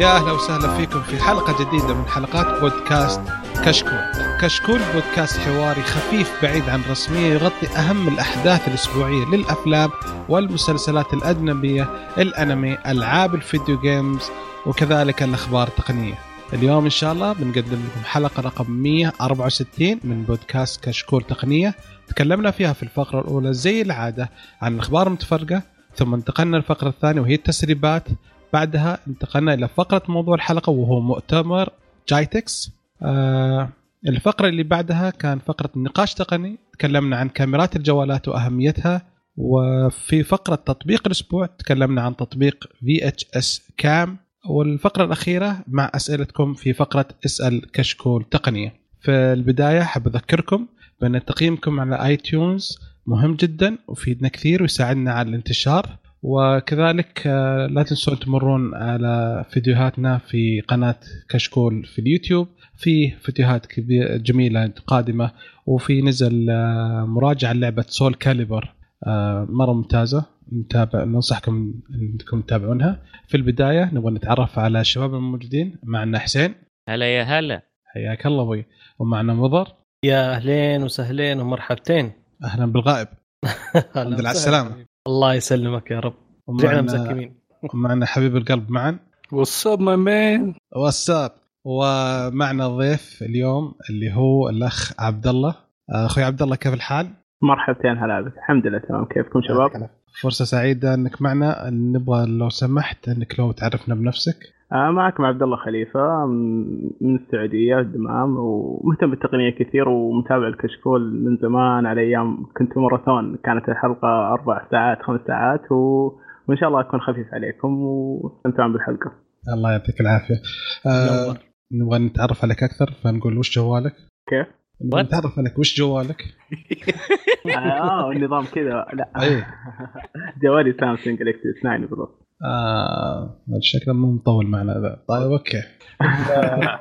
يا أهلا وسهلا فيكم في حلقة جديدة من حلقات بودكاست كشكول. كشكول بودكاست حواري خفيف بعيد عن الرسميه يغطي أهم الأحداث الأسبوعية للأفلام والمسلسلات الأجنبية، الأنمي، ألعاب الفيديو جيمز وكذلك الأخبار التقنية. اليوم إن شاء الله بنقدم لكم حلقة رقم 164 من بودكاست كشكول تقنية تكلمنا فيها في الفقرة الأولى زي العادة عن الأخبار المتفرقة ثم انتقلنا للفقرة الثانية وهي التسريبات بعدها انتقلنا إلى فقرة موضوع الحلقة وهو مؤتمر GITEX آه الفقرة اللي بعدها كان فقرة نقاش تقني. تكلمنا عن كاميرات الجوالات وأهميتها. وفي فقرة تطبيق الأسبوع تكلمنا عن تطبيق VHS Cam والفقرة الأخيرة مع أسئلتكم في فقرة اسأل كشكول تقنية. في البداية حاب أذكركم بأن تقييمكم على iTunes مهم جدا ويفيدنا كثير ويساعدنا على الانتشار. وكذلك آه، لا تنسون تمرون على فيديوهاتنا في قناة كشكول في اليوتيوب. في فيديوهات كبيرة جميلة قادمة. وفي نزل آه، مراجعة لعبة Soulcalibur آه، مرة ممتازة. نتابع ننصحكم إنكم تتابعونها. في البداية نبغى نتعرف على الشباب الموجودين. معنا حسين. هلا يا هلا. حياك الله أبوي. ومعنا مضر يا أهلين وسهلين ومرحبتين. أهلا بالغائب. الحمد لله على السلامة. الله يسلمك يا رب. رجعنا مزكمين ومعنا حبيب القلب معا. واتساب ماي مان واتساب ومعنا ضيف اليوم اللي هو الأخ عبد الله أخوي عبد الله كيف الحال؟ مرحبتين هلا بك. الحمد لله تمام. كيفكم شباب؟ فرصة سعيدة أنك معنا. نبغى لو سمحت أنك لو تعرفنا بنفسك. معكم عبد الله خليفة من السعودية الدمام ومهتم بالتقنية كثير ومتابع الكشكول من زمان على أيام كنت ماراثون كانت الحلقة أربع ساعات خمس ساعات و... وإن شاء الله أكون خفيف عليكم واستمتعون بالحلقة. الله يعطيك العافية. آه نبغى نتعرف عليك أكثر فنقول وش جوالك؟ كيف؟ نبغى نتعرف عليك وش جوالك؟ آه النظام كذا لا إيه جوالي Samsung Galaxy 9 بالضبط آه شكله مو مطول معنا ذا طيب أوكي.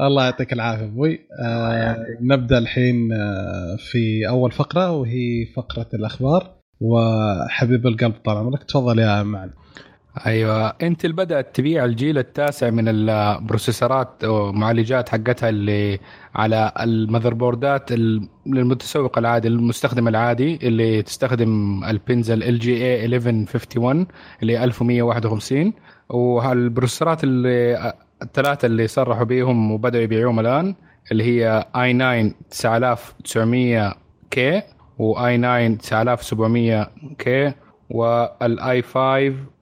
الله يعطيك العافية أبوي. آه نبدأ الحين آه في أول فقرة وهي فقرة الأخبار. وحبيب القلب طال عمرك تفضل يا معن أيوه. Intel بدأت تبيع الجيل التاسع من ال processorات ومعالجات حقتها اللي على ال motherboardات للمتسوق العادي المستخدم العادي اللي تستخدم ال pins LGA 1151 اللي 1151 وهالبروسيسورات اللي الثلاثة اللي صرحوا بيهم وبدأوا يبيعوهم الآن اللي هي i 9 9900 K و i 9 9700 K وال i 5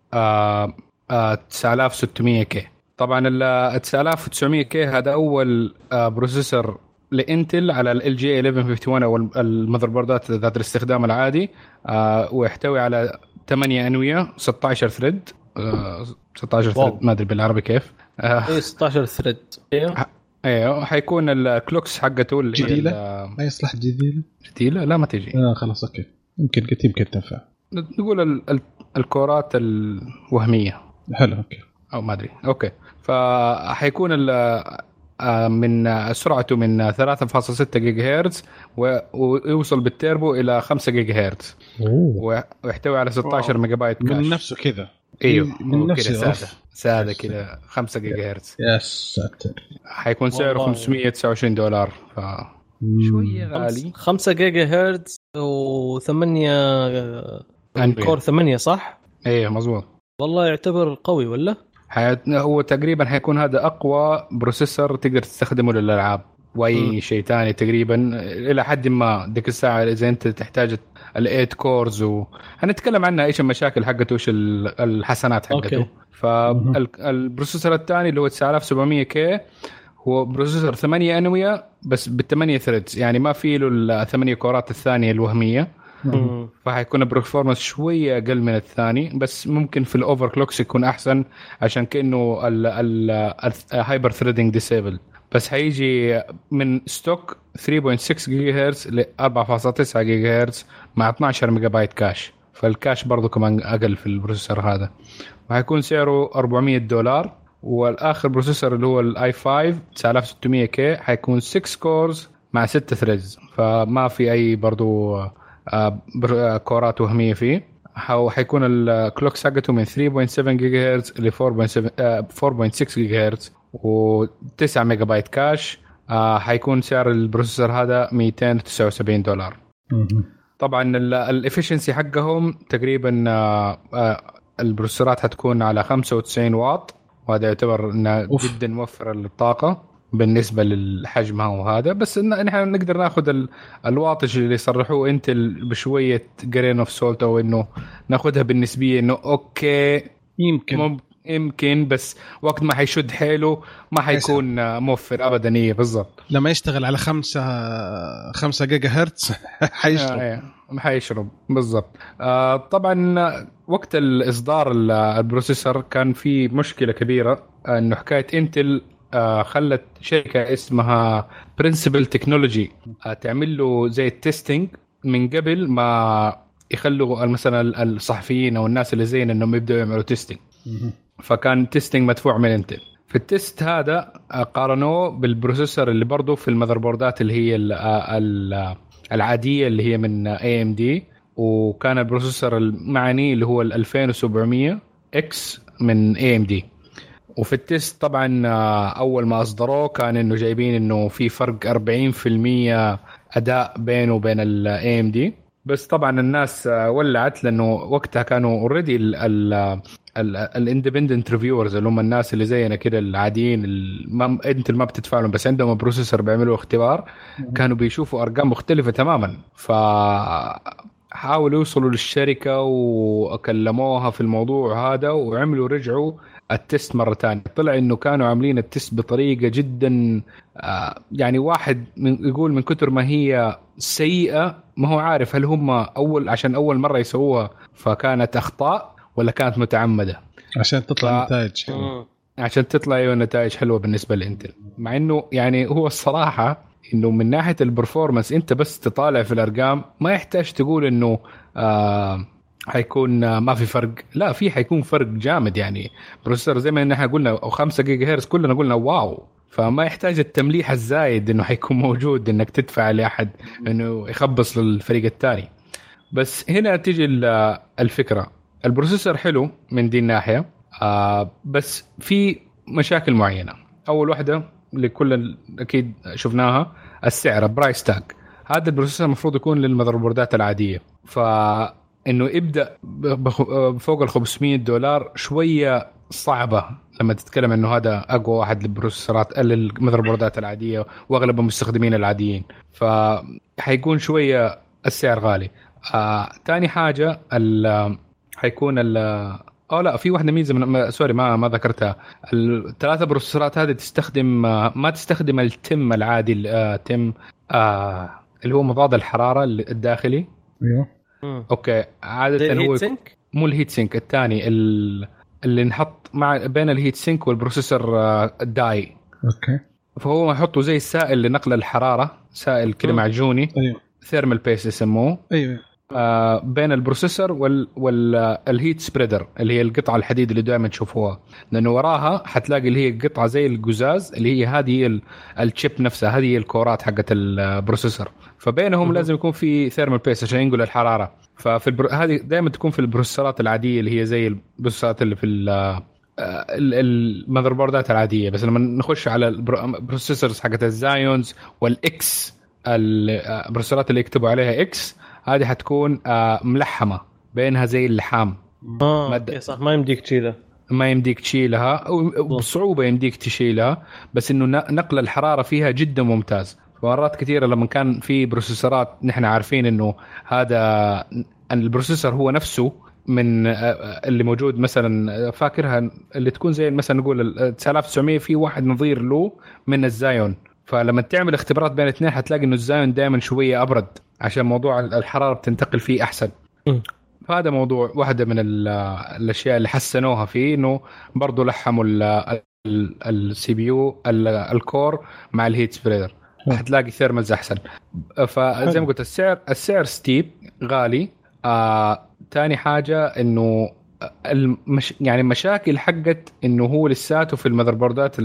9600 K طبعا ال 9900 K هذا أول آه processor لإنتل على LGA 1151 أو ال mother بوردات ذات الاستخدام العادي آه ويحتوي على 8 أنوية 16 thread آه 16 thread ما أدري بالعربي كيف. آه اي 16 thread. أيوه أيوه حيكون ال clocks حقته اللي جديلة؟ ما يصلح جديلة؟ جديلة؟ لا ما تجي. آه خلاص okay. يمكن قلت يمكن تنفع. نقول ال ال الكورات الوهمية. حلو okay. أو ما أدري. okay. فحيكون من سرعته من 3.6 جيجا هرتز ويوصل بالتيربو إلى 5 جيجا هرتز ويحتوي على 16 ميجا بايت cache. من نفسه كذا. إيوه. من نفسه سادة. سادة كذا 5 جيجا هرتز يا ساتر. حيكون سعره 529 دولار. ف شوية غالي. 5 جيجا هرتز و8 core 8 صح؟ إيه مظبوط. والله يعتبر قوي ولا؟ حي... هو تقريبا حيكون هذا أقوى processor تقدر تستخدمه للألعاب وأي شيء ثاني تقريبا. إلى حد ما ديك الساعة إذا أنت تحتاج ال eight cores وهنتكلم عنها إيش المشاكل حقته وايش الحسنات حقته. فال processor الثاني اللي هو 9700 K هو processor 8 أنوية بس بالثمانية threads. يعني ما في له الثمانيه كورات الثانية الوهمية. فحيكون ال performance شوية أقل من الثاني بس ممكن في ال overclocks يكون أحسن عشان كأنه ال hyper threading disabled بس حيجي من stock 3.6 جيجا هرتز ل 4.9 جيجا هرتز مع 12 ميجا بايت cache فال cache برضه كمان أقل في ال processor هذا. وحيكون سعره 400 دولار والآخر processor اللي هو ال i 5 9600 K حيكون 6 cores مع 6 threads فما في أي برضو كورات وهميه فيه. حيكون ال clock حقته من 3.7 جيجا هرتز ل 4.7 4.6 جيجا هرتز و9 ميجا بايت cache آه حيكون سعر ال processor هذا 279 دولار. طبعا ال efficiency حقهم تقريبا آه آه البروسيسورات حتكون على 95 واط وهذا يعتبر إنه جدا موفر للطاقة. بالنسبة لحجمها وهذا بس إن نحن نقدر ناخذ ال wattage اللي صرحوه إنتل بشوية grain of salt أو إنه ناخذها بالنسبية إنه أوكي يمكن. يمكن بس وقت ما حيشد حيله ما حيكون موفر ابدا. إيه بالضبط. لما يشتغل على خمسة خمسة جيجا هرتز حيشرب. آه حيشرب. بالضبط. آه طبعا وقت الإصدار ال processor كان في مشكلة كبيرة إنه حكاية إنتل خلت شركة اسمها برنسبل تكنولوجي آه تعمل له زي ال testing من قبل ما يخلوا مثلا الصحفيين أو الناس اللي زينا إنهم يبدأوا يعملوا testing فكان testing مدفوع من انتل في ال test هذا قارنوه بال processor اللي برضه في ال mother بوردات اللي هي العادية اللي هي من AMD وكان ال processor المعني اللي هو ال 2700 X من AMD وفي ال test طبعا أول ما أصدروه كان إنه جايبين إنه في فرق 40% أداء بينه وبين ال AMD بس طبعا الناس ولعت لأنه وقتها كانوا already ال independent reviewers اللي هم الناس اللي زينا كده العاديين أنت ما بتدفع لهم بس عندهم processor بيعملوا اختبار. كانوا بيشوفوا أرقام مختلفة تماما. ف حاولوا يوصلوا للشركة وكلموها في الموضوع هذا وعملوا رجعوا التست مرة ثانية طلع إنه كانوا عاملين التست بطريقة جدا يعني واحد من يقول من كثر ما هي سيئة ما هو عارف هل هم اول عشان أول مرة يسووها فكانت أخطاء ولا كانت متعمدة. عشان تطلع ف... نتائج. حلوة عشان تطلع أيوه نتائج حلوة بالنسبة لإنتل. مع إنه يعني هو الصراحة إنه من ناحية ال performance أنت بس تطالع في الأرقام ما يحتاج تقول إنه آه حيكون آه ما في فرق. لا في حيكون فرق جامد يعني. processor زي ما إحنا قلنا أو 5 جيجا هرتز كلنا قلنا wow. فما يحتاج التمليح الزايد إنه حيكون موجود إنك تدفع لأحد إنه يخبص للفريق الثاني. بس هنا تيجي الفكرة. ال processor حلو من دي الناحية آه بس في مشاكل معينة. أول واحدة اللي كل أكيد شفناها السعر price tag هذا ال processor المفروض يكون لل mother بوردات العادية. فانه يبدا فوق ال 500 دولار شوية صعبة لما تتكلم إنه هذا أقوى واحد للبروسيسورات لل mother بوردات العادية وأغلب المستخدمين العاديين. فحيكون شوية السعر غالي. آه، حاجة حيكون ال أو لا في واحدة ميزة من sorry ما ما ذكرتها. الثلاثه بروسيسورات هذه تستخدم ما تستخدم ال TIM العادي ال TIM آه اللي هو مضاد الحرارة الداخلي. أيوه. okay عادة هو sink؟ مو ال heat sink الثاني اللي نحط مع بين ال heat sink وال processor ال die okay. فهو يحطوا زي السائل لنقل الحرارة سائل كذا معجوني أيوه. thermal paste يسموه. أيوه. آه بين ال processor وال وال heat spreader اللي هي القطعة الحديد اللي دائما تشوفوها. لأنه وراها حتلاقي اللي هي قطعة زي القزاز اللي هي هذه ال chip نفسها هذه هي الكورات حقت ال processor. فبينهم لازم يكون في thermal paste عشان ينقل الحرارة. ففي ال pro... هذه دائما تكون في ال processor ات العادية اللي هي زي ال processor ات اللي في ال motherboard ات العادية. بس لما نخش على ال processors حقت ال Xeons وال X ال processor ات اللي يكتبوا عليها X هذه حتكون آه ملحمة بينها زي اللحام. آه مد... صح ما يمديك تشيلها. ما يمديك تشيلها وبصعوبة يمديك تشيلها بس إنه نقل الحرارة فيها جدا ممتاز. مرات كثيرة لما كان في processor ات نحن عارفين إنه هذا ال processor هو نفسه من اللي موجود مثلا فاكرها اللي تكون زي مثلا نقول 9900 في واحد نظير له من ال Xeon. فلما تعمل اختبارات بين الاثنين حتلاقي إنه ال Xeon دائما شوية أبرد عشان موضوع الحرارة بتنتقل فيه أحسن. فهذا موضوع واحدة من الأشياء اللي حسنوها فيه إنه برضه لحموا ال CPU ال core مع ال heat spreader حتلاقي thermals أحسن. فزي ما قلت السعر السعر steep غالي. آه، ثاني حاجة إنه المش يعني المشاكل حقت إنه هو لساته في ال motherboard ات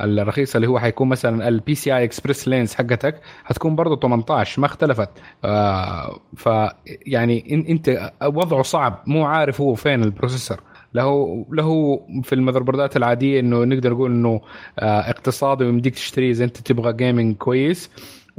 الرخيصة اللي هو حيكون مثلا ال PCI Express lanes حقتك حتكون برضه 18 ما اختلفت. آه ف يعني إنت وضعه صعب مو عارف هو فين ال processor له له في ال motherboard ات العادية إنه نقدر نقول إنه آه اقتصادي ويمديك تشتريه إذا أنت تبغى gaming كويس.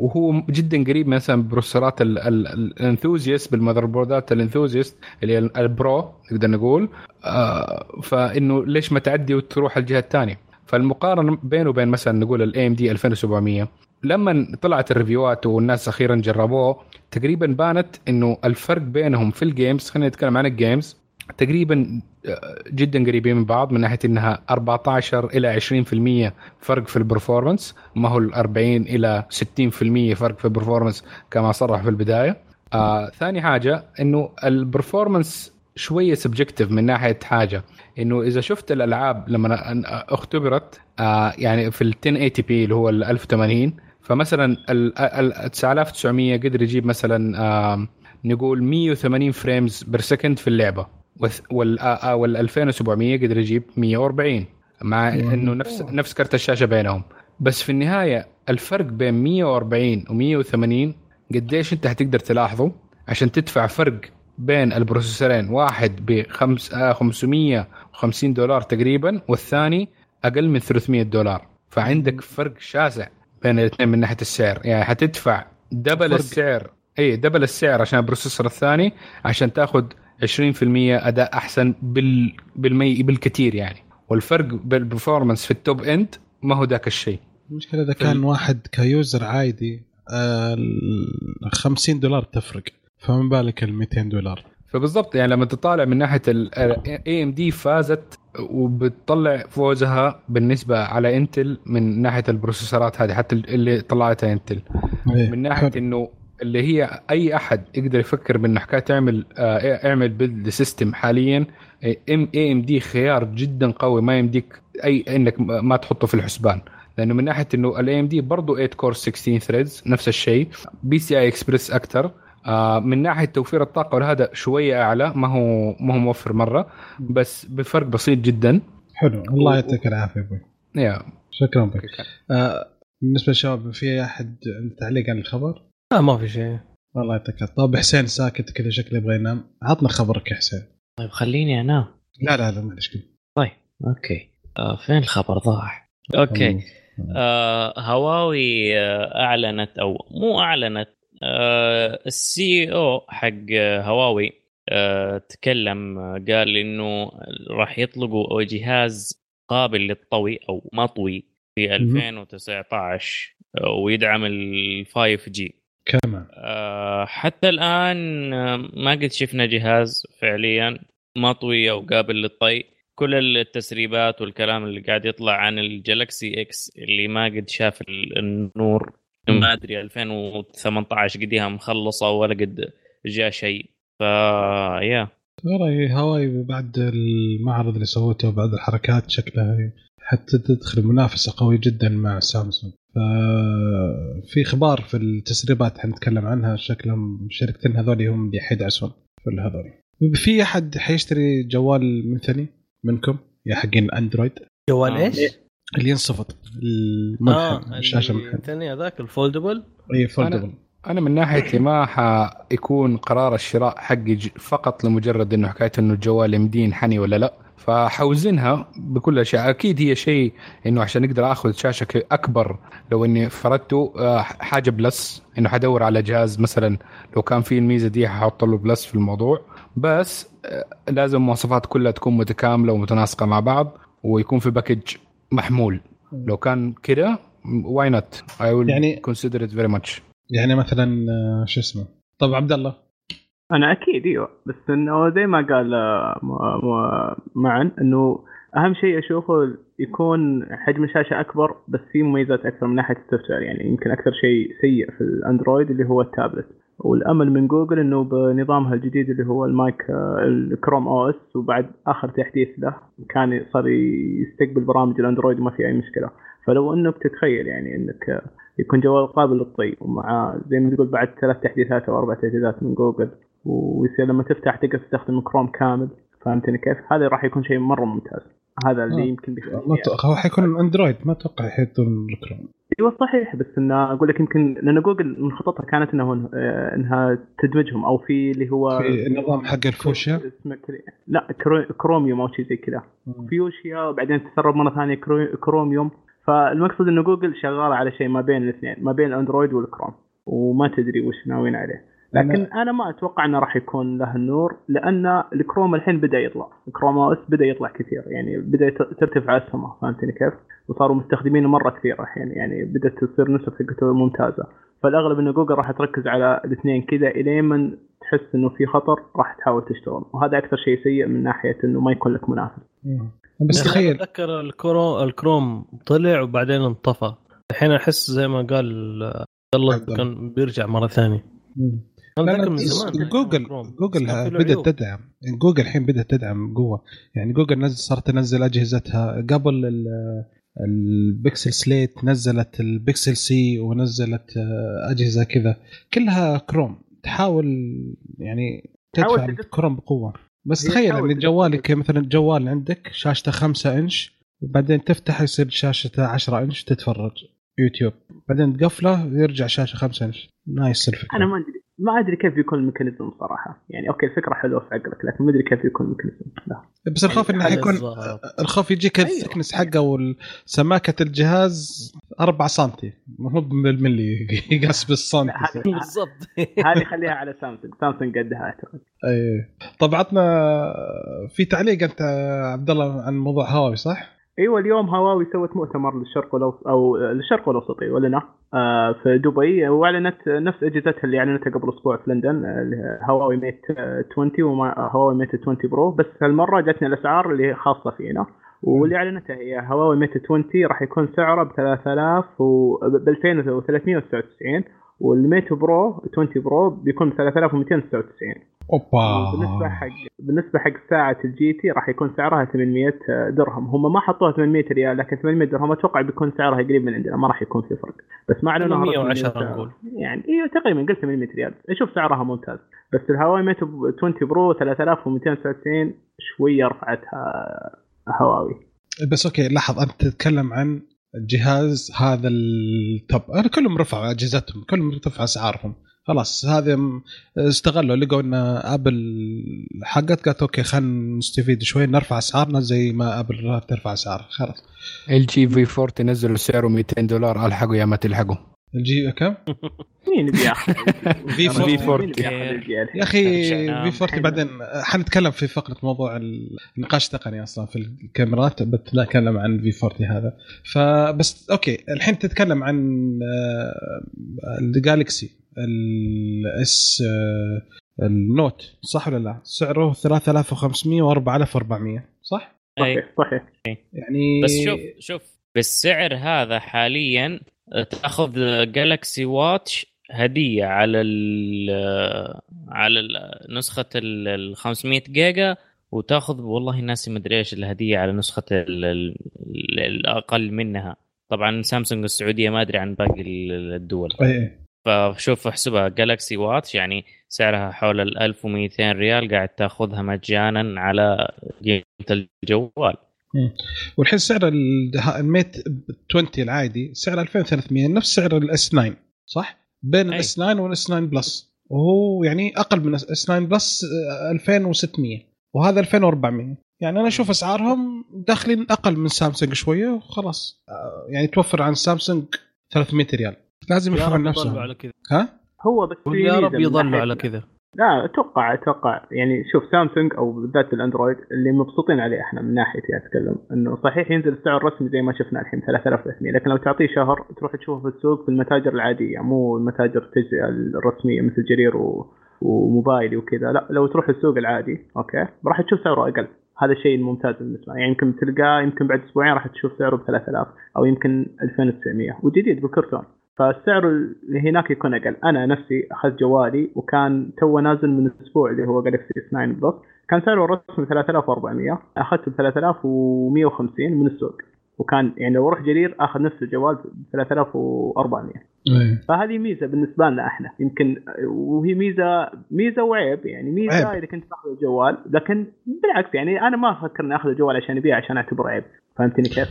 وهو جدا قريب مثلا بروسيسورات الانثوزيست بالمذر بوردات الانثوزيست اللي هي ال pro نقدر نقول. آه فإنه ليش ما تعدي وتروح الجهة الثانية؟ فالمقارنة بينه وبين مثلا نقول ال AMD 2700 لما طلعت ال review ات والناس أخيرا جربوه تقريبا بانت إنه الفرق بينهم في ال games خلينا نتكلم عن ال games تقريبا جدا قريبين من بعض من ناحية إنها 14 إلى 20% فرق في ال performance ما هو ال 40 إلى 60% فرق في ال performance كما صرح في البداية. آه ثاني حاجة إنه ال performance شوية subjective من ناحية حاجة إنه إذا شفت الألعاب لما اختبرت آه يعني في ال 1080 p اللي هو ال 1080 فمثلا ال 9900 قدر يجيب مثلا آه نقول 180 frames per second في اللعبة وال وال 2700 قدر يجيب 140 مع إنه نفس نفس كرت الشاشة بينهم. بس في النهاية الفرق بين 140 و 180 قديش أنت هتقدر تلاحظه؟ عشان تدفع فرق بين ال processor ين واحد ب 550 دولار تقريبا والثاني أقل من 300 دولار. فعندك فرق شاسع بين الاثنين من ناحية السعر. يعني حتدفع double السعر اي double السعر عشان ال processor الثاني عشان تاخذ 20% أداء أحسن بال بالمي بالكثير يعني. والفرق بال performance في ال top end ما هو ذاك الشيء. المشكلة إذا كان واحد ك user عادي آه 50 دولار تفرق. فما بالك ال 200 دولار. فبالضبط يعني لما تطالع من ناحية ال AMD فازت وبتطلع فوزها بالنسبة على Intel من ناحية ال processor ات هذه حتى اللي طلعتها Intel إيه، من ناحية إنه اللي هي أي أحد يقدر يفكر بانه حكاية تعمل آه اعمل build system حاليا ام AMD خيار جدا قوي ما يمديك أي إنك ما تحطه في الحسبان. لأنه من ناحية إنه ال AMD برضه 8 core 16 threads نفس الشيء PCI Express أكثر آه من ناحية توفير الطاقة وهذا شوية أعلى ما هو ما هو موفر مرة بس بفرق بسيط جدا. حلو. الله يعطيك العافية أبوي. يا شكرا بك آه بالنسبة للشباب في أحد عنده تعليق عن الخبر؟ لا ما في شيء. الله يعطيك طيب حسين ساكت كذا شكله يبغى ينام. عطنا خبرك يا حسين. طيب خليني انام لا لا لا معلش طيب okay. آه فين الخبر ضاع؟ okay. آه هواوي آه أعلنت أو مو أعلنت. آه ال CEO حق هواوي آه تكلم آه، قال إنه راح يطلقوا جهاز قابل للطوي أو مطوي في 2019 ويدعم ال 5 G كمان. آه حتى الآن آه، ما قد شفنا جهاز فعليا مطوي أو قابل للطي. كل التسريبات والكلام اللي قاعد يطلع عن الجالكسي إكس اللي ما قد شاف النور ما أدري 2018 قديها مخلصة ولا قد جاء شيء. ف yeah. ترى هواوي بعد المعرض اللي سوته وبعد الحركات شكلها حتى تدخل منافسة قوية جدا مع سامسونج. ففي أخبار في التسريبات حنتكلم عنها شكلهم شركتين هذول هم اللي حيدعسون في هذول في أحد حيشتري جوال من ثاني منكم؟ يا حقين أندرويد. جوال إيش؟ اللي ينصفط. المنحن آه الشاشة منحن الثاني هذاك ال foldable؟ اي foldable أنا من ناحيتي ما حيكون قرار الشراء حقي فقط لمجرد إنه حكاية إنه الجوال يمديه ينحني ولا لا. فحوزنها بكل أشياء. أكيد هي شيء إنه عشان أقدر آخذ شاشة أكبر. لو إني فردته آه، حاجة plus. إنه حدور على جهاز مثلا لو كان في الميزة دي ححط له plus في الموضوع. بس آه، لازم المواصفات كلها تكون متكاملة ومتناسقة مع بعض ويكون في package محمول. لو كان كده why not I will consider it very much يعني مثلا آه، شو اسمه؟ طب عبد الله أنا أكيد إيوه. بس إنه زي ما قال آه، مع إنه أهم شيء أشوفه يكون حجم الشاشة أكبر بس في مميزات أكثر من ناحية ال soft يعني يمكن أكثر شيء سيء في الأندرويد اللي هو التابلت. والأمل من جوجل إنه بنظامها الجديد اللي هو المايك الكروم OS وبعد آخر تحديث له كان صار يستقبل برامج الأندرويد وما في أي مشكلة. فلو إنك تتخيل يعني إنك يكون جوال قابل للطي ومع زي ما تقول بعد ثلاث تحديثات أو أربع تحديثات من جوجل ويصير لما تفتح تقدر تستخدم كروم كامل فهمتني كيف؟ هذا راح يكون شيء مرة ممتاز. هذا اللي آه. يمكن ما ت- هو حيكون اندرويد ما أتوقع يحطون الكروم إيوه صحيح بس إنه أقول لك يمكن لأن جوجل من خططها كانت إنه آه، إنها تدمجهم أو في اللي هو في النظام حق الفوشيا؟ لا كرو- كروميوم أو شيء زي كذا. فيوشيا وبعدين تسرب مرة ثانية كرو- كروميوم. فالمقصد إنه جوجل شغالة على شيء ما بين الاثنين ما بين الاندرويد والكروم وما تدري وش ناويين عليه. لكن أنا ما أتوقع إنه راح يكون له النور لأن الكروم الحين بدأ يطلع. الكروم OS بدأ يطلع كثير يعني بدأ ترتفع اسهمه فهمتني كيف؟ وصاروا مستخدمينه مرة كثير الحين يعني بدأت تصير نسخ حقته ممتازة. فالأغلب إنه جوجل راح تركز على الاثنين كذا إلين من تحس إنه في خطر راح تحاول تشتغل. وهذا أكثر شيء سيء من ناحية إنه ما يكون لك منافس. بس تخيل. أتذكر الكروم الكروم طلع وبعدين انطفى. الحين أحس زي ما قال الله. كان بيرجع مرة ثانية. زمان جوجل. جوجل بدأت. تدعم. جوجل الحين بدأت تدعم بقوه يعني جوجل نزل صارت تنزل أجهزتها. قبل ال- البكسل سليت نزلت البكسل سي ونزلت آه، أجهزة كذا. كلها كروم. تحاول يعني تدفع تدف- كروم بقوة. بس تخيل إن جوالك مثلا جوال عندك شاشته 5 إنش وبعدين تفتح يصير شاشته 10 إنش تتفرج. يوتيوب. بعدين تقفله يرجع شاشة 5 إنش. nice الفكرة أنا ما أدري. ما أدري كيف بيكون ال mechanism صراحة. يعني okay الفكرة حلوة في عقلك لكن ما أدري كيف بيكون ال mechanism. لا. بس الخوف إنه على حيكون. الخوف يجيك أيوه. ال thickness حقه وسماكه الجهاز 4 سم مو بالملي يقاس هذه بالضبط. هذه خليها على سامسونج. سامسونج قدها أعتقد. أي. طب عطنا في تعليق أنت عبد الله عن موضوع هواوي صح؟ إيوه اليوم هواوي سوت مؤتمر للشرق الاوسط أو للشرق الاوسط أيوه لنا آه في دبي وأعلنت نفس أجهزتها اللي أعلنتها قبل أسبوع في لندن هواوي ميت 20 وهواوي ميت 20 برو. بس هالمرة جاتنا الأسعار اللي خاصة فينا واللي أعلنتها هي هواوي ميت 20 راح يكون سعره ب 3000 و ب 2399 والميت برو 20 برو بيكون ب 3299 أوبا. بالنسبة حق بالنسبة حق ساعة الجي تي راح يكون سعرها 800 درهم. هم ما حطوها 800 ريال لكن 800 درهم أتوقع بيكون سعرها قريب من عندنا ما راح يكون في فرق. بس ما اعلنوها رسمي 810 السعر. نقول. يعني أيوه تقريبا قلت 800 ريال. أشوف سعرها ممتاز. بس الهواوي ميت 20 برو 3299 شوية رفعتها هواوي. بس okay لاحظ أنت تتكلم عن الجهاز هذا ال top. أنا كلهم رفعوا أجهزتهم كلهم رفعوا أسعارهم. خلاص هذا استغلوا لقوا إن آبل حقت قالت okay خلينا نستفيد شوي نرفع أسعارنا زي ما آبل ترفع اسعارها خلاص. ال جي في 4 تنزلوا سعره 200 دولار ألحقوا يا ما تلحقوا. الجي كم؟ مين بياخذ في 40 في 40. مين بياخذ الجي يا أخي. في 40 بعدين حنتكلم في فقرة موضوع النقاش التقني أصلا في الكاميرات بتكلم عن في 40 هذا. فبس okay الحين تتكلم عن آه، الجالكسي الاس النوت صح ولا لا؟ سعره 3500 و 4400 صح؟ أي. صحيح صحيح يعني بس شوف شوف بالسعر هذا حاليا تأخذ جالكسي واتش هدية على ال على ال- نسخة ال 500 جيجا وتأخذ والله ناسي مدري إيش الهدية على نسخة ال- ال- ال- الأقل منها طبعا سامسونج السعودية ما أدري عن باقي ال- الدول اي فشوف احسبها جالكسي واتش يعني سعرها حول ال 1200 ريال قاعد تاخذها مجانا على قيمة الجوال. والحين سعر ال- الميت 20 العادي سعر 2300 نفس سعر الاس 9 صح؟ بين. الاس 9 والاس 9 بلس وهو يعني أقل من اس 9 بلس آه، 2600 وهذا 2400 يعني أنا أشوف أسعارهم داخلين أقل من سامسونج شوية وخلاص. آه، يعني توفر عن سامسونج 300 ريال. لازم يضلوا نفسهم على كذا. ها؟ هو بس يا رب يضلوا ناحية- على كذا. لا أتوقع أتوقع يعني شوف سامسونج أو بالذات الأندرويد اللي مبسوطين عليه إحنا من ناحيتي أتكلم إنه صحيح ينزل السعر الرسمي زي ما شفنا الحين 3300 لكن لو تعطيه شهر تروح تشوفه في السوق في المتاجر العادية مو المتاجر التجزئة الرسمية مثل جرير و... وموبايلي وكذا لا لو تروح السوق العادي أوكي راح تشوف سعره أقل. هذا الشيء الممتاز بالنسبة يعني يمكن تلقاه يمكن بعد أسبوعين راح تشوف سعره ب 3000 أو يمكن 2900 وجديد بكرتون. فالسعر اللي هناك يكون أقل أنا نفسي اخذت جوالي وكان تو نازل من أسبوع اللي هو جالكسي اس 9 بلس كان سعره الرسمي 3400 أخذته ب 3150 من السوق. وكان يعني لو أروح جرير آخذ نفس الجوال ب 3400 إيه. فهذه ميزة بالنسبة لنا إحنا. يمكن وهي ميزة ميزة وعيب يعني. ميزة عيب. إذا كنت تأخذ الجوال لكن بالعكس يعني أنا ما أفكر إني أخذ الجوال عشان ابيعه عشان أعتبره عيب. فهمتني كيف؟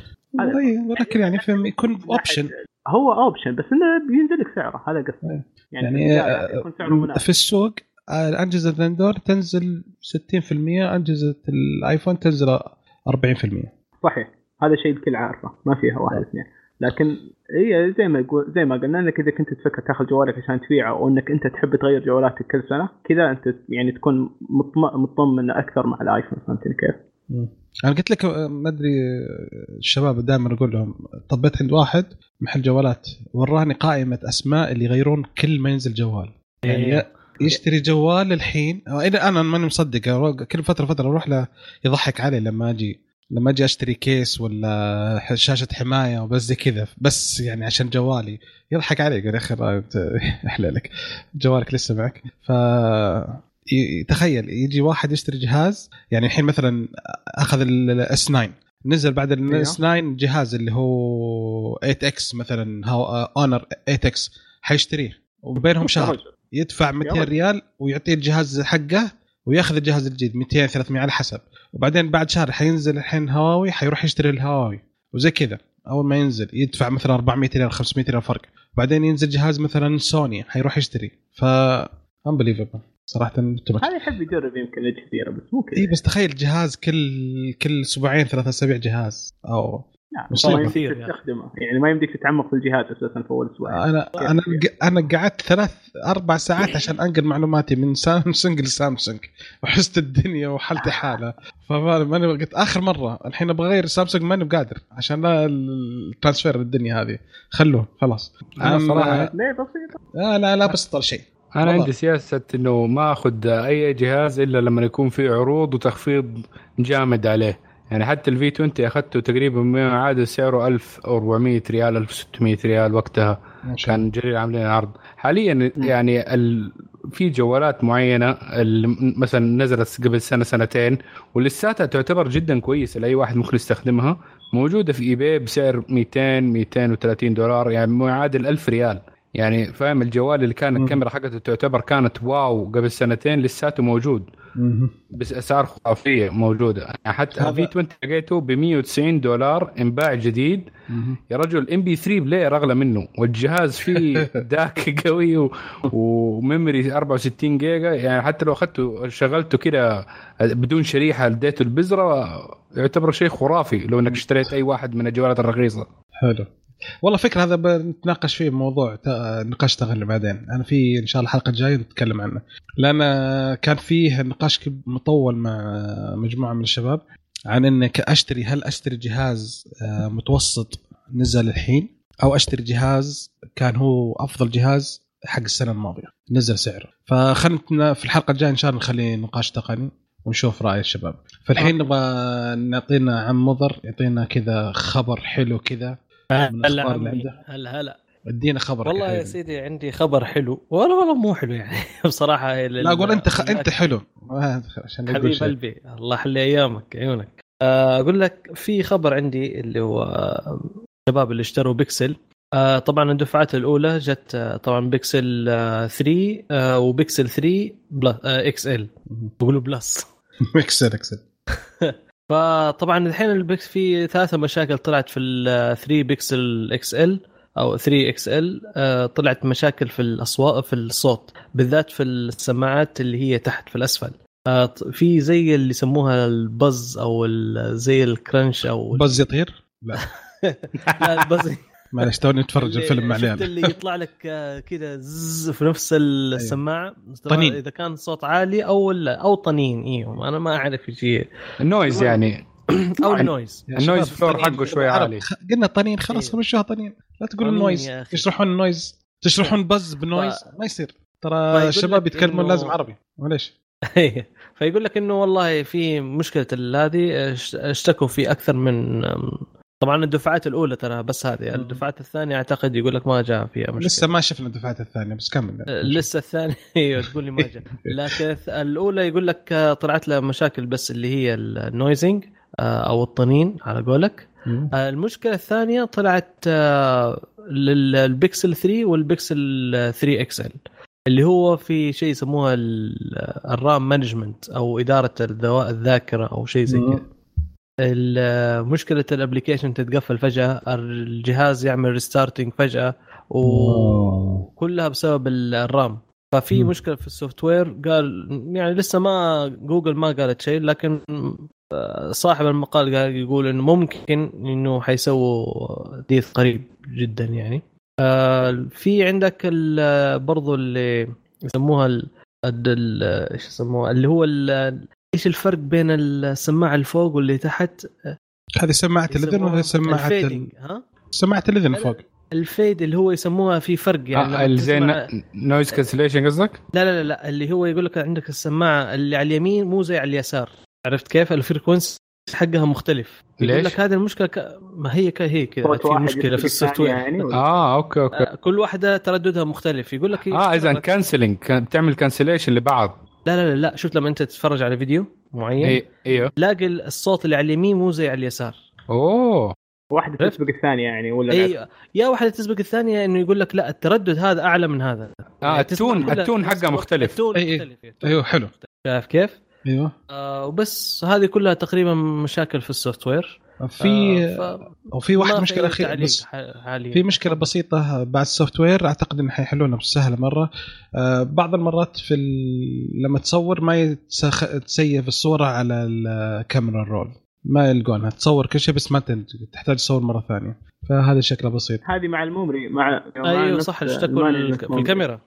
ولكن يعني فهم يكون اوبشن هو اوبشن بس إنه بينزل لك سعره هذا قصدي. إيه. يعني, يعني يعني يكون سعره مناسب. في السوق آه، أجهزة الاندرويد تنزل 60% أجهزة الآيفون تنزل 40% صحيح. هذا شيء الكل عارفه ما فيها واحد اثنين. لكن هي زي ما يقول زي ما قلنا إنك إذا كنت تفكر تاخذ جوالك عشان تبيعه أو إنك أنت تحب تغير جوالاتك كل سنة كذا أنت يعني تكون مطم- مطمن أكثر مع الآيفون فهمتني كيف؟ أنا قلت لك آه، ما أدري آه، الشباب دائما أقول لهم طبيت عند واحد محل جوالات وراني قائمة أسماء اللي يغيرون كل ما ينزل جوال. يعني إيه. يشتري جوال الحين إذا أنا ماني مصدق كل فتره فترة أروح له يضحك علي لما أجي لما أجي أشتري كيس ولا شاشة حماية وبس زي كذا. بس يعني عشان جوالي. يضحك علي يقول يا أخي أحلى لك. جوالك لسه معك. ف تخيل يجي واحد يشتري جهاز يعني الحين مثلا أخذ ال S 9 نزل بعد ال S 9 جهاز اللي هو 8 X مثلا Honor 8 X حيشتريه وبينهم شهر. يدفع 200 رجل. ريال ويعطيه الجهاز حقه ويأخذ الجهاز الجديد 200 300 على حسب. وبعدين بعد شهر حينزل الحين هواوي حيروح يشتري الهواوي. وزي كذا أول ما ينزل يدفع مثلا 400 ريال 500 ريال فرق. بعدين ينزل جهاز مثلا سوني حيروح يشتري. ف unbelievable. صراحة. هذا يحب يجرب يمكن أجهزة كثيرة بس مو كذا. اي بس تخيل جهاز كل كل أسبوعين ثلاث أسابيع جهاز. أو مصيبة. ما يمديك كثير يعني. تستخدمه. يعني ما يمديك تتعمق في الجهاز أساسا في أول أسبوع. أنا أنا أنا قعدت ثلاث أربع ساعات عشان أنقل معلوماتي من سامسونج لسامسونج. وحست الدنيا وحالتي حالة. فما ماني قلت آخر مرة الحين أبغى أغير سامسونج ماني بقادر. عشان لا ال transfer الدنيا هذه. خلوه خلاص. أنا أما- صراحة- ليه بسيطه لا لا لا بسطر شيء. أنا والله. عندي سياسة إنه ما أخذ أي جهاز إلا لما يكون في عروض وتخفيض جامد عليه. يعني حتى الفي 20 أخذته تقريبا يعادل سعره 1400 ريال 1600 ريال وقتها. الله. كان جرير عاملين عرض. حاليا يعني ال... في جوالات معينة اللي مثلا نزلت قبل سنة سنتين ولساتها تعتبر جدا كويسة لأي واحد ممكن يستخدمها. موجودة في eBay بسعر 200 230 دولار يعني ما يعادل 1000 ريال. يعني فاهم الجوال اللي كان. الكاميرا حقته تعتبر كانت wow قبل سنتين لساته موجود. بس أسعار خرافية موجودة. يعني حتى V 20 لقيته ب 190 دولار إنباع جديد. يا رجل MP 3 player أغلى منه. والجهاز فيه DAC قوي و... و memory 64 جيجا. يعني حتى لو اخذته شغلته كده بدون شريحة اديته البذره يعتبر شيء خرافي لو إنك اشتريت أي واحد من الجوالات الرخيصة. حلو. والله فكرة هذا بنتناقش فيه بموضوع نقاش تغلي بعدين. أنا في إن شاء الله الحلقة الجاية نتكلم عنه. لأن كان فيه نقاش مطول مع مجموعة من الشباب عن انك اشتري هل أشتري جهاز آه، متوسط نزل الحين؟ أو أشتري كان هو أفضل جهاز حق السنة الماضية نزل سعره. فخلنا في الحلقة الجاية إن شاء الله نخليه نقاش تقني ونشوف رأي الشباب. فالحين نبغى نعطينا عم مضر يعطينا كذا خبر حلو كذا. هلا. هلا هلا. ادينا خبر والله. يا سيدي عندي خبر حلو. والله والله مو حلو يعني. بصراحة لا أقول أنت خ... أنت حلو. عشان حبيب. قلبي الله يحلي أيامك عيونك. آه، أقول لك في خبر عندي اللي هو آه، الشباب اللي اشتروا بيكسل. آه، طبعا الدفعات الأولى جت آه، طبعا بيكسل آه، 3 آه، وبيكسل 3 plus XL. بقولوا plus. XL XL فطبعا الحين البيكس في ثلاثة مشاكل طلعت في ال 3 Pixel XL أو 3 XL طلعت مشاكل في الأصوات في الصوت بالذات في السماعات اللي هي تحت في الأسفل. آه، في زي اللي يسموها ال buzz أو زي ال crunch أو buzz يطير؟ لا. لا ال buzz معلش توني نتفرج اللي- الفيلم مع شفت العيال اللي يطلع لك آه، كذا زز في نفس السماعة. طنين. إذا كان صوت عالي أو لا أو طنين أيوه أنا ما أعرف إيش هي. ال noise يعني. أو يعني- ال noise يا ال noise floor. حقه شوي. عالي. قلنا طنين خلاص إيه. مشوها طنين. لا تقولوا طنين noise يا أخي. تشرحون ال noise. تشرحون buzz ب noise ف- ما يصير. ترى الشباب يتكلمون لازم عربي. معليش. فيقول لك إنه والله في مشكلة هذه اش- اشتكوا في أكثر من طبعا الدفعات الأولى ترى بس هذه الدفعات الثانية أعتقد يقول لك ما جاء فيها مشكلة. لسه ما شفنا الدفعات الثانية بس كمل. أه، لسه الثانية أيوه تقول لي ما جاء. لكن الأولى يقول لك آه، طلعت لها مشاكل بس اللي هي ال noising آه، أو الطنين على قولك. المشكلة الثانية طلعت للبكسل 3 والبكسل 3 XL اللي هو في شيء يسموها ال- RAM management أو إدارة الذاكرة أو شيء زي. كذا. مشكلة ال application تتقفل فجأة الجهاز يعمل restarting فجأة وكلها بسبب ال- RAM. ففي. مشكلة في ال software قال يعني لسه ما جوجل ما قالت شيء لكن آه، صاحب المقال قال يقول إنه ممكن إنه حيسووا update قريب جدا يعني. آه، في عندك برضو اللي يسموها إيش يسموها؟ اللي هو إيش الفرق بين السماعة اللي فوق واللي تحت؟ هذه سماعة الإذن ولا سماعة ال- الفيدنج ها؟ سماعة الإذن فوق. الفيد اللي هو يسموها في فرق يعني. آه لما زي نويز كانسليشن قصدك؟ لا لا لا اللي هو يقول لك عندك السماعة اللي على اليمين مو زي على اليسار. عرفت كيف؟ الفريكونسي حقها مختلف. يقول ليش؟ لك هذه المشكلة ك... ما هي ك... هي كذا في مشكلة في السوفت وير يعني آه أوكي أوكي. آه، كل واحدة ترددها مختلف. يقول لك آه اذا كانسلنج بتعمل كانسليشن لبعض. لا لا لا لا شوف لما أنت تتفرج على فيديو معين اي أيوه تلاقي الصوت اللي على اليمين مو زي على اليسار أوه واحدة عرفت؟ تسبق الثانية يعني ولا العكس؟ اي يا واحدة تسبق الثانية إنه يقول لك لا التردد هذا أعلى من هذا آه يعني ال tone ال tone الوقت. مختلف ال tone أي- أي. مختلف أيوه حلو شايف كيف؟ أيوه آه وبس هذه كلها تقريبا مشاكل في ال software في آه ف... وفي واحدة ما مشكلة اخيره بس حاليا. في مشكلة بسيطة بعد ال software أعتقد ان حيحلونها بسهلة مرة. آه، بعض المرات في ال... لما تصور ما يتسخ... تسيف الصورة على ال camera roll ما يلقونها تصور كل شيء بس ما تحتاج تصور مرة ثانية. فهذا شكله بسيط. هذه مع ال memory مع أيوه صح اشتكوا في. الكاميرا.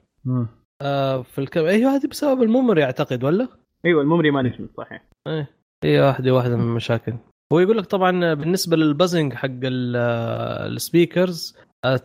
آه في الكاميرا. أيوه هذه بسبب ال memory أعتقد ولا؟ أيوه ال memory management صحيح. إيه هي واحدة واحدة من المشاكل. هو يقول لك طبعا بالنسبة لل buzzing حق ال- ال speakers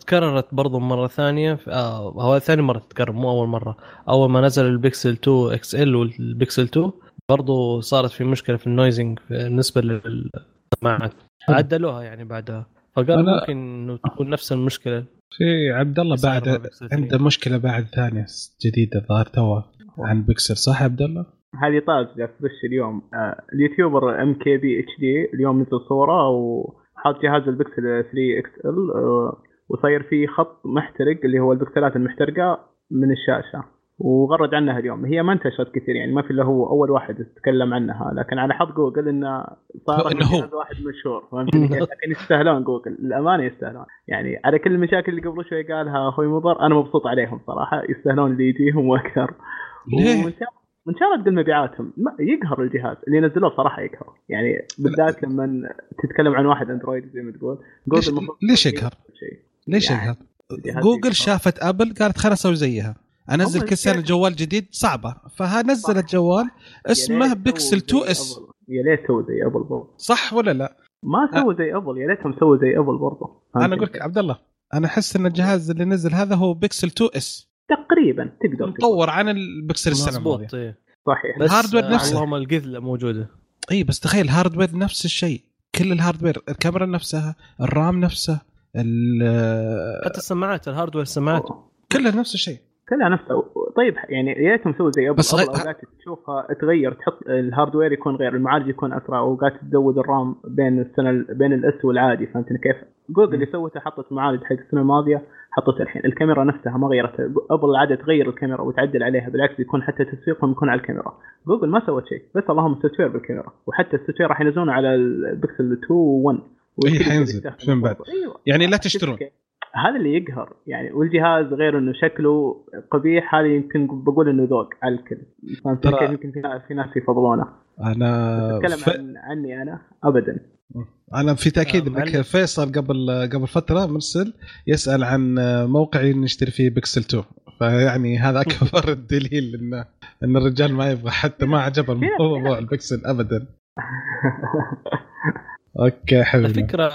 تكررت برضو مرة ثانية. آه هو ثاني مرة تتكرر مو أول مرة. أول ما نزل البيكسل 2 XL والبيكسل 2 برضو صارت في مشكلة في ال noising بالنسبة للسماعات. عدلوها يعني بعدها. فقال ممكن إنه تكون نفس المشكلة. في عبد الله بعد مع Pixel 3. عنده مشكلة بعد ثانية جديدة ظهر توه عن بيكسل صح عبد الله؟ هذه طازجه fresh اليوم. آه اليوتيوبر ام كي بي اتش دي اليوم نزل صورة وحاط جهاز البكسل 3 XL وصاير فيه خط محترق اللي هو البكسلات المحترقة من الشاشة. وغرد عنها اليوم. هي ما انتشرت كثير يعني ما في إلا هو أول واحد يتكلم عنها. لكن على حظ جوجل انه صار إنه واحد مشهور فهمتني؟ لكن يستاهلون جوجل. الامانه يستاهلون. يعني على كل المشاكل اللي قبل شوي قالها أخوي مضر أنا مبسوط عليهم صراحة. يستاهلون اللي يجيهم وأكثر. شاء وان شاء الله تقل مبيعاتهم ما يقهر الجهاز اللي نزلوه بصراحة يقهر يعني بالذات لما تتكلم عن واحد أندرويد زي ما تقول ليش, جوجل ليش تسوي يقهر؟ ليش يعني يقهر؟ جوجل يقهر. شافت ابل قالت خليني أسوي زيها أنزل كل سنة جوال جديد صعبة فنزلت. جوال اسمه بيكسل سووا 2 زي S. يا ليت سووا زي ابل برضه صح ولا لا؟ ما سووا زي ابل يا ليتهم سووا زي ابل برضه أنا؟ أقول لك عبد الله أنا أحس إن الجهاز اللي نزل هذا هو بيكسل 2 S تقريبا تقدر. مطور عن البكسل السنة الماضية. مظبوط إيه. صحيح. بس ال hardware آه، نفسه. اللهم القذله موجودة. اي بس تخيل ال hardware نفس الشيء. كل ال hardware الكاميرا نفسها ال RAM نفسه حتى السماعات ال hardware السماعات. كلها نفس الشيء. كلها نفسه طيب يعني يا ريتهم سووا زي ابل بس غير- اوقات تشوفها تغير تحط ال hardware يكون غير المعالج يكون أسرع اوقات تزود ال RAM بين السنة بين ال S والعادي. فهمتني كيف؟ جوجل اللي سوته حطت معالج حق السنة الماضية. حطت الحين. الكاميرا نفسها ما غيرتها أبل عادة تغير الكاميرا وتعدل عليها بالعكس يكون حتى تسويقهم يكون على الكاميرا. جوجل ما سوت شيء بس اللهم ال software بالكاميرا وحتى ال software راح ينزلونه على البكسل 2 و1 إيه، حينزل من بعد. أيوه. يعني لا تشترون. هذا اللي يقهر. يعني والجهاز غير إنه شكله قبيح هذا يمكن بقول إنه ذوق على الكل. فهمت يمكن في- في ناس يفضلونه. أنا أتكلم ف... عن عني أنا ابدا. أنا في تأكيد آه، إنك. فيصل قبل قبل فترة مرسل يسأل عن موقع نشتري فيه بيكسل 2 فيعني هذا أكبر الدليل إن إن الرجال ما يبغى حتى ما عجبه الموضوع البكسل ابدا. أوكي حبيبي. الفكرة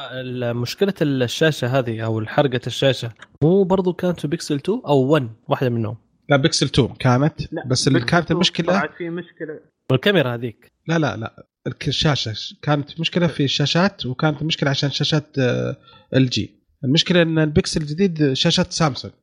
مشكله الشاشة هذه أو حرقه الشاشة مو برضو كانت في بيكسل 2 أو 1 واحدة منهم؟ لا بيكسل 2 كانت لا، بس اللي كانت المشكلة في مشكلة. والكاميرا هذيك. لا لا لا. الشاشه كانت مشكلة في الشاشات وكانت المشكلة عشان شاشات LG المشكلة إن البكسل الجديد شاشات سامسونج.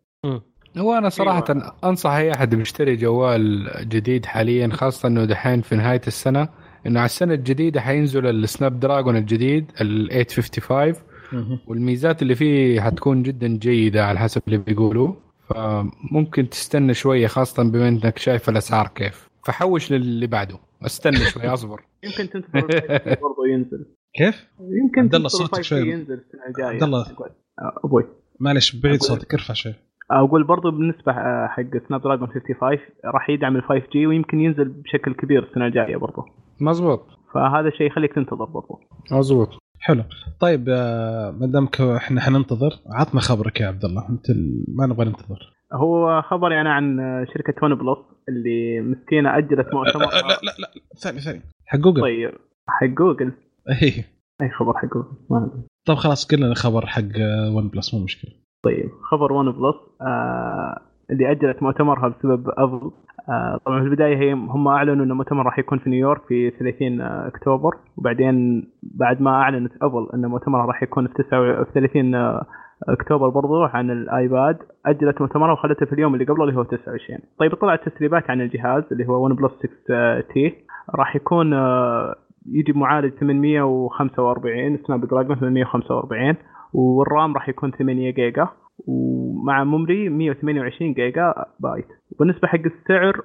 هو أنا صراحة أنصح أي أحد بيشتري جوال جديد حاليا خاصة إنه دحين في نهاية السنة إنه على السنة الجديدة حينزل ال Snapdragon الجديد ال 855 والميزات اللي فيه حتكون جدا جيدة على حسب اللي بيقولوا. فممكن تستنى شوية خاصة بما إنك شايف الأسعار كيف. فحوش للي بعده. استنى شوي اصبر. يمكن تنتظر برضه ينزل. كيف؟ يمكن عبد الله تنتظر صوتك 5G شوي. ينزل السنة الجايه عبد الله. آه، أبوي. معلش بعيد صوتك ارفع شوي. أقول برضو بالنسبة آه، حق Snapdragon 55 راح يدعم ال 5G ويمكن ينزل بشكل كبير السنة الجاية برضو. مزبوط فهذا شيء يخليك تنتظر برضو. مزبوط حلو. طيب آه، ما دامك إحنا حننتظر عطنا خبرك يا عبد الله. أنت ما نبغى ننتظر. هو خبر يعني عن شركة OnePlus اللي مسكينة اجلت مؤتمر. لا لا لا ثاني ثاني حق جوجل طيب حق جوجل اي أي خبر حق جوجل ما أدري. طب خلاص قلنا خبر حق OnePlus مو مشكلة. طيب خبر OnePlus آه اللي اجلت مؤتمرها بسبب ابل آه طبعا في البداية هي هم أعلنوا إن المؤتمر راح يكون في نيويورك في 30 أكتوبر. وبعدين بعد ما أعلنت ابل إن مؤتمرها راح يكون في 9 في 30 آه، أكتوبر برضو عن الآيباد أجلت مؤتمرها وخلته في اليوم اللي قبله اللي هو 29 طيب طلعت تسريبات عن الجهاز اللي هو OnePlus 6T. راح يكون آه، يجي بمعالج 845 Snapdragon 845 والرام راح يكون 8 جيجا ومع memory 128 جيجا بايت. وبالنسبة حق السعر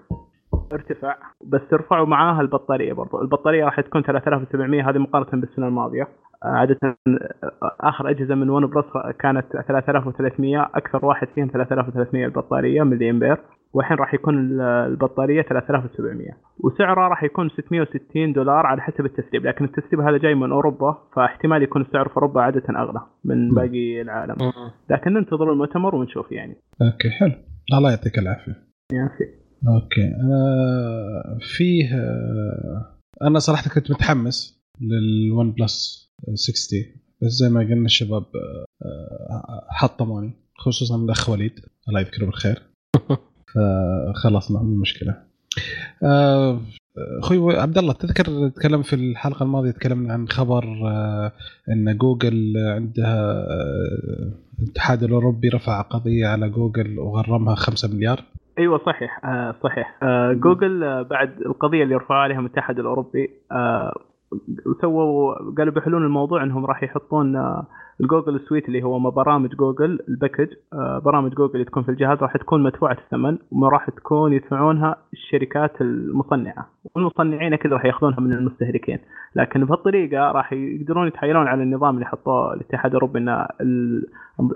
ارتفع بس ارفعوا معاها البطارية برضو. البطارية راح تكون 3700 هذه مقارنة بالسنة الماضية. آه، عادة آه، آخر أجهزة من OnePlus كانت 3300 أكثر واحد فيهم 3300 البطارية ملي امبير والحين راح يكون ال- البطارية 3700 وسعرها راح يكون 660 دولار على حسب التسريب لكن التسريب هذا جاي من أوروبا فاحتمال يكون السعر في أوروبا عادة أغلى من باقي العالم. لكن ننتظر المؤتمر ونشوف يعني. أوكي حلو. الله يعطيك العافية. في- أوكي. أنا فيه آه، أنا صراحة كنت متحمس لل OnePlus 6T بس زي ما قلنا الشباب آه، آه، حطموني خصوصا الأخ وليد. الله يذكره بالخير. فخلاص ما مو مشكلة. أخوي عبد الله تذكر تكلم في الحلقة الماضية تكلمنا عن خبر إن جوجل عندها الاتحاد الأوروبي رفع قضية على جوجل وغرمها 5 مليار. أيوه صحيح. آه صحيح. آه جوجل آه بعد القضية اللي رفعوا عليها الاتحاد الأوروبي آه سووا قالوا بيحلون الموضوع إنهم راح يحطون آه ال Google Suite اللي هو برامج جوجل ال package آه برامج جوجل اللي تكون في الجهاز راح تكون مدفوعة الثمن وما راح تكون يدفعونها الشركات المصنعة. والمصنعين أكيد راح يأخذونها من المستهلكين. لكن بهالطريقة راح يقدرون يتحايلون على النظام اللي حطوه الاتحاد الأوروبي إن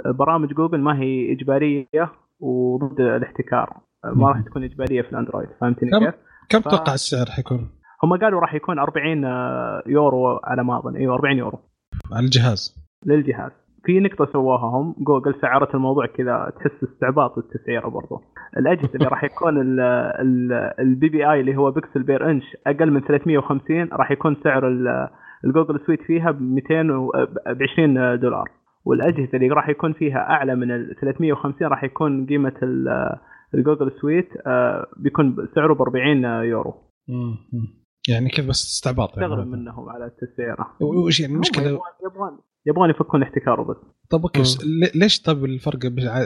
برامج جوجل ما هي إجبارية وضد الاحتكار. ما راح تكون إجبارية في الأندرويد فهمتني كم؟ كيف؟ كم ف- تتوقع السعر حيكون؟ هم قالوا راح يكون 40 يورو على ما أظن. أيوه 40 يورو. على الجهاز. للجهاز. في نقطة سواها هم جوجل سعرت الموضوع كذا تحس استعباط التسعيرة برضو. الأجهزة اللي راح يكون ال PPI اللي هو pixel per inch أقل من 350 راح يكون سعر ال- الجوجل suite فيها ب 200 و- ب 20 دولار. والأجهزة اللي راح يكون فيها أعلى من ال 350 راح يكون قيمة ال- الجوجل suite آه، بيكون سعره ب 40 يورو. مم. يعني كذا بس استعباط يعني. استغرب منهم على التسعيرة. وش يعني المشكلة؟ يبغون يبغون يبغون يفكون احتكاره بس. طب okay ليش طب الفرق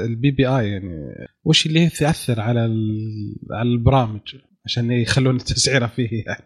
ال PPI يعني؟ وش اللي ياثر على ال- على البرامج عشان يخلون التسعيرة فيه يعني؟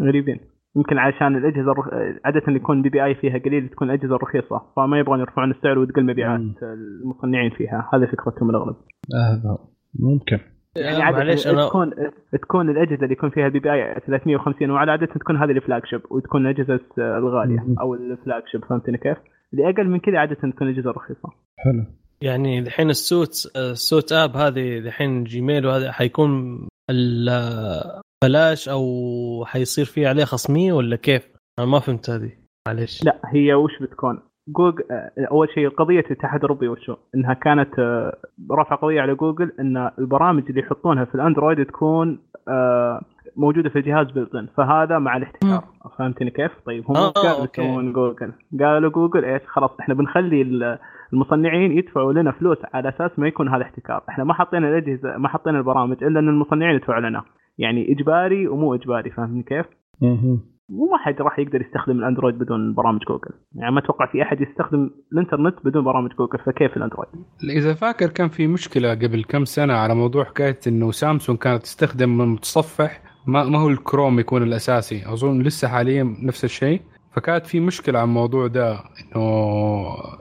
غريبين. يمكن عشان الأجهزة الرخ... عادة يكون PPI فيها قليل تكون الأجهزة رخيصه فما يبغون يرفعون السعر وتقل مبيعات. المصنعين فيها. هذا فكرتهم الأغلب. آه، هذا هو. ممكن يعني معليش أنا تكون تكون الأجهزة اللي يكون فيها PPI 350 وعلى عادة تكون هذه ال flagship وتكون الأجهزة الغالية. أو ال flagship فهمتني كيف؟ اللي أقل من كذا عادة تكون أجهزة رخيصة حلو يعني الحين ال suite ال suite app هذه الحين جيميل وهذا حيكون ال- بلاش أو حيصير فيه عليه خصمية ولا كيف؟ أنا ما فهمت هذه معلش لا هي وش بتكون؟ جوجل أول شيء قضية الاتحاد الأوروبي وشو؟ إنها كانت آه، رفع قضية على جوجل إن البرامج اللي يحطونها في الأندرويد تكون آه، موجودة في الجهاز built-in فهذا مع الاحتكار فهمتني كيف؟ طيب هم آه، قالوا. يسوون جوجل؟ قالوا جوجل إيش؟ خلاص إحنا بنخلي ال- المصنعين يدفعوا لنا فلوس على أساس ما يكون هذا احتكار، إحنا ما حطينا الأجهزة ما حطينا البرامج إلا إن المصنعين يدفعوا لنا، يعني إجباري ومو إجباري فاهمني كيف؟ مو احد راح يقدر يستخدم الأندرويد بدون برامج جوجل. يعني ما أتوقع في أحد يستخدم الإنترنت بدون برامج جوجل فكيف الأندرويد؟ إذا فاكر كان في مشكلة قبل كم سنة على موضوع حكاية إنه سامسونج كانت تستخدم متصفح ما ما هو الكروم يكون الأساسي. أظن لسه حاليا نفس الشيء. فكانت في مشكلة على الموضوع ده إنه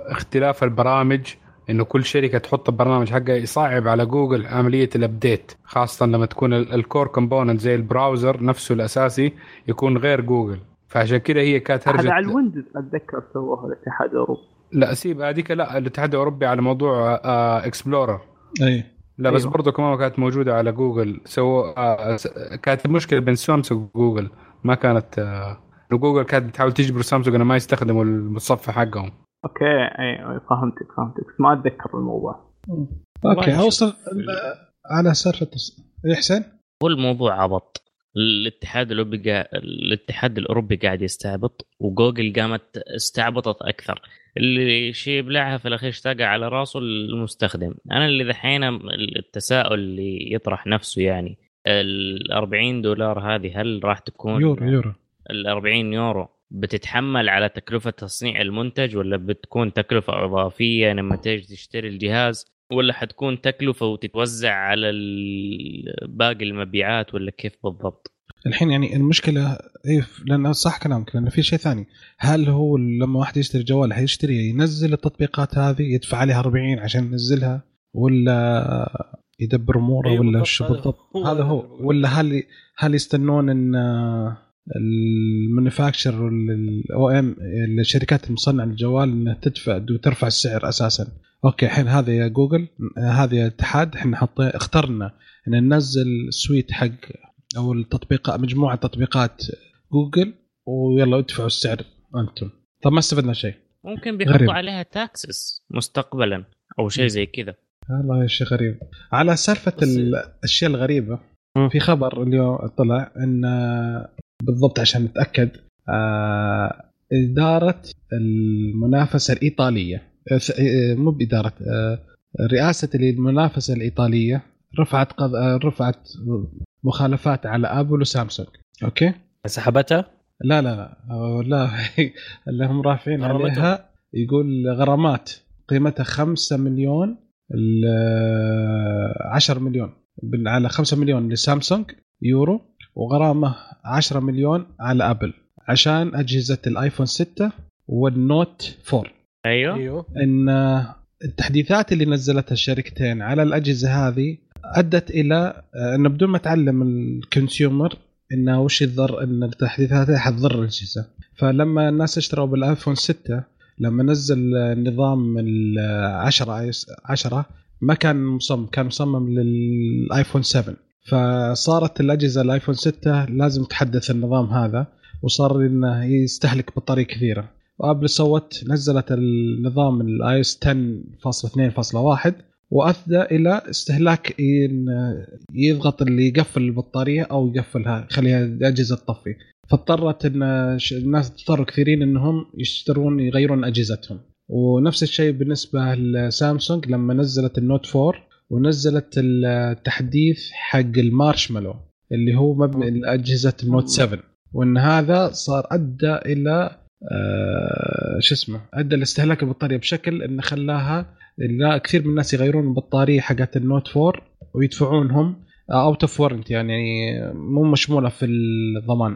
اختلاف البرامج إنه كل شركة تحط البرنامج حقها يصعب على جوجل عملية ال update خاصة لما تكون ال core component زي ال browser نفسه الأساسي يكون غير جوجل. فعشان كذا هي كانت هذا هرجه على الويندوز أتذكر سووها الاتحاد الأوروبي. لا سيب هذيك لا الاتحاد الأوروبي على موضوع آه Explorer أي. لا بس أيوه. برضه كمان كانت موجودة على جوجل. so آه كانت المشكلة بين سامسونج وجوجل. ما كانت آه جوجل كانت بتحاول تجبر سامسونج انه ما يستخدموا المتصفح حقهم. okay اي فهمتك فهمتك. بس ما أتذكر الموضوع. okay اوصل. على سالفة إيه حسين؟ هو الموضوع عبط. الاتحاد الأوروبي. الاتحاد الأوروبي قاعد يستعبط وجوجل قامت استعبطت أكثر. اللي شيء يبلعها في الأخير اشتاق على راسه المستخدم. أنا اللي ذحين التساؤل اللي يطرح نفسه يعني ال 40 دولار هذه هل راح تكون يورو يورو. ال 40 يورو بتتحمل على تكلفة تصنيع المنتج ولا بتكون تكلفة إضافية لما تيجي تشتري الجهاز؟ ولا حتكون تكلفة وتتوزع على باقي المبيعات ولا كيف بالضبط؟ الحين يعني المشكلة إيه لأن صح كلامك لأن في شيء ثاني. هل هو لما واحد يشتري جوال حيشتري ينزل التطبيقات هذه يدفع عليها 40 عشان ينزلها؟ ولا يدبر أموره أيوة ولا شو بالضبط؟ هذا هو. ولا هل هل يستنون إن المانيفاكتشر أو إم الشركات المصنعة للجوال إنها تدفع وترفع السعر أساسا. okay الحين هذا يا جوجل هذا يا اتحاد إحنا حطينا اخترنا إن ننزل suite حق أو التطبيقات مجموعة تطبيقات جوجل ويلا ادفعوا السعر أنتم. طب ما استفدنا شيء. ممكن بيحطوا غريب. عليها taxes مستقبلا أو شيء زي كذا. والله شيء غريب. على سالفة الأشياء الغريبة. في خبر اليوم طلع إن بالضبط عشان نتأكد. آه، إدارة المنافسة الإيطالية. آه، آه، مو بإدارة آه، رئاسة المنافسة الإيطالية رفعت قض... آه، رفعت مخالفات على آبل وسامسونج. أوكي؟ سحبتها؟ لا لا لا. لا اللي هم رافعين. عليها يقول غرامات قيمتها 5 مليون ل 10 مليون على 5 مليون لسامسونج يورو. وغرامه 10 مليون على ابل عشان أجهزة الايفون 6 والنوت 4 أيوه. أيوه. إن التحديثات اللي نزلتها الشركتين على الأجهزة هذه أدت إلى إنه بدون ما تعلم ال consumer إنه وش يضر إن التحديثات هذه حتضر الأجهزة. فلما الناس اشتروا بالآيفون 6 لما نزل نظام ال 10 10 ما كان مصمم كان مصمم للايفون 7 فصارت الأجهزة الايفون 6 لازم تحدث النظام هذا وصار إنه يستهلك بطارية كثيرة. وأبل سوت نزلت النظام ال iOS 10.2.1 وأدى إلى استهلاك يضغط اللي يقفل البطارية أو يقفلها يخليها الأجهزة تطفي. فاضطرت إن الناس اضطروا كثيرين إنهم يشترون يغيرون أجهزتهم. ونفس الشيء بالنسبة لسامسونج لما نزلت النوت 4 ونزلت التحديث حق المارشمالو اللي هو مبني لأجهزة النوت 7 وإن هذا صار أدى إلى آه شو اسمه أدى لاستهلاك البطارية بشكل انه خلاها لا كثير من الناس يغيرون البطارية حقت النوت 4 ويدفعونهم out of warranty يعني مو مشمولة في الضمان.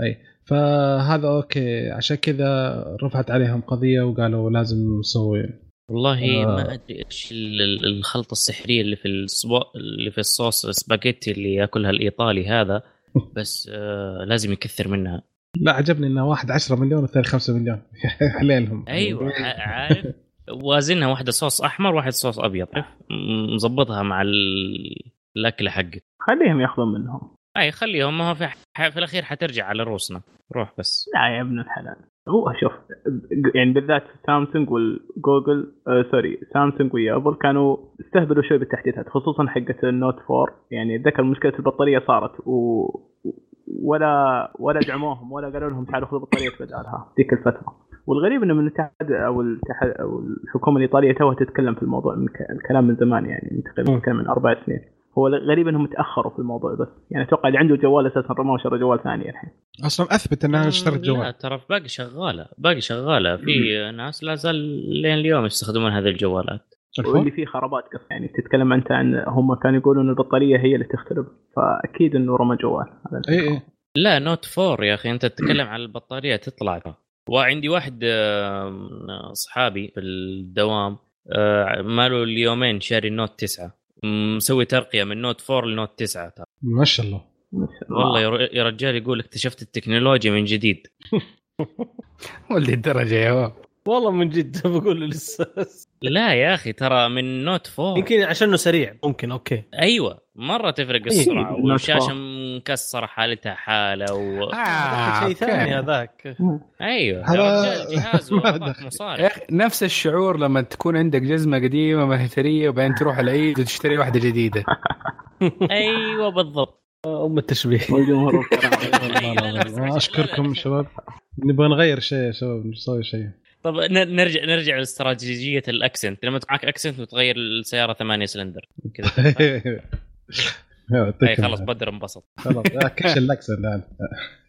إيه. فهذا okay عشان كذا رفعت عليهم قضية وقالوا لازم نسوي والله آه. ما أدري إيش ال- ال- الخلطة السحرية اللي في الصبا... اللي في الصوص السباجيتي اللي يأكلها الإيطالي هذا بس آه لازم يكثر منها. لا عجبني انه واحد 10 مليون والثاني 5 مليون. حليلهم. أيوه عارف؟ وازنها واحدة صوص أحمر واحد صوص أبيض مظبطها مع ال- الاكله حقك خليهم يأخذون منهم. أي خليهم ما هو في, ح- في الأخير حترجع على روسنا روح بس. لا يا ابن الحلال. هو شوف يعني بالذات سامسونج والجوجل آه sorry سامسونج ويا أبل كانوا استهبلوا شوي بالتحديثات خصوصا حقت النوت 4 يعني اتذكر مشكلة البطارية صارت و ولا ولا دعموهم ولا قالوا لهم تعالوا خذوا بطارية بدالها ذيك الفترة. والغريب إنه من الاتحاد أو الاتحاد أو الحكومة الإيطالية توها تتكلم في الموضوع من الكلام من زمان يعني من تقريبا من أربع سنين. هو غريب إنهم تأخروا في الموضوع بس يعني أتوقع اللي عنده جوال أساسا رماه وشرى جوال ثاني الحين. أصلا أثبت انها اشترت لا جوال. ترى باقي شغالة باقي شغالة. في ناس لا زال لين اليوم يستخدمون هذه الجوالات. واللي فيه خرابات قص يعني تتكلم أنت عن هم كانوا يقولون البطارية هي اللي تختلف فأكيد إنه رمى جوال. هذا اي اي لا Note 4 يا أخي أنت تتكلم عن البطارية تطلع. وعندي واحد أصحابي في الدوام آه، ماله اليومين شاري ال Note 9 مسوي ترقية من Note 4 ل Note 9 ترى ما شاء الله. والله يا رجال يقول اكتشفت التكنولوجيا من جديد ولدي الدرجه يا هو. والله من جد بقول لسه. لا يا أخي ترى من نوت 4 يمكن عشانه سريع. ممكن أوكي. أيوه مرة تفرق السرعة. نوت والشاشة 4. مكسرة حالتها حالة و... آه شيء أوكي. ثاني هذاك. أيوه هذا- جهاز مصاري. أخي نفس الشعور لما تكون عندك جزمة قديمة مهتريه وبعدين تروح العيد وتشتري واحدة جديدة. أيوه بالضبط. أم التشبيه. والجمهور لا. أشكركم شباب. نبغى نغير شيء يا شباب نسوي شيء. طب نرجع نرجع لاستراتيجية الأكسنت. لما تكون معك أكسنت وتغير السيارة ثمانية سلندر. كذا. اي خلاص. بدر انبسط. خلاص لا، كش الأكسنت الآن.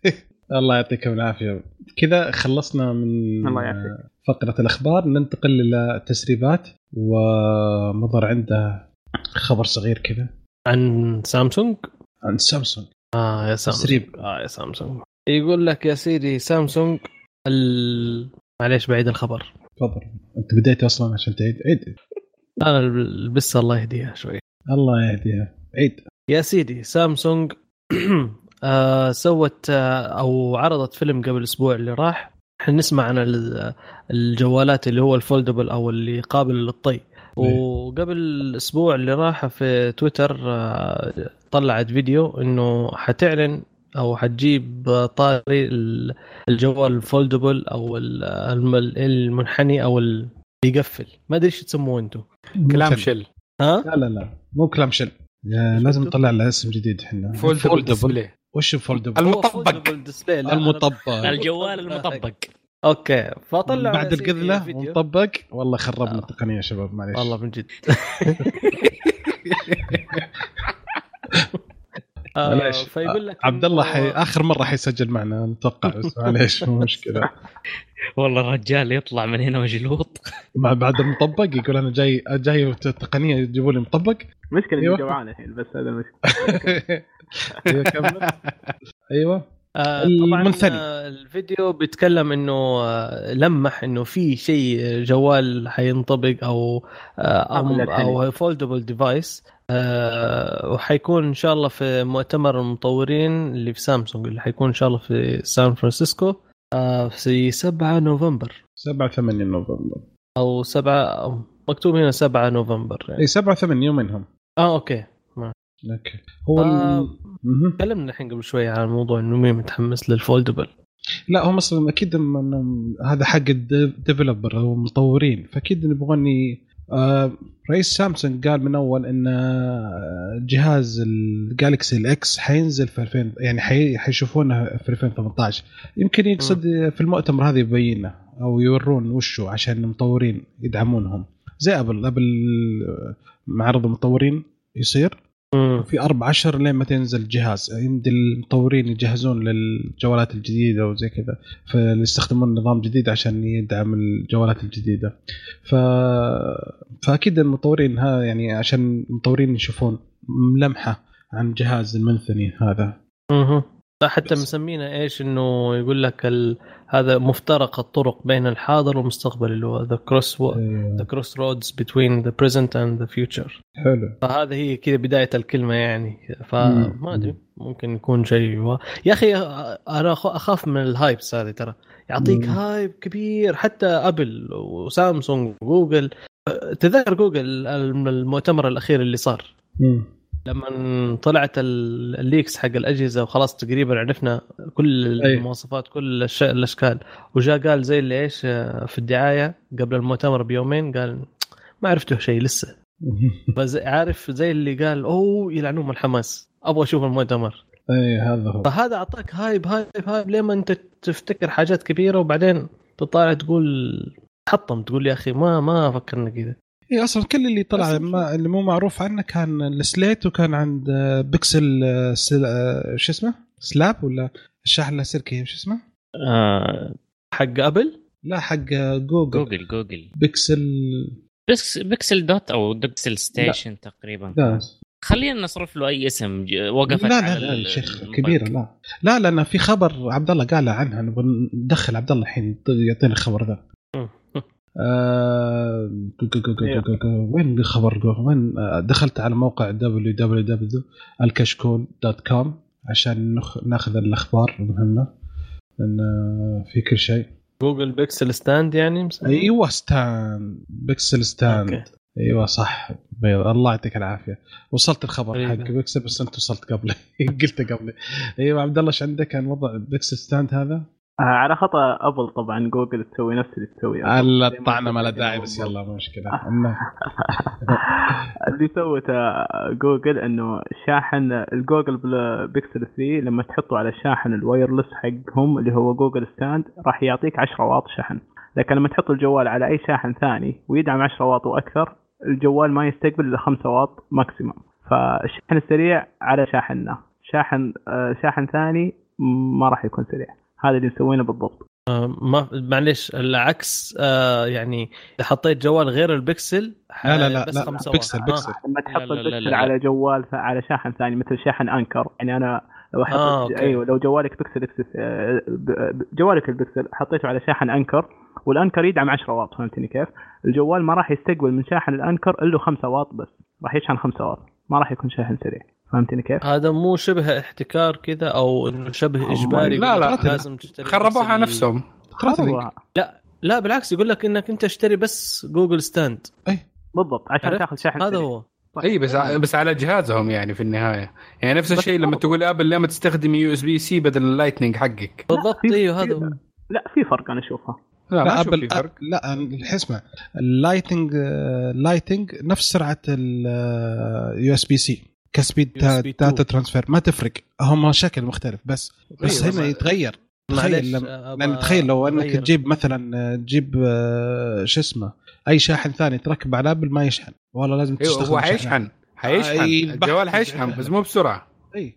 الله يعطيكم العافية. كذا خلصنا من الله يعافيك. فقرة الأخبار. ننتقل إلى التسريبات ومضر عنده خبر صغير كذا. عن سامسونج؟ عن سامسونج. آه يا سامسونج. تسريب. آه يا سامسونج. يقول لك يا سيدي سامسونج ال... معليش بعيد الخبر. تفضل انت بديت أصلا عشان تعيد؟ عيد. أنا البسة الله يهديها شوي. الله يهديها. عيد. يا سيدي سامسونج آه سوت آه أو عرضت فيلم قبل أسبوع اللي راح. إحنا نسمع عن ال- الجوالات اللي هو ال foldable أو اللي قابل للطي. وقبل الأسبوع اللي راح في تويتر آه، طلعت فيديو إنه حتعلن أو حتجيب طاري ال- الجوال ال foldable أو ال- الم- المنحني أو اللي يقفل. ما أدري إيش تسموه أنتم. كلام شل. ها؟ لا لا لا. مو كلام شل. لازم؟ نطلع له اسم جديد إحنا. foldable وش الفولدبل؟ المطبق. المطبق. الجوال المطبق. أوكي. فطلع بعد القذلة. ومطبق والله خربنا آه. التقنية يا شباب معليش. والله من جد. آه، معليش. فيقول لك عبد الله حي... آخر مرة حيسجل معنا نتوقع بس معليش مو مشكلة. والله الرجال يطلع من هنا مجلوط. مع بعد المطبق يقول أنا جاي جاي تقنية يجيبوا لي مطبق. مشكلة أيوة. اني جوعان الحين بس هذا المشكلة كمل. أيوه. آه، المنثني. طبعا آه، الفيديو بيتكلم إنه آه، لمح إنه في شيء جوال حينطبق أو أو, foldable device وحيكون إن شاء الله في مؤتمر المطورين اللي في سامسونج اللي حيكون إن شاء الله في سان فرانسيسكو في 7 نوفمبر. 7 8 نوفمبر. أو 7 أو مكتوب هنا 7 نوفمبر يعني. اي 7 8 يومين هم آه أوكي. أوكي. هو آه،. تكلمنا الحين قبل شوية عن موضوع إنه مين متحمس لل foldable. لا هم أصلا أكيد من- هذا حق ال developer أو المطورين فأكيد يبغون آه، رئيس سامسونج قال من أول إن آه، جهاز ال Galaxy X حينزل في 2000 يعني حي حيشوفونه في 2018 يمكن يقصد في المؤتمر هذا يبينه أو يورون وشه عشان المطورين يدعمونهم. زي أبل أبل آه، معرض المطورين يصير. في أربع اشهر لين ما تنزل الجهاز. يمدي المطورين يجهزون للجوالات الجديدة وزي كذا. فيستخدمون نظام جديد عشان يدعم الجوالات الجديدة. ف... فأكيد المطورين ها يعني عشان المطورين يشوفون لمحة عن جهاز المنثني هذا. أها حتى بس. مسمينه إيش إنه يقول لك ال... هذا مفترق الطرق بين الحاضر والمستقبل اللي هو the cross the. crossroads between the present and the future حلو فهذا هي كذا بداية الكلمة يعني. فما أدري ممكن يكون شيء و... يا أخي أنا أخاف من ال hypes هذه ترى يعطيك. hype كبير حتى أبل وسامسونج وجوجل تذكر جوجل المؤتمر الأخير اللي صار مم. لما طلعت ال- ال leaks حق الأجهزة وخلاص تقريبا عرفنا كل. المواصفات كل الأشكال. وجاء قال زي اللي إيش آه، في الدعاية قبل المؤتمر بيومين قال ما عرفته شيء لسه. بس عارف زي اللي قال أوه يلعنون من الحماس. أبغى أشوف المؤتمر. أي هذا هو. فهذا أعطاك hype hype hype لما أنت تفتكر حاجات كبيرة وبعدين تطالع تقول تحطم تقول يا أخي ما ما فكرنا كذا. اي أصلا كل اللي طلع ما اللي مو معروف عنه كان السليت وكان عند آه، بيكسل آه، سل... آه، شو اسمه؟ سلاب ولا الشاحن اللاسلكي شو اسمه؟ آه حق أبل؟ لا حق جوجل, جوجل جوجل. بيكسل. بيكسل دوت أو بيكسل ستيشن تقريبا. لا. خلينا نصرف له أي اسم وقفت لا لا, لا شيخ. كبيره لا. لا لأن في خبر عبد الله قال عنها نبغى ندخل عبد الله الحين يعطينا الخبر ذا. آه، إيه. وين الخبر وين آه، دخلت على موقع www.الكشكول.com عشان نخ- ناخذ الأخبار المهمة لأن آه، في كل شيء Google Pixel Stand يعني مسمى؟ أيوه Stand Pixel Stand أوكي. أيوه صح بيض الله يعطيك العافية وصلت الخبر غريبة. حق بيكسل بس أنت وصلت قبلي قلته قبلي أيوه عبد الله إيش عندك عن وضع Pixel Stand هذا؟ آه، على خطى أبل طبعا جوجل تسوي نفس اللي تسويه الا زي ما طعنا ما له قلت داعي بس. يلا مشكلة. اللي سوته جوجل إنه شاحن ال Google Pixel 3 لما تحطه على الشاحن ال wireless حقهم اللي هو Google Stand راح يعطيك 10 واط شحن. لكن لما تحط الجوال على أي شاحن ثاني ويدعم 10 واط وأكثر الجوال ما يستقبل إلا 5 واط maximum فالشحن السريع على شاحننا. شاحن آه، شاحن ثاني ما راح يكون سريع. هذا اللي مسوينه بالضبط آه، ما معليش العكس آه يعني إذا حطيت جوال غير البكسل لا لا لا بس لا خمسة بيكسل واط. بيكسل لما تحط لا لا لا البكسل لا. على جوال على شاحن ثاني مثل شاحن أنكر يعني أنا لو حطيت آه، أوكي. أيوه لو جوالك بكسل إكس آه، ب- ب- جوالك البكسل حطيته على شاحن أنكر والأنكر يدعم 10 واط فهمتني كيف؟ الجوال ما راح يستقبل من شاحن الأنكر إلا 5 واط بس راح يشحن 5 واط ما راح يكون شاحن سريع فهمتني كيف؟ هذا مو شبه احتكار كذا أو انه شبه إجباري لا، لا. لازم تشتري خربوها على نفسهم هو- لا بالعكس يقول لك إنك أنت اشتري بس جوجل stand بالضبط عشان؟ تاخذ شاحن هذا سريع. هو اي بس بس على جهازهم يعني في النهاية يعني نفس الشيء لما. تقول ابل لما تستخدم USB-C بدل ال lightning حقك بالضبط أيوه هذا هو لا في فرق أنا اشوفها لا, لا ما أبل في فرق. لا اسمع ال lightning ال lightning نفس سرعة ال USB-C ك speed USB data transfer. ما تفرق. هم شكل مختلف بس بس أيوة، هنا يتغير. تخيل لما أبغى تخيل لو أنك أغير. تجيب مثلا آه، تجيب آه، شو اسمه أي شاحن ثاني تركب على أبل ما يشحن. والله لازم أيوه تستخدم هو. حيشحن. حيشحن. الجوال. حيشحن بس مو بسرعة. اي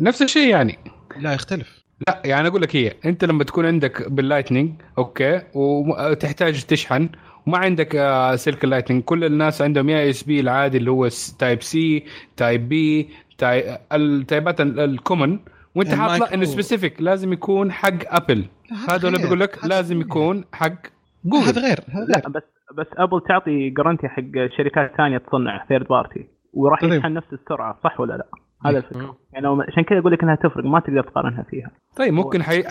نفس الشيء يعني. لا يختلف. لا يعني أقول لك هي أنت لما تكون عندك بال lightning okay وتحتاج تشحن وما عندك آه، سلك اللايتنينج كل الناس عندهم USB العادي اللي هو Type-C Type-B type التايبات ال- ال common وأنت حاط لا. انه specific لازم يكون حق ابل هذا اللي. بيقول لك لازم. يكون حق هذا جوجل غير هذا لا غير بس بس ابل تعطي guarantee حق شركات ثانية تصنع third party وراح طيب. يشحن نفس السرعة صح ولا لا؟ هذا إيه. الفكرة. يعني عشان كذا أقول لك إنها تفرق ما تقدر تقارنها فيها طيب ممكن حي...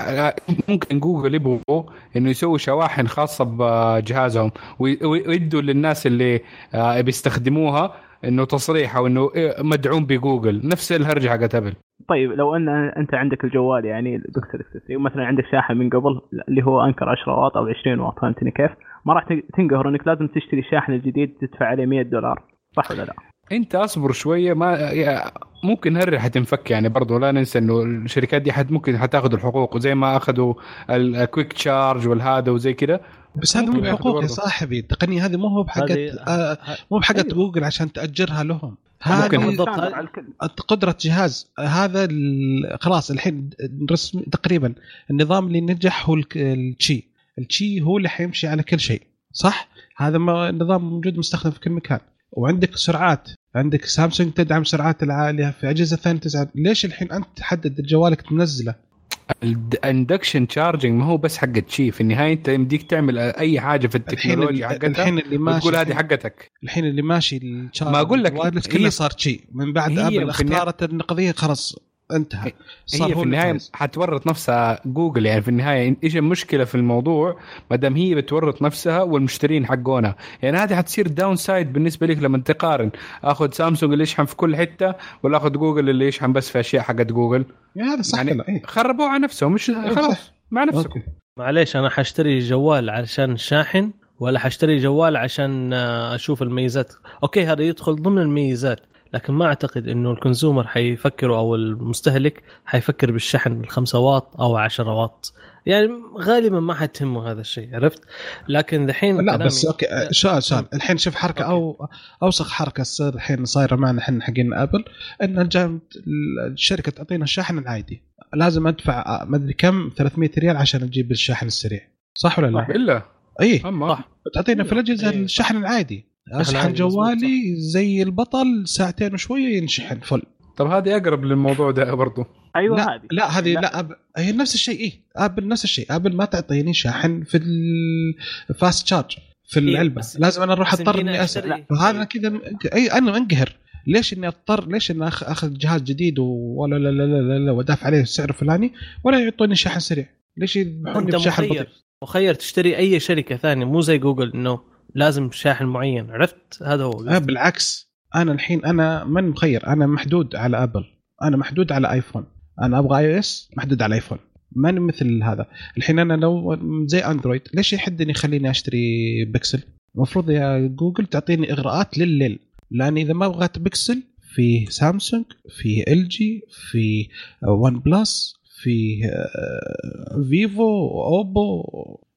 ممكن جوجل يبغوا إنه يسووا شواحن خاصة بجهازهم وي- ويدوا للناس اللي آه، بيستخدموها إنه تصريح أو إنه إيه، مدعوم بجوجل نفس الهرجة حقت أبل طيب لو أن أنت عندك الجوال يعني البكسل إكس ومثلا عندك شاحن من قبل اللي هو أنكر 10 واط أو 20 واط فهمتني كيف؟ ما راح تنقهر إنك لازم تشتري الشاحن الجديد تدفع عليه 100 دولار صح ولا لا؟ انت اصبر شوية ما يا- ممكن هري حتنفك يعني برضه لا ننسى إنه الشركات دي حت ممكن حتاخذ الحقوق وزي ما أخذوا ال Quick Charge والهذا وزي كده بس هذا مو بحقوق يا. صاحبي التقنيه هذه مو هو بحقت آه مو بحقت أيوه. جوجل عشان تأجرها لهم. هذه الكل. قدرة جهاز هذا ال- خلاص الحين رسم تقريبا النظام اللي نجح هو التشي التشي هو اللي حيمشي على كل شيء صح هذا ما النظام موجود مستخدم في كل مكان وعندك سرعات. عندك سامسونج تدعم سرعات العالية في أجهزة ثانية تدعم ليش الحين أنت تحدد جوالك تنزله؟ الاندكشن تشارجنج ما هو بس حق الشي في النهاية أنت يمديك تعمل أي حاجة في التكنولوجيا حقتها الحين اللي ماشي وتقول هذه حقتك. الحين اللي ماشي ما أقول لك، ال wireless كله صار شيء. من بعد أبل اختارت النقضية خلاص. انتهى. صار هي في النهاية. حتورط نفسها جوجل يعني في النهاية إيش المشكلة في الموضوع ما دام هي بتورط نفسها والمشترين حقونها. يعني هذه حتصير downside بالنسبة لك لما تقارن. آخذ سامسونج اللي يشحن في كل حتة ولا اخذ جوجل اللي يشحن بس في أشياء حقت جوجل. يعني هذا صح يعني إيه؟ خربوها على نفسهم مش خلاص مع نفسكم. معليش أنا حاشتري جوال علشان شاحن ولا حاشتري جوال عشان آه، أشوف الميزات. okay هذا يدخل ضمن الميزات. لكن ما أعتقد إنه ال consumer حيفكروا أو المستهلك حيفكر بالشحن الخمسة واط أو 10 واط. يعني غالبا ما حتهمه هذا الشيء عرفت؟ لكن دحين لا بس okay آه، سؤال سؤال. الحين شوف حركة أو أوسخ حركة تصير الحين صايرة معنا إحنا حقين أبل إن الشركة تعطينا الشاحن العادي. لازم أدفع ما أدري كم 300 ريال عشان أجيب الشاحن السريع. صح ولا لا؟ صح. الا اي. تعطينا في الأجهزة إيه. الشحن العادي. اشحن جوالي زي البطل ساعتين وشوية ينشحن full. طب هذه أقرب للموضوع ده برضو. أيوه لا هذه. لا هذه لا. لا, أب... هي نفس الشيء اي أبل نفس الشيء. أبل ما تعطيني شاحن في ال fast charge في إيه، العلبة. بس- لازم أنا أروح أضطر إني اسال. فهذا كذا م- أي أنا منقهر. ليش إني أضطر ليش إني أخ- أخذ جهاز جديد ولا لا لا لا لا, لا ودافع عليه السعر الفلاني ولا يعطوني شحن سريع. ليش يذبحوني بشحن بطيء مخير. مخير تشتري أي شركة ثانية مو زي جوجل إنه لازم شاحن معين. عرفت؟ هذا هو. آه بالعكس. أنا الحين أنا من مخير. أنا محدود على ابل أنا محدود على ايفون أنا أبغى iOS محدود على ايفون ماني مثل هذا. الحين أنا لو زي اندرويد ليش يحدني يخليني أشتري بكسل المفروض يا جوجل تعطيني إغراءات لليل. لأن إذا ما بغيت بكسل في سامسونج في ال جي في ون بلس في آه، فيفو اوبو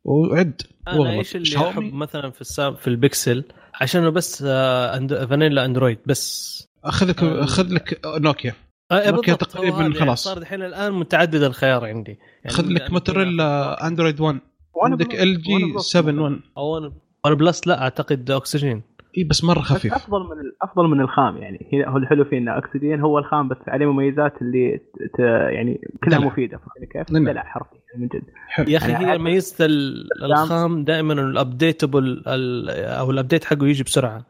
وعد أنا. إيش اللي شاومي. أحب مثلا في السام في البكسل عشانه بس آه، أند... فانيلا أندرويد بس اخذ لك آه. أخذ لك نوكيا آه نوكيا تقريباً يعني خلاص. صار الحين الآن متعدد الخيار عندي يعني خذ لك موتوريلا أندرويد 1 وأنا عندك إل جي بلس 7 مثلاً. 1 أو one OnePlus لا أعتقد اوكسجين اي بس مرة بس خفيف أفضل من أفضل من الخام يعني هنا هو الحلو فيه إنه أكسجين هو الخام بس عليه مميزات اللي ت... ت- يعني كلها دلع. مفيدة كيف؟ نعم. دلع حرفيا من جد يا أخي يعني هي ميزة ال- الخام دائما ال updatable أو ال update حقه يجي بسرعة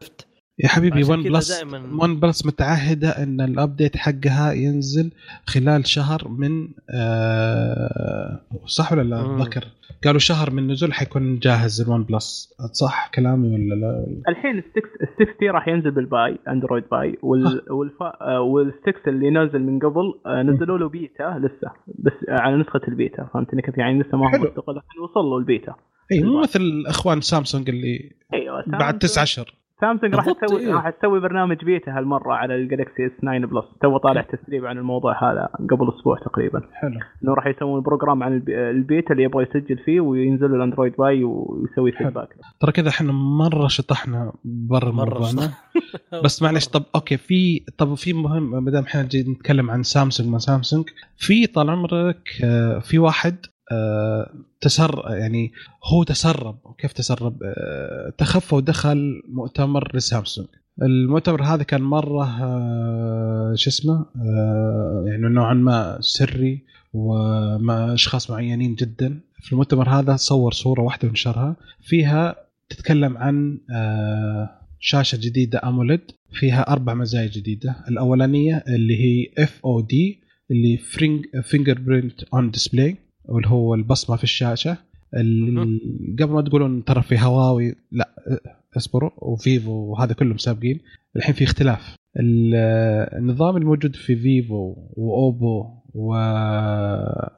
يا حبيبي OnePlus دائماً- OnePlus متعهدة إن ال update حقها ينزل خلال شهر من آه صح ولا لا. أتذكر. قالوا شهر من نزول حيكون جاهز ال OnePlus صح كلامي ولا لا؟ الحين ال six T راح ينزل بال Pie Android Pie. وال والفا آه، والسكس اللي نازل من قبل آه، نزلوا له بيتا لسه. بس على نسخة البيتا. فهمتني كيف يعني لسه ما هو. مستقل وصل له البيتا. اي مو مثل إخوان سامسونج اللي أيوه بعد سامسونج- تسعة اشهر سامسونج راح تسوي إيه. راح تسوي برنامج بيتا هالمرة على ال Galaxy S 9 Plus تو طالع تسريب عن الموضوع هذا قبل أسبوع تقريبا. حلو. إنه راح يسوون program عن الب- البيتا اللي يبغى يسجل فيه وينزل له ال Android Pie ويسوي. feedback ترى كذا إحنا مرة شطحنا برا مرة موضوعنا بس معلش طب أوكي في طب في مهم ما دام إحنا نتكلم عن سامسونج ما سامسونج في طال عمرك آه، في واحد تسر يعني هو تسرب. كيف تسرب؟ آه، تخفى ودخل مؤتمر لسامسونج المؤتمر هذا كان مرة آه، شو اسمه؟ آه، يعني نوعا ما سري ومع أشخاص معينين جدا. في المؤتمر هذا صور صورة واحدة ونشرها فيها تتكلم عن شاشة جديدة AMOLED. فيها أربع مزايا جديدة. الأولانية اللي هي FOD اللي fingerprint on display واللي هو البصمة في الشاشة. قبل ما تقولون ترى في هواوي لا اصبروا وفيفو وهذا كلهم سابقين. الحين في اختلاف. ال- النظام الموجود في فيفو وأوبو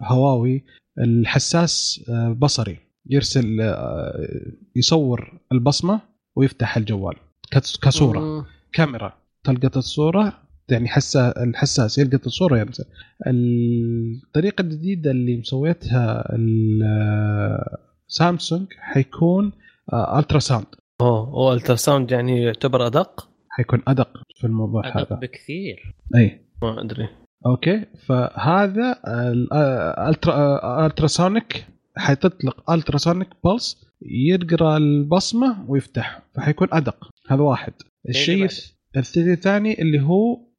وهواوي الحساس آه، بصري. يرسل آه، يصور البصمة ويفتح الجوال. كص- كصورة. كاميرا. تلقط الصورة يعني حسا الحساس يلقط الصورة ينزل الطريقة الجديدة اللي مسويتها سامسونج حيكون آه، ultrasound أوه هو ultrasound يعني يعتبر أدق؟ حيكون أدق في الموضوع أدق هذا. بكثير. إي. ما أدري. okay فهذا ال ultra ultrasonic حتطلق ultrasonic pulse يقرأ البصمة ويفتح فحيكون أدق. هذا واحد. بعد. الشيء الثاني اللي هو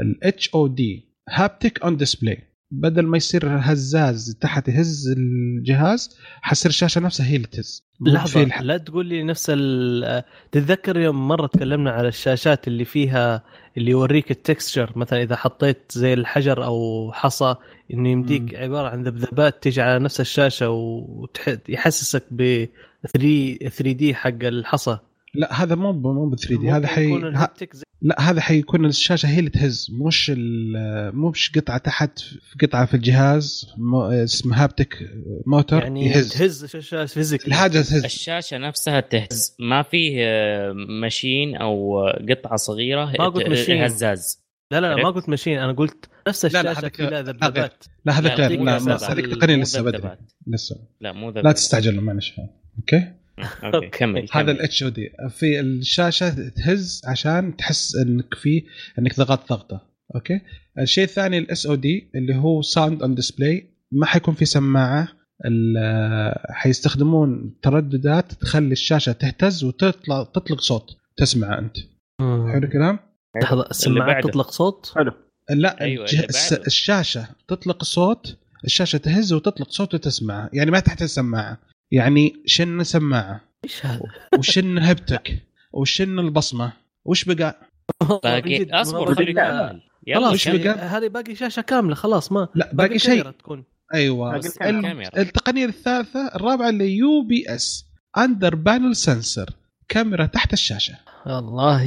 ال HOD haptic on display. بدل ما يصير هزاز تحت يهز الجهاز حصير الشاشة نفسها هي اللي تهز. لحظة الح- لا تقول لي نفس ال تتذكر يوم مرة تكلمنا على الشاشات اللي فيها اللي يوريك التكستشر؟ مثلا إذا حطيت زي الحجر أو حصى إنه يمديك مم. عبارة عن ذبذبات تيجي على نفس الشاشة ويحسسك ب 3 3 دي حق الحصى. لا هذا مو مو ب 3 دي هذا حي يكون ه- الهابتك زي لا هذا حيكون الشاشة هي اللي تهز مش ال- مش قطعة تحت في قطعة في الجهاز مو- اسمها هابتك موتور يعني يهز. تهز شاشه physical الحاجة تهز. الشاشة نفسها تهز. ما فيه آه، machine أو قطعة صغيرة ما قلت machine. هزاز. لا لا, لا ما؟ قلت machine. أنا قلت نفس لا، لا، الشاشة هذا ذبذبات لا هذا لا، يعطيك لا هذيك ال- تقنيه مو لسه بدري. ذبذبات. لسه. لا مو لا ذبذبات. تستعجلوا معلش okay؟ okay. كمل هذا. ال HOD في الشاشة تهز عشان تحس إنك في إنك ضغطت ضغطة. okay؟ الشيء الثاني ال SOD اللي هو sound on display ما حيكون في سماعة ال- حيستخدمون ترددات تخلي الشاشة تهتز وتطلع تطلق صوت. تسمعه أنت. حلو الكلام؟ لحظة السماعات بعده. تطلق صوت؟ حلو. لا أيوة،. الشاشة تطلق صوت الشاشة تهز وتطلق صوت وتسمعه يعني ما تحتاج سماعة. يعني شلنا سماعة إيش هذا؟ وشلنا haptic وشلنا البصمة وش بقى؟ باقي أصبر خليك كامل. كمل يلا خلاص وش كمل. بقى؟ هذه باقي شاشة كاملة خلاص ما لا باقي شيء كاميرا تكون أيوه باقي. التقنية الثالثة الرابعة اللي UPS under panel sensor كاميرا تحت الشاشة والله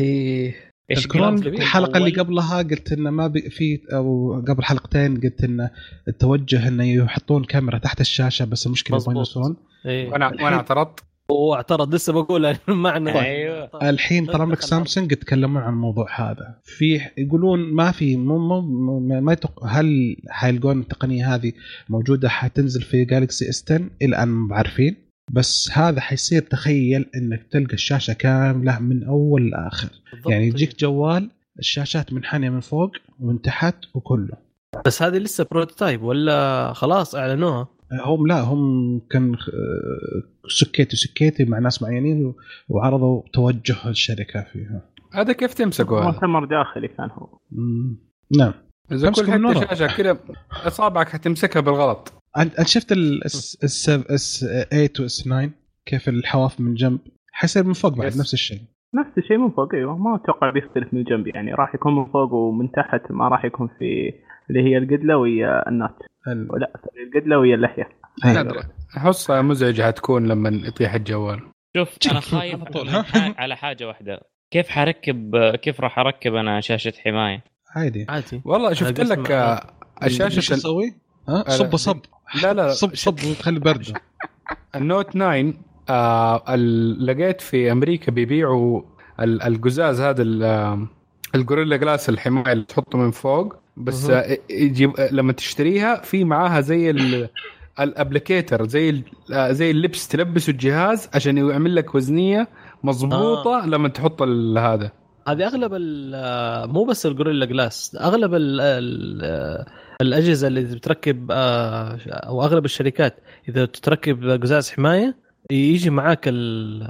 إيش تذكرون؟ الحلقة اللي؟ قبلها قلت انه ما بي في أو قبل حلقتين قلت انه التوجه انه يحطون كاميرا تحت الشاشة بس المشكلة. يبغون يوصلون إيه. وأنا وأنا اعترضت. هو اعترض لسه بقول معنى أيوه. الحين ترى لك سامسونج يتكلمون عن الموضوع هذا في يقولون ما في مو مو ما يتق... هل حيلقون التقنية هذه موجودة حتنزل في Galaxy S 10 إلى الآن ما بعرفين. بس هذا حيصير تخيل إنك تلقى الشاشة كاملة من أول لآخر. يعني يجيك جوال الشاشات منحنيه من فوق ومن تحت وكله. بس هذه لسه prototype ولا خلاص أعلنوها؟ هم لا هم كان آه، سكيتي سكيتي مع ناس معينين وعرضوا توجه الشركة فيها. هذا كيف تمسكه؟ هذا؟ مؤتمر داخلي كان هو. نعم. إذا كل. حتة شاشة كذا أصابعك حتمسكها بالغلط. أنت أنت شفت ال S S S 8 و S 9 كيف الحواف من جنب؟ حيصير من فوق بعد. نفس الشيء. نفس الشيء من فوق إيوه. ما أتوقع بيختلف من الجنب يعني. راح يكون من فوق ومن تحت ما راح يكون في اللي هي القدلة ويا النات. ال- ولا سوري، القدلة ويا اللحية. أدري. أحس مزعجة حتكون لما يطيح الجوال. شوف أنا خايف على ها؟ حاجة واحدة. كيف حركب كيف راح أركب أنا شاشة حماية؟ عادي. عادي. والله شفت لك آه، إيش الشاشه أسوي؟ ها؟ لا، صب صب. لا لا صب صب وخلي برد النوت 9 آه لقيت في أمريكا بيبيعوا ال- القزاز هذا ال- ال Gorilla Glass الحماية اللي تحطه من فوق. بس. آه، يجيب آه، لما تشتريها في معاها زي ال- applicator زي آه، زي اللبس تلبسه الجهاز عشان يعمل لك وزنية مضبوطة لما تحط هذا هذه أغلب ال- مو بس ال Gorilla Glass أغلب ال ال الأجهزة اللي بتركب آه، أو أغلب الشركات إذا تركب قزاز حماية يجي معاك ال-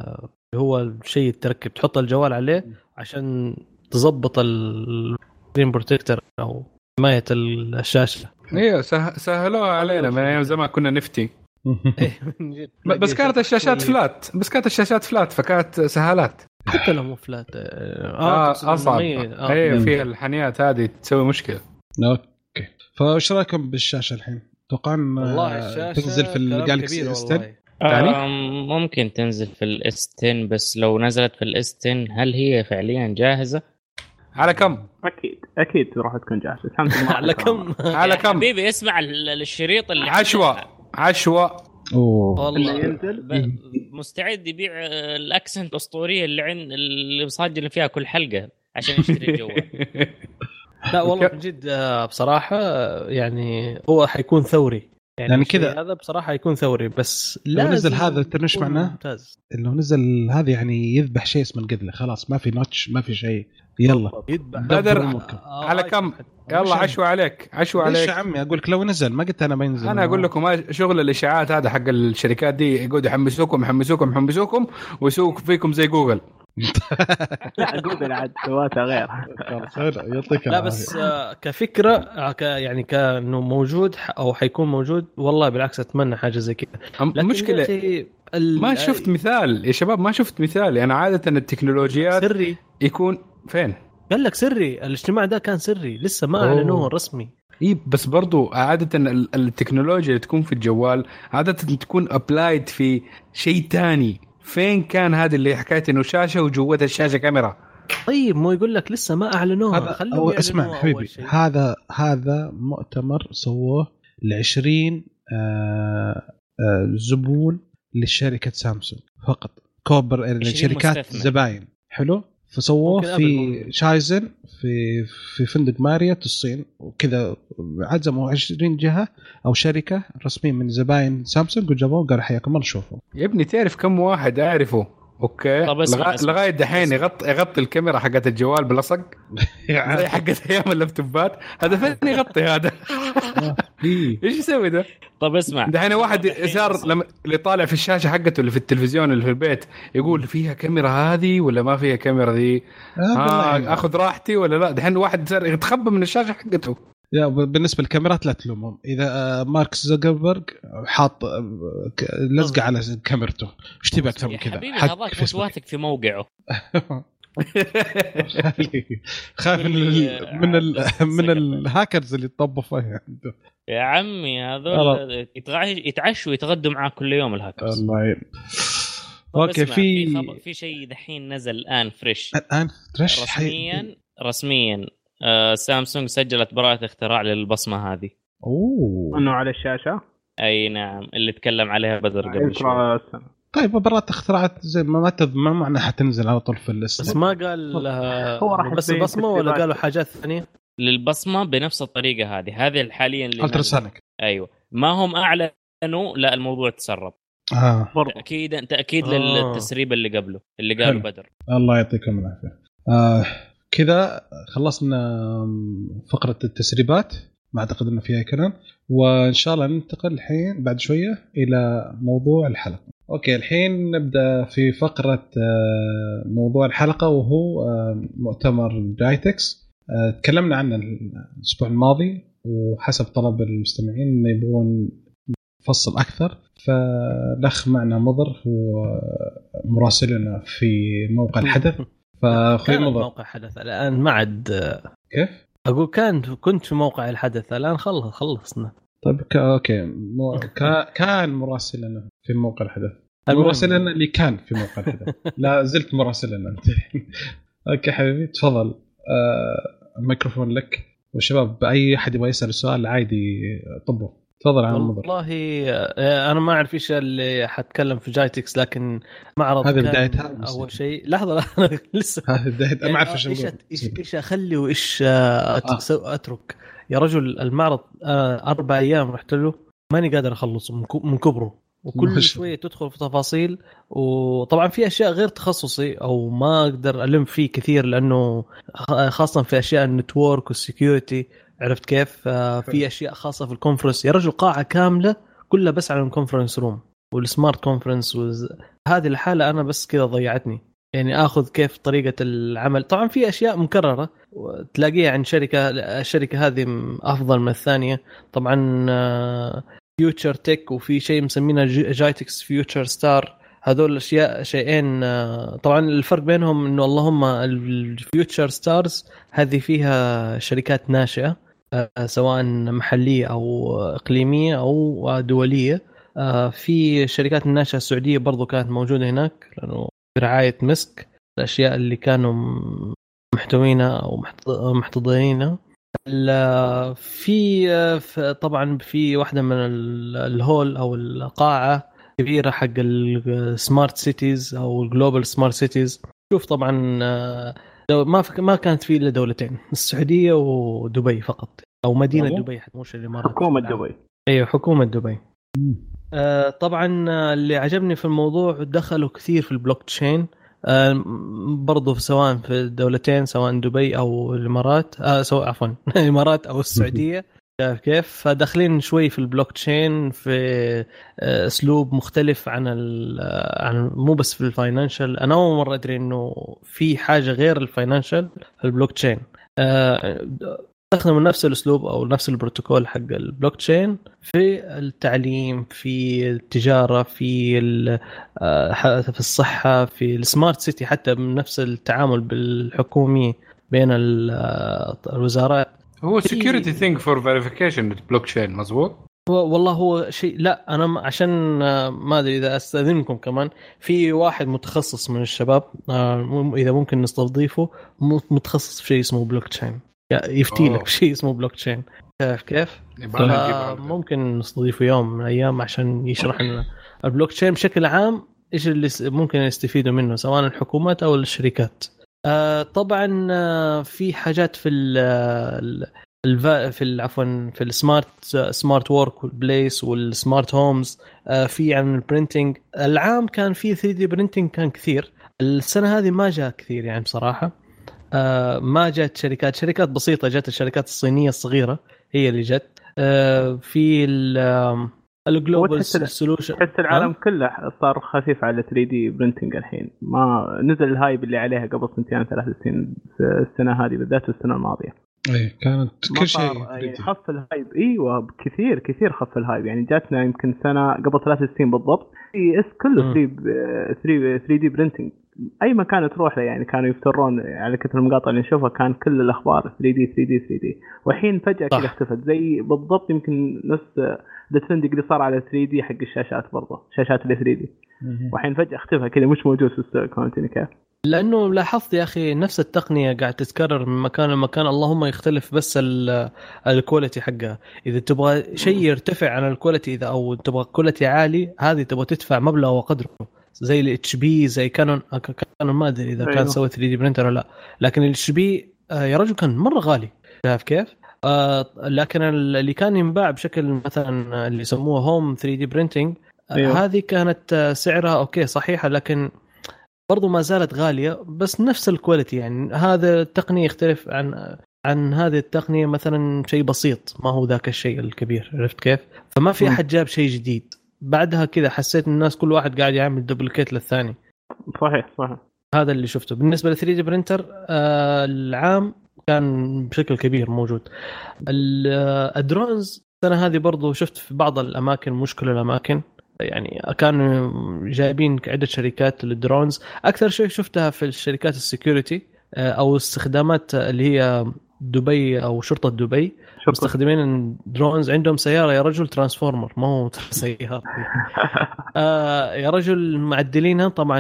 اللي هو الشيء تركب تحط الجوال عليه عشان تظبط ال screen protector أو حماية الشاشة. أيوه سه- سهلوها علينا من أيام زمان كنا نفتي. بس كانت الشاشات flat بس كانت الشاشات flat فكانت سهالات حتى لو مو flat آه تقصد اصعب إنه مي- آه. أيوه. فيها الحنيات هذه تسوي مشكلة. okay. فإيش رأيكم بالشاشة الحين؟ توقعون آه، والله الشاشة تنزل في ال Galaxy S والله. 10 يعني؟ ممكن تنزل في ال S10 بس لو نزلت في ال S10 هل هي فعليا جاهزة؟ على كم؟ أكيد أكيد راح تكون جاهزه على يكون. كم؟ على كم؟ حبيبي اسمع ال- الشريط اللي عشوة عشوة. أوه. اللي والله مستعد يبيع الأكسنت الاسطوريه اللي عند اللي مسجل فيها كل حلقة عشان يشتري الجوال لا والله من جد آه، بصراحة يعني هو حيكون ثوري. يعني الشيء كذا- هذا بصراحة حيكون ثوري بس لو نزل هذا تدري إيش يكون معناه؟ ممتاز. لو نزل هذا يعني يذبح شيء اسمه القزلة خلاص ما في notch ما في شيء. يلا. بدر،. آه، على آه، كم؟ يلا؟ عشوة عليك ليش عليك. يا عمي؟ أقول لك لو نزل ما قلت أنا بينزل أنا أقول لكم شغل الإشاعات هذا حق الشركات دي يقعدوا يحمسوكم يحمسوكم يحمسوكم ويسووا فيكم زي جوجل. لا جوجل عاد سواتها غير. يعطيك لا. بس آه، كفكرة ك يعني كانه موجود أو حيكون موجود والله بالعكس أتمنى حاجة زي كذا. المشكلة ما شفت مثال. يا شباب ما شفت مثال. يعني عادة التكنولوجيات سري. يكون فين؟ قال لك سري. الاجتماع ده كان سري. لسه ما. أعلنوه رسمي. إي بس برضو عادة ال- التكنولوجيا اللي تكون في الجوال عادة تكون applied في شيء تاني. فين كان هذا اللي حكايه إنه شاشة وجوتها الشاشة كاميرا؟ طيب مو يقول لك لسه ما أعلنوها. هذا خلوهم أو يعلنوها اسمع حبيبي. هذا هذا مؤتمر سووه ل 20 آه آه زبون لشركة سامسونج. فقط. كوبر 20 شركات مستثمر. زباين. حلو؟ فسووه في. شايزن في في فندق ماريوت الصين. وكذا عزموا 20 جهة أو شركة رسميا من زباين سامسونج وجابوه قالوا حياكم الله شوفوا يا ابني تعرف كم واحد أعرفه؟ أوكي طب اسمع، لغا- اسمع. لغاية دحين يغطي يغطي الكاميرا حقت الجوال بلصق زي حقت أيام اللابتوبات هذا فين يغطي هذا إيه. إيش يسوي ده؟ طب اسمع دحين واحد صار لما اللي طالع في الشاشة حقته اللي في التلفزيون اللي في البيت يقول فيها كاميرا هذه ولا ما فيها كاميرا ذي؟ آه، آه بالله. آخذ راحتي ولا لا؟ دحين واحد صار يتخبى من الشاشة حقته بالنسبة للكاميرات لا تلومهم. إذا آه، مارك زوكربيرج حاط آه، لزقه على كاميرته. إيش تبي أكثر من كذا؟ حبيبي هذاك مش. واثق في موقعه. خايف من ال من ال من الهاكرز اللي فيها عنده يا عمي هذول يتعشوا ويتغدوا معاه كل يوم الهاكرز الله يعين طب okay في في شيء دحين نزل الآن fresh الآن حي... رسميا رسميا. آه سامسونج سجلت براءة اختراع للبصمة هذه. أوه. إنه على الشاشة؟ أي نعم اللي تكلم عليها بدر قبل شوي. يذكر السنة طيب براءة اختراعات زي ما ما ما معنى حتنزل على طول في الليست بس ما قال آه، هو راح بس يبين البصمة ولا. قالوا حاجات ثانية؟ للبصمة بنفس الطريقة هذه. هذه حاليا اللي. ألتراسونيك. أيوه. ما هم أعلنوا لا الموضوع تسرب. آه. برضو. تاكيدا تأكيد آه. للتسريب اللي قبله اللي قاله. بدر. الله يعطيكم العافية. آه. كذا خلصنا فقرة التسريبات ما أعتقد إنه فيها كلام. وإن شاء الله ننتقل الحين بعد شوية إلى موضوع الحلقة. okay الحين نبدأ في فقرة آه، موضوع الحلقة وهو آه، مؤتمر جايتكس آه، تكلمنا عنه الأسبوع الماضي وحسب طلب المستمعين إنه يبغون نفصل أكثر. فالأخ معنا مضر هو مراسلنا في موقع الحدث. فاخوي كان مضر موقع حدث الآن ما عاد. كيف؟ أقول كان كنت في موقع الحدث الآن خلص خلصنا. طيب ك... okay. مو... ك... كان مراسلنا في موقع الحدث. مراسلنا اللي كان في موقع الحدث. لا زلت مراسلنا أنت. okay حبيبي تفضل. آه... الميكروفون لك. والشباب أي أحد يبغى يسأل سؤال عادي طبعا. تفضل عم مضر والله آه، أنا ما أعرف إيش اللي حتكلم في جايتكس لكن معرض هذه كان بدايتها؟ أول شيء. لحظة لا، أنا لسه. هذه بداية ما أعرف إيش إيش. إيش أخلي وإيش آه، آه. أترك. يا رجل المعرض أربع أيام رحت له ماني قادر اخلصه من كبره. وكل شوية تدخل في تفاصيل وطبعا في أشياء غير تخصصي أو ما أقدر ألم فيه كثير لأنه خاصة في أشياء ال network وال security. عرفت كيف؟ آه، في أشياء خاصة في ال conference يا رجل قاعة كاملة كلها بس على ال conference room وال smart conference وز... هذه الحالة أنا بس كذا ضيعتني. يعني آخذ كيف طريقة العمل. طبعا في أشياء مكررة تلاقيها عند شركة الشركة هذه أفضل من الثانية. طبعا فيوتشر تك وفي شيء مسمينه جايتكس فيوتشر ستار هذول الأشياء شيئين آه، طبعا الفرق بينهم إنه اللهم الفيوتشر ستارز هذه فيها شركات ناشئة. آه، سواء محلية أو إقليمية أو دولية. آه، في شركات الناشئة السعودية برضو كانت موجودة هناك لأنه برعاية مسك الأشياء اللي كانوا محتوينها أو محت- محتضنينها. في آه، طبعا في واحدة من ال- ال hall أو القاعة كبيرة حق ال smart cities أو ال global smart cities شوف طبعا دو- ما فك- ما كانت في إلا دولتين السعودية ودبي فقط أو مدينة؟ دبي حتى مش الإمارات حكومة دبي أيوه حكومة دبي. آه، طبعا آه، اللي عجبني في الموضوع دخلوا كثير في البلوك تشين آه، برضو سواء في الدولتين سواء دبي أو الإمارات آه سواء عفوا الإمارات أو السعودية شايف كيف؟ فداخلين شوي في البلوك تشين في آه، أسلوب مختلف عن آه، عن مو بس في ال financial. أنا أول مرة أدري إنه في حاجة غير ال financial في البلوك تشين. آه، استخدموا نفس الأسلوب أو نفس البروتوكول حق البلوك تشين في التعليم في التجارة في آه، في الصحة في ال smart city حتى نفس التعامل بالحكومي بين ال- آه، الوزارات. هو security thing for verification blockchain مزبوط هو والله هو شيء لا أنا عشان آه، ما أدري إذا أستأذنكم كمان في واحد متخصص من الشباب آه، إذا ممكن نستضيفه متخصص في شيء اسمه بلوك تشين يفتي. لك شيء اسمه بلوك تشين كيف كيف؟ ممكن نستضيفه يوم من الأيام عشان يشرح لنا البلوك تشين بشكل عام إيش اللي ممكن يستفيدوا منه سواء الحكومات أو الشركات. آه طبعا آه في حاجات في ال- الفا في عفوا في ال smart smart work وال place وال smart homes آه، في عن ال printing العام كان في 3D printing كان كثير. السنة هذه ما جاء كثير يعني بصراحة. آه، ما جت شركات. شركات بسيطة جت الشركات الصينية الصغيرة هي اللي جت. آه، في ال global solution تحس العالم كله صار خفيف على 3D printing الحين. ما نزل ال hype اللي عليها قبل سنتين ثلاث سنين السنة هذه بالذات والسنة الماضية. إيه كانت كل شيء يعني 3D. خف ال hype. إيوه كثير كثير خف ال hype. يعني جاتنا يمكن سنة قبل ثلاث سنين بالضبط. CES كله مم. 3 3 3D printing أي مكان تروح له يعني كانوا يفترون على كثر المقاطع اللي نشوفها كان كل الأخبار 3D 3D 3D. والحين فجأة. كذا اختفت. زي بالضبط يمكن نفس ذا trending اللي صار على 3D حق الشاشات برضه شاشات ال 3D. والحين فجأة اختفى كذا مش موجود في السوق فهمتني كيف؟ لأنه لاحظت يا أخي نفس التقنية قاعد تتكرر من مكان لمكان اللهم يختلف بس ال- ال quality حقها إذا تبغى شيء يرتفع عن ال quality إذا أو تبغى quality عالي هذه تبغى تدفع مبلغ وقدره زي ال HP زي Canon Canon ما أدري إذا كان أيوه. سوى 3D printer ولا لا لكن ال HP يا رجل كان مرة غالي شايف كيف؟ آه لكن اللي كان ينباع بشكل مثلا اللي يسموه home 3D printing أيوه. هذه كانت آه، سعرها okay صحيحة لكن برضو ما زالت غالية بس نفس ال quality يعني هذا التقنية يختلف عن عن هذه التقنية مثلا شيء بسيط ما هو ذاك الشيء الكبير عرفت كيف؟ فما في. أحد جاب شيء جديد بعدها كذا حسيت إن الناس كل واحد قاعد يعمل duplicate للثاني صحيح صحيح هذا اللي شفته بالنسبة ل 3D printer آه العام كان بشكل كبير موجود. آه، ال drones السنة هذه برضو شفت في بعض الأماكن مش كل الأماكن يعني كانوا جايبين عدة شركات لل drones. أكثر شيء شفتها في الشركات ال security آه، أو استخدامات اللي هي دبي أو شرطة دبي. شكرا مستخدمين drones. عندهم سيارة يا رجل transformer. ما هو سيارة. آه يا رجل معدلينها. طبعا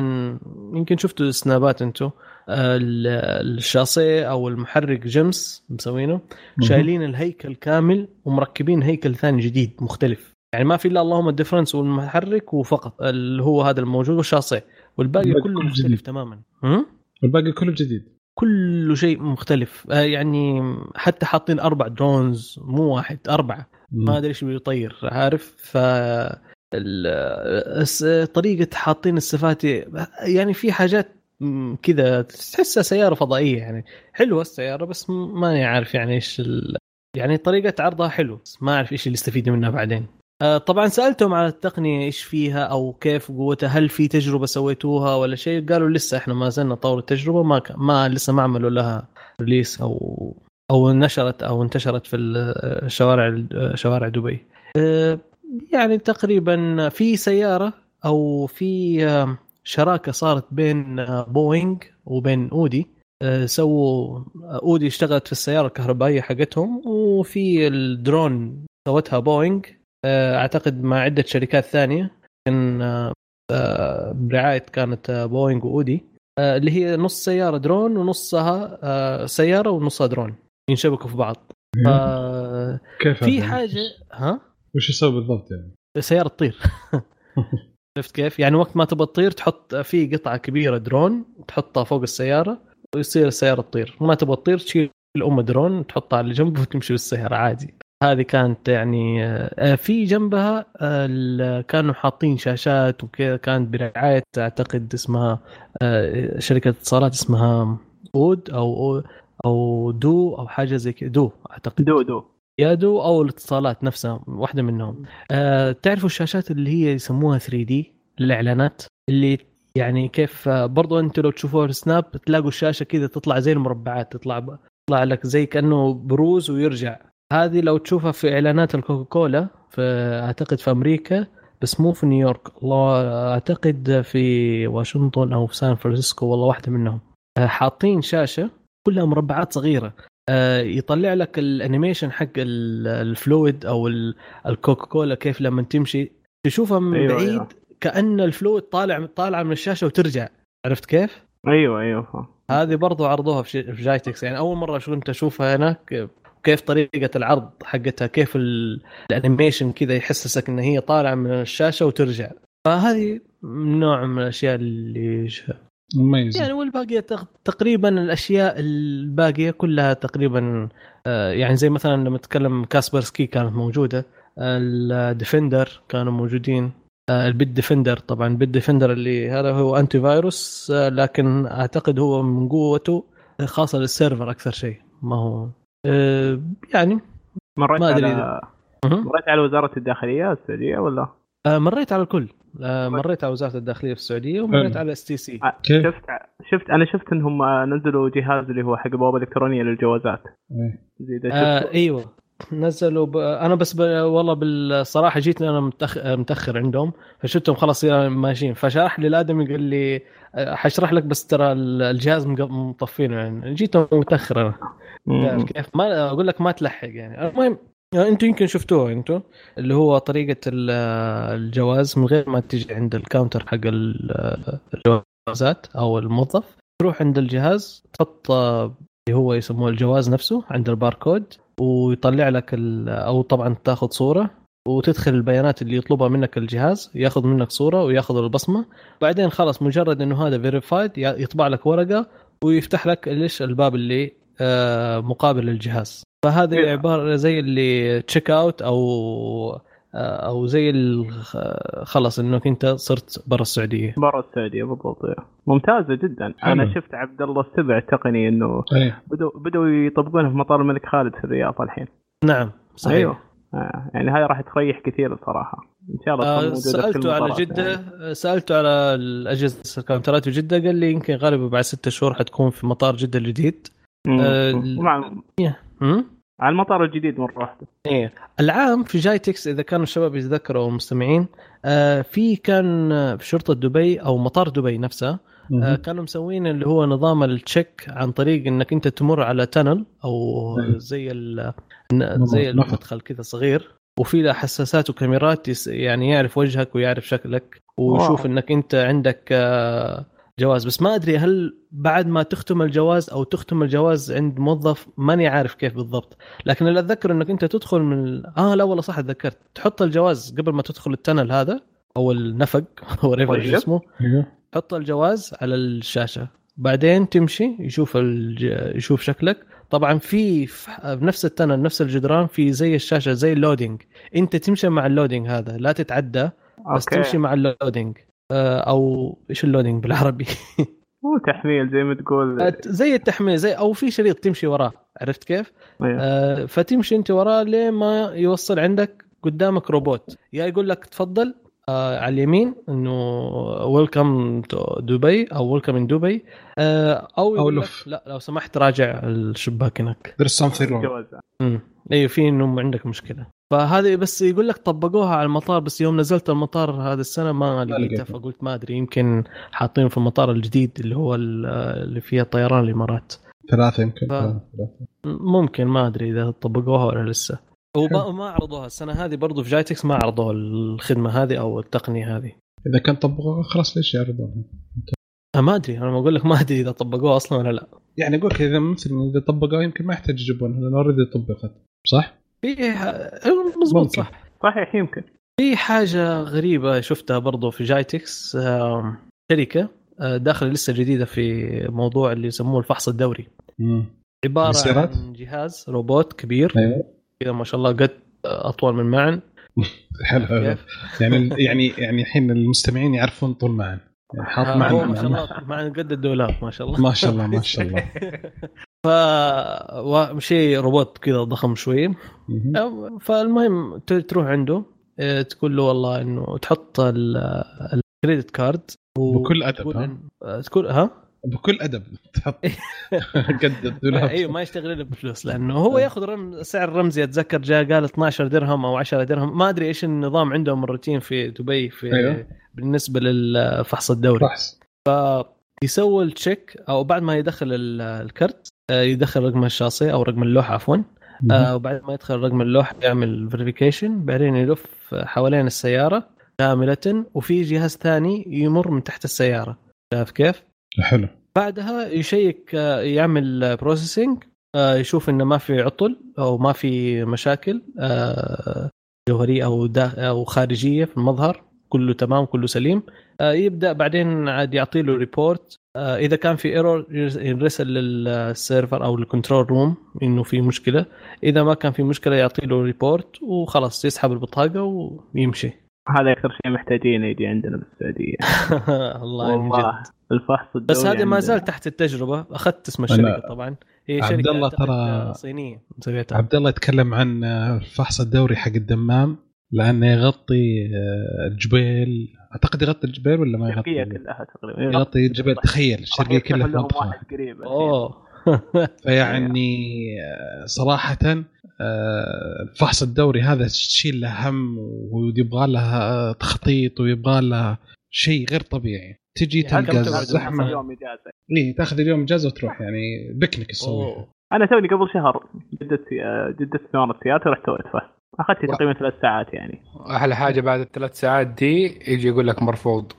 يمكن شفتوا سنابات أنتم الشاصيه أو المحرك جيمس مسوينه شايلين الهيكل كامل ومركبين هيكل ثاني جديد مختلف. يعني ما في إلا اللهم الديفرنس والمحرك وفقط اللي هو هذا الموجود والشاصيه والباقي الباقي كله مختلف جديد. تماما؟ والباقي كله جديد. كل شيء مختلف. آه يعني حتى حاطين أربع درونز مو واحد أربعة. ما أدري إيش بيطير عارف؟ ف الس- طريقة حاطين السفاتي يعني في حاجات كذا تحسها سيارة فضائية يعني. حلوة السيارة بس ماني عارف يعني إيش ال... يعني طريقة عرضها حلو بس ما أعرف إيش اللي يستفيد منها بعدين. آه، طبعا سألتهم على التقنية إيش فيها أو كيف قوتها هل في تجربة سويتوها ولا شيء؟ قالوا لسه إحنا ما زلنا نطور التجربة ما ك... ما لسه ما عملوا لها release أو أو نشرت أو انتشرت في ال- شوارع شوارع دبي. آه، يعني تقريبا في سيارة أو في آه، شراكة صارت بين آه، بوينغ وبين أودي. آه، سووا أودي اشتغلت في السيارة الكهربائية حقتهم وفي الدرون سوتها بوينغ. آه، أعتقد مع عدة شركات ثانية. آه، آه، برعاية كانت آه، بوينغ وأودي. آه، اللي هي نص سيارة درون ونصها آه، سيارة ونصها درون. ينشبكوا في بعض. كيف في؟ حاجة ها؟ وش يسوي بالضبط يعني؟ سيارة تطير. شفت كيف؟ يعني وقت ما تبغى تطير تحط في قطعة كبيرة درون تحطها فوق السيارة ويصير السيارة تطير، ما تبغى تطير تشيل ام درون تحطها على جنب وتمشي بالسيارة عادي. هذه كانت يعني آه، في جنبها آه، كانوا حاطين شاشات وكذا كانت برعاية أعتقد اسمها آه، شركة اتصالات اسمها اود أو أو du أو حاجة زي كذا du أعتقد du du يا du أو الاتصالات نفسها واحدة منهم. أه تعرفوا الشاشات اللي هي يسموها 3D؟ للاعلانات اللي يعني كيف آه، برضو أنتوا لو تشوفوها في سناب تلاقوا الشاشة كذا تطلع زي المربعات تطلع تطلع لك زي كأنه بروز ويرجع. هذه لو تشوفها في إعلانات الكوكاكولا في أعتقد في أمريكا بس مو في نيويورك. الله أعتقد في واشنطن أو في سان فرانسيسكو والله واحدة منهم. آه، حاطين شاشة كلها مربعات صغيرة. يطلع لك ال animation حق ال- ال fluid أو ال- الكوكاكولا كيف لما تمشي تشوفها من أيوة، بعيد أيوة. كأن ال fluid طالع طالعه من الشاشة وترجع عرفت كيف؟ أيوه أيوه. هذه برضو عرضوها في GITEX يعني أول مرة شو كنت أشوفها هناك كيف طريقة العرض حقتها كيف ال- ال animation كذا يحسسك إن هي طالعة من الشاشة وترجع فهذه نوع من الأشياء اللي مميز يعني والباقية تق- تقريبا الأشياء الباقية كلها تقريبا آه، يعني زي مثلا لما نتكلم Kaspersky كانت موجودة ال Defender كانوا موجودين آه، ال Bitdefender طبعا ال Bitdefender اللي هذا هو antivirus آه، لكن أعتقد هو من قوته خاصة لل server أكثر شيء ما هو يعني مريت ما أدري على. مريت على وزارة الداخلية السعودية ولا؟ مريت على الكل مريت على وزارة الداخلية في السعودية ومريت. على STC آه، كيف؟ شفت شفت أنا شفت إنهم آه، نزلوا جهاز اللي هو حق بوابة إلكترونية للجوازات. إيه. زي آه؟ أيوه. نزلوا ب... أنا بس ب... والله بالصراحة جيت أنا متأخ... متأخر عندهم فشفتهم خلاص ماشيين. فشرح لي الآدمي قال لي آه، حشرح لك بس ترى الجهاز مطفينه يعني. جيت متأخر أنا. كيف؟ ما أقول لك ما تلحق يعني. المهم يعني أنتم يمكن شفتوه أنتم اللي هو طريقة ال- الجواز من غير ما تجي عند ال counter حق ال- الجوازات أو الموظف. تروح عند الجهاز تحط آه، اللي هو يسموه الجواز نفسه عند الباركود ويطلع لك أو طبعا تاخذ صورة وتدخل البيانات اللي يطلبها منك الجهاز ياخذ منك صورة وياخذ البصمة. بعدين خلاص مجرد إنه هذا verified يطبع لك ورقة ويفتح لك ليش الباب اللي آه، مقابل للجهاز فهذه إيه. عبارة زي اللي check out أو آه، أو زي ال- خلص انك أنت صرت برا السعودية برا السعودية بالضبط إيه. ممتازة جدا حلو. أنا شفت عبد الله السبع التقني إنه إيه بدوا بدوا يطبقونها في مطار الملك خالد في الرياض الحين نعم صحيح أيوه آه. يعني هاي راح تريح كثير الصراحه إن شاء الله آه، موجودة في سألته على جدة يعني. سألته على الأجهزة ال counter ات في جدة قال لي يمكن غالبا بعد ستة شهور حتكون في مطار جدة الجديد. آه، ومع؟ على المطار الجديد مرة واحدة إيه العام في GITEX إذا كانوا الشباب يتذكروا المستمعين آه في كان في شرطة دبي أو مطار دبي نفسه آه. كانوا مسوين اللي هو نظام ال check عن طريق إنك أنت تمر على tunnel أو. زي ال زي. المدخل كذا صغير وفي له حساسات وكاميرات يس- يعني يعرف وجهك ويعرف شكلك ويشوف. إنك أنت عندك آه، جواز. بس ما أدري هل بعد ما تختم الجواز أو تختم الجواز عند موظف ماني عارف كيف بالضبط. لكن اللي أتذكر إنك أنت تدخل من ال- آه لا والله صح تذكرت. تحط الجواز قبل ما تدخل ال tunnel هذا أو النفق هو طيب. اسمه. تحط الجواز على الشاشة. بعدين تمشي يشوف الج... يشوف شكلك. طبعا في في نفس التنل نفس الجدران في زي الشاشة زي ال loading أنت تمشي مع ال loading هذا لا تتعدى بس okay. تمشي مع ال loading أو إيش ال loading بالعربي؟ مو تحميل زي ما تقول. زي التحميل زي أو في شريط تمشي وراه عرفت كيف؟ أيوه. آه، فتمشي أنت وراه لين ما يوصل عندك قدامك روبوت. يا يقول لك تفضل آه على اليمين إنه welcome to دبي أو welcome in دبي آه أو يقول لك لف. لا لو سمحت راجع الشباك هناك. There's something wrong. جواز امم أيوه في إنه عندك مشكلة. فهذه بس يقول لك طبقوها على المطار بس يوم نزلت المطار هذا السنة ما لقيتها. فقلت ما أدري يمكن حاطينه في المطار الجديد اللي هو ال- اللي فيها طيران الإمارات ثلاثة يمكن ف-. ممكن ما أدري إذا طبقوها ولا لسه وما ما عرضوها السنة هذه برضو في جايتكس ما عرضوا الخدمة هذه أو التقنية هذه إذا كان طبقوها خلاص ليش يعرضونها؟ أنا ما أدري أنا بقول لك ما أدري إذا طبقوها أصلا ولا لا يعني أقول لك إذا مثلا إذا طبقوها يمكن ما يحتاج يجيبونها لأن already طبقت صح؟ في ح- مضبوط. صح. صحيح يمكن. في حاجة غريبة شفتها برضو في GITEX آم، شركة آه، داخلة لسه جديدة في موضوع اللي يسموه الفحص الدوري. امم عبارة السيارات؟ عن جهاز روبوت كبير. أيوه. كذا ما شاء الله قد أطول من معاذ. حلو؟ يعني يعني يعني الحين المستمعين يعرفون طول معاذ يعني حاط آه، معا هو ما شاء الله معن قد الدولاب ما شاء الله. ما شاء الله ما شاء الله. ف شيء روبوت كذا ضخم شوي. فالمهم تروح عنده آه، تقول له والله إنه تحط ال- الكريدت كارد و- بكل أدب ها؟ إن- آه، تقول ها؟ بكل أدب. تحط. قد الدولاب. أيوه ما يشتغل إلا بفلوس لأنه هو ياخذ رم... سعر رمزي اتذكر جاء قال 12 درهم أو 10 درهم. ما أدري إيش النظام عندهم الروتين في دبي في أيوه. بالنسبة للفحص الدوري. راح يسوي ال check أو بعد ما يدخل ال- الكرت آه، يدخل رقم الشاصي أو رقم اللوحة عفوا. آه، وبعد ما يدخل رقم اللوحه يعمل verification بعدين يلف حوالين السيارة كاملة وفي جهاز ثاني يمر من تحت السيارة. شايف كيف؟ حلو. بعدها يشيك آه، يعمل processing يشوف إنه ما في عطل أو ما في مشاكل آه، جوهرية أو أو خارجية في المظهر. كله تمام كله سليم. آه، يبدأ بعدين عاد يعطي له report آه، إذا كان في error يرسل لل server أو ال control room إنه في مشكلة. إذا ما كان في مشكلة يعطي له report وخلاص يسحب البطاقة ويمشي. هذا أكثر شيء محتاجين يجي عندنا بالسعودية. الله والله جد. الفحص الدوري بس هذه ما. زال تحت التجربة. أخذت اسم أنا- الشركة طبعا. هي عبد شركة الله أعتقد ترى- صينية عبد الله يتكلم عن الفحص الدوري حق الدمام. لأنه يغطي آه، الجبيل أعتقد يغطي الجبيل ولا ما الشرقية يغطي كلها تقريبا. يغطي الجبيل تخيل الشرقية كلها في لهم منطقه واحد قريب أوه. فيعني آه، صراحة آه، الفحص الدوري هذا تشيل له هم ويبغى له تخطيط ويبغى له شيء غير طبيعي. تجي يعني تلقى كم تقعد زحمة يوم إجازة. إيه تاخذ اليوم إجازة وتروح يعني بكنك تسوي أوه. أنا توني قبل شهر جددت جددت ثمانية سيارتي ورحت سويت فحص. اخذت تقريبا ثلاث ساعات يعني. أحلى حاجة بعد الثلاث ساعات دي يجي يقول لك مرفوض.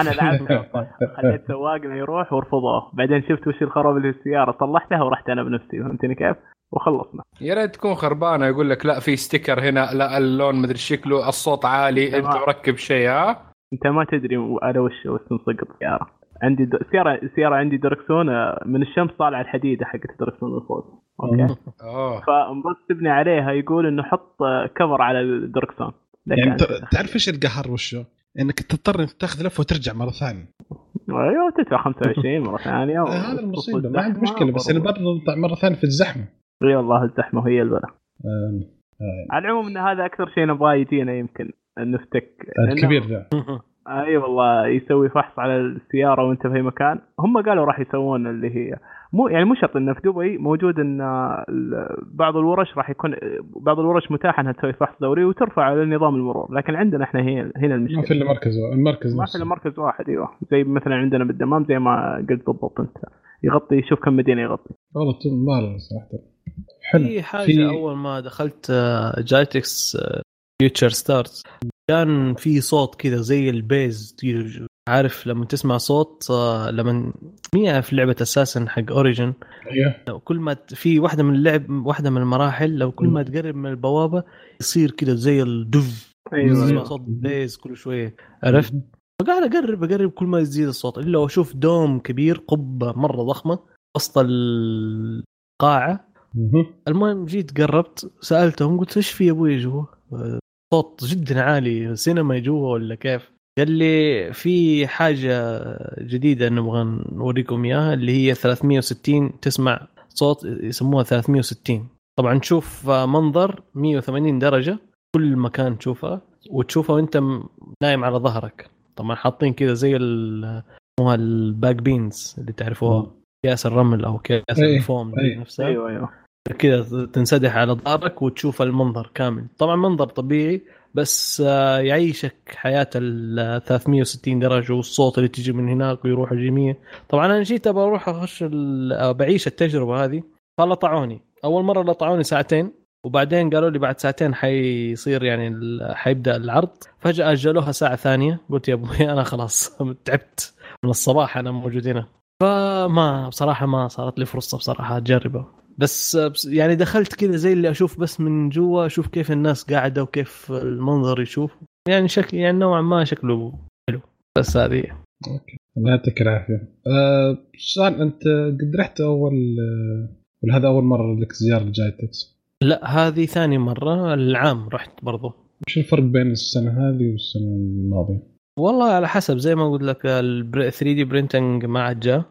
أنا لعبت خليت سواقنا يروح ورفضوه بعدين شفت وش الخراب اللي في السيارة. صلحتها ورحت أنا بنفسي فهمتني كيف؟ وخلصنا. يا ريت تكون خربانة. يقول لك لا في sticker هنا لا اللون مدري شكله الصوت عالي أنت. مركب شيء ها؟ أنت ما تدري على وش وش تنصق السياره عندي د... سياره السياره عندي دركسون آه، من الشمس طالع الحديدة حقت الدركسون من فوق. أوكي. فمرتبني عليها يقول إنه حط آه، كفر على الدركسون. يعني تعرف إيش القهر وشو؟ إنك تضطر إنك تاخذ لفه وترجع مرة ثانية. أيوه تدفع 25 مرة ثانية و- هذا المصيبة. ما عندي مشكلة بس أنا. برضه مرة ثانية في الزحمة. إي والله الزحمة هي البلا آه، آه، على العموم إن هذا أكثر شيء نبغاه يجينا يمكن نفتك. الكبير ذا. أي والله يسوي فحص على السيارة وأنت في مكان. هم قالوا راح يسوون اللي هي. مو يعني مو شرط انه في دبي موجود إن ال- بعض الورش راح يكون بعض الورش متاحة إنها تسوي فحص دوري وترفع على نظام المرور. لكن عندنا إحنا هي هنا ما في المشكلة إلا مركز المركز ما في. إلا مركز واحد أيوه. زي مثلا عندنا بالدمام زي ما قلت بالضبط أنت. يغطي شوف كم مدينة يغطي. والله مبالغ صراحة. حلو. في حاجة في- أول ما دخلت GITEX Future Stars كان في صوت كذا زي ال bass عارف لما تسمع صوت آه، لما مين في لعبة أساسا حق Origin أيوه لو كل ما في واحدة من اللعب واحدة من المراحل لو كل ما. تقرب من البوابة يصير كذا زي الدف أيوه تسمع أيوة. صوت bass كل شوية عرفت فقاعد أقرب أقرب كل ما يزيد الصوت إلا واشوف دوم كبير قبة مرة ضخمة وسط القاعة مهم. المهم جيت قربت سألتهم قلت إيش في أبوي جوا؟ صوت جدا عالي سينما جوا ولا كيف؟ قال لي في حاجة جديدة نبغى نوريكم إياها اللي هي 360 تسمع صوت يسموها 360 طبعا تشوف منظر 180 درجة كل مكان تشوفها وتشوفها وأنت نايم على ظهرك. طبعا حاطين كذا زي ال- يسموها ال bag beans اللي تعرفوها اكياس الرمل أو اكياس أي، الفوم دي أي. نفسها. أيوه أيوه. كذا تنسدح على ظهرك وتشوف المنظر كامل. طبعا منظر طبيعي بس آه، يعيشك حياة ال 360 درجة والصوت اللي تجي من هناك ويروح اليمين طبعا أنا جيت أبغى أروح أخش آه، بعيش التجربة هذه. فلطعوني. أول مرة لطعوني ساعتين وبعدين قالوا لي بعد ساعتين حيصير يعني حيبدأ العرض. فجأة أجلوها ساعة ثانية قلت يا أبوي أنا خلاص تعبت. من الصباح أنا موجود هنا. فما بصراحة ما صارت لي فرصة بصراحة أجربه. بس يعني دخلت كذا زي اللي أشوف بس من جوا أشوف كيف الناس قاعدة وكيف المنظر يشوف. يعني شكل يعني نوعا ما شكله حلو. بس هذه الله يعطيك العافية. أه سؤال أنت قد رحت أول ولا هذا أول مرة لك زيارة GITEX لا هذه ثاني مرة. العام رحت برضو. وش الفرق بين السنة هذه والسنة الماضية؟ والله على حسب زي ما قلت لك ال 3D printing ما عاد جاء.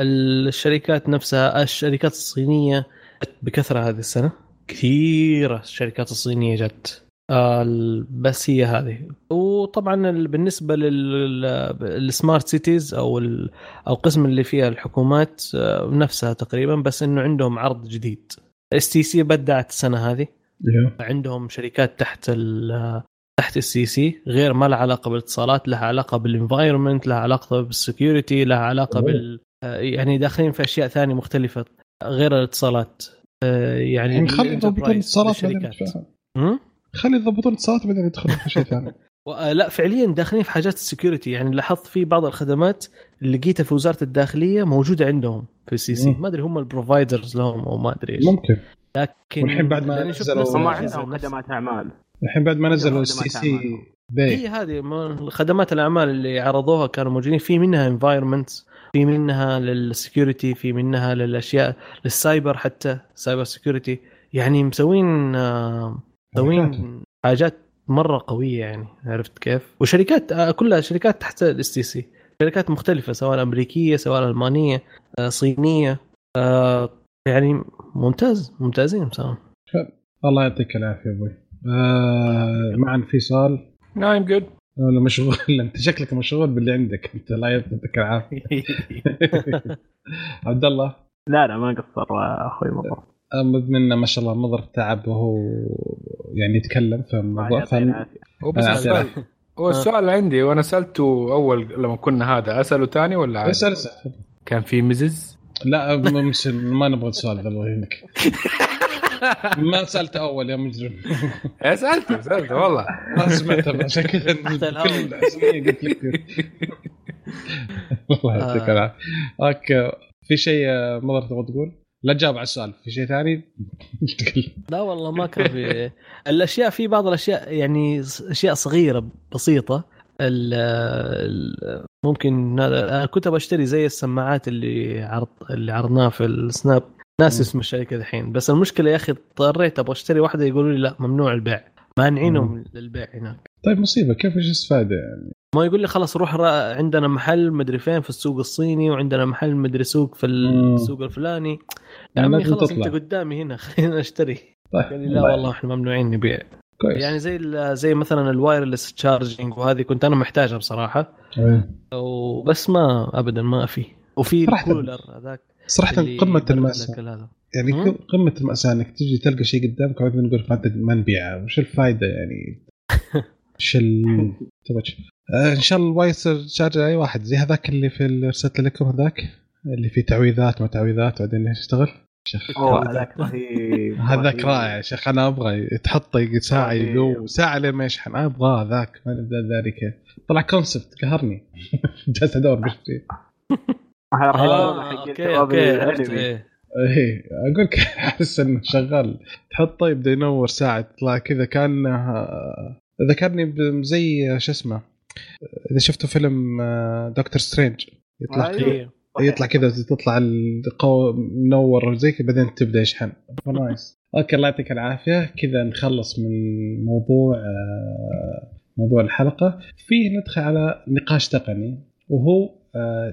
الشركات نفسها الشركات الصينية بكثرة هذه السنة؟ كثيرة الشركات الصينية جت. آه، بس هي هذه. وطبعا ال- بالنسبة لل smart cities أو أو القسم اللي فيها الحكومات آه، نفسها تقريبا بس إنه عندهم عرض جديد. STC بدعت السنة هذه. أيوه عندهم شركات تحت ال تحت ال STC غير ما لها علاقة بالإتصالات لها علاقة بال environment لها علاقة بال security لها علاقة أوه. بال يعني داخلين في أشياء ثانية مختلفة غير الاتصالات. آه، يعني يعني خلي يضبطون الاتصالات؟ خلي يضبطون الاتصالات بعدين يدخلون في شيء ثاني. آه، لا فعليا داخلين في حاجات ال security يعني لاحظت في بعض الخدمات اللي لقيتها في وزارة الداخلية موجودة عندهم في ال STC. ما أدري هم ال providers لهم أو ما أدري إيش. ممكن. لكن والحين بعد ما شفت نزلوا- هم ما عندهم خدمات أعمال. الحين بعد ما نزلوا ال STC هي هذه ما- خدمات الأعمال اللي عرضوها كانوا موجودين. في منها environments في منها لل security في منها للأشياء للسايبر حتى cyber security يعني مسوين آه، مسوين حاجات. مرة قوية يعني عرفت كيف؟ وشركات آه، كلها شركات تحت ال STC شركات مختلفة سواء أمريكية سواء ألمانية آه، صينية. يعني ممتاز ممتازين بصراحة. الله يعطيك العافية أبوي. آه معنا في سؤال نايم جود ولا مشغول. أنت شكلك مشغول باللي عندك. أنت الله يعطيك العافية. عبد الله. لا لا ما قصر أخوي مطر منا ما شاء الله مضر تعب وهو يعني يتكلم في الله الموضوع يعطيه فن... العافية. هو بس آه، السؤال هو السؤال اللي عندي وأنا سألته أول لما كنا هذا أسأله ثاني ولا عادي؟ اسأل اسأل. كان في مزز؟ لا ما نبغى السؤال ذا الله يهينك ما سألت أول يا مجرم. إيه، سالته سالته والله. ما سمعت عشان كذا. كل قلت لك. الله يعطيك آه. العافية. أوكي. في شيء آه، مضر تبغى تقول؟ لا تجاوب على السؤال. في شيء ثاني؟ لا والله ما كان في. الأشياء في بعض الأشياء يعني أشياء صغيرة بسيطة. ال ال- ممكن هذا- أنا كنت بشتري زي السماعات اللي عرض اللي عرضناها في السناب. ناس اسم الشركة الحين. بس المشكلة يا أخي اضطريت أبغى أشتري واحدة يقولوا لي لا ممنوع البيع. مانعينهم للبيع هناك. طيب مصيبة. كيف إيش استفاده يعني؟ ما يقول لي خلاص روح عندنا محل مدري فين في السوق الصيني وعندنا محل مدري سوق في. السوق الفلاني. يا يعني عمي خلاص. أنت قدامي هنا. خلينا نشتري. طيب قال لي لا والله إحنا ممنوعين نبيع. كويس. يعني زي زي مثلا ال wireless charging وهذه كنت أنا محتاجها بصراحة. إيه. وبس ما ابدا ما في. وفي. الكولر هذاك. صراحة قمة هذا يعني مم. قمة المأساة إنك تجي تلقى شيء قدامك وبعدين نقول ما نبيعه. وش الفائده يعني؟ إيش ال آه، إن شاء الله الوايس شارجر أي واحد. زي هذاك اللي في اللي ارسلت لكم هذاك؟ اللي فيه تعويذات ما تعويذات بعدين يشتغل شيخ. أوه هذاك رهيب. هذاك. رائع يا شيخ. أنا أبغى تحطه يقعد ساعة رهيب. يقو ساعة لين ما يشحن. ابغاه ذاك ما نبدأ ذلك. طلع concept قهرني. جالس أدور بشتري راح يروح حق okay okay عرفت إيه. إيه أقول لك أحس إنه شغال تحطه يبدا ينور ساعة يطلع كذا كانه ذكرني ب- زي شو اسمه إذا شفتوا فيلم آه، دكتور سترينج يطلع. كذا إيه. يطلع كذا تطلع اللوقو منور زي كذا بعدين تبدأ يشحن nice okay الله يعطيك العافية كذا نخلص من موضوع آه، موضوع الحلقة فيه ندخل على نقاش تقني وهو آه،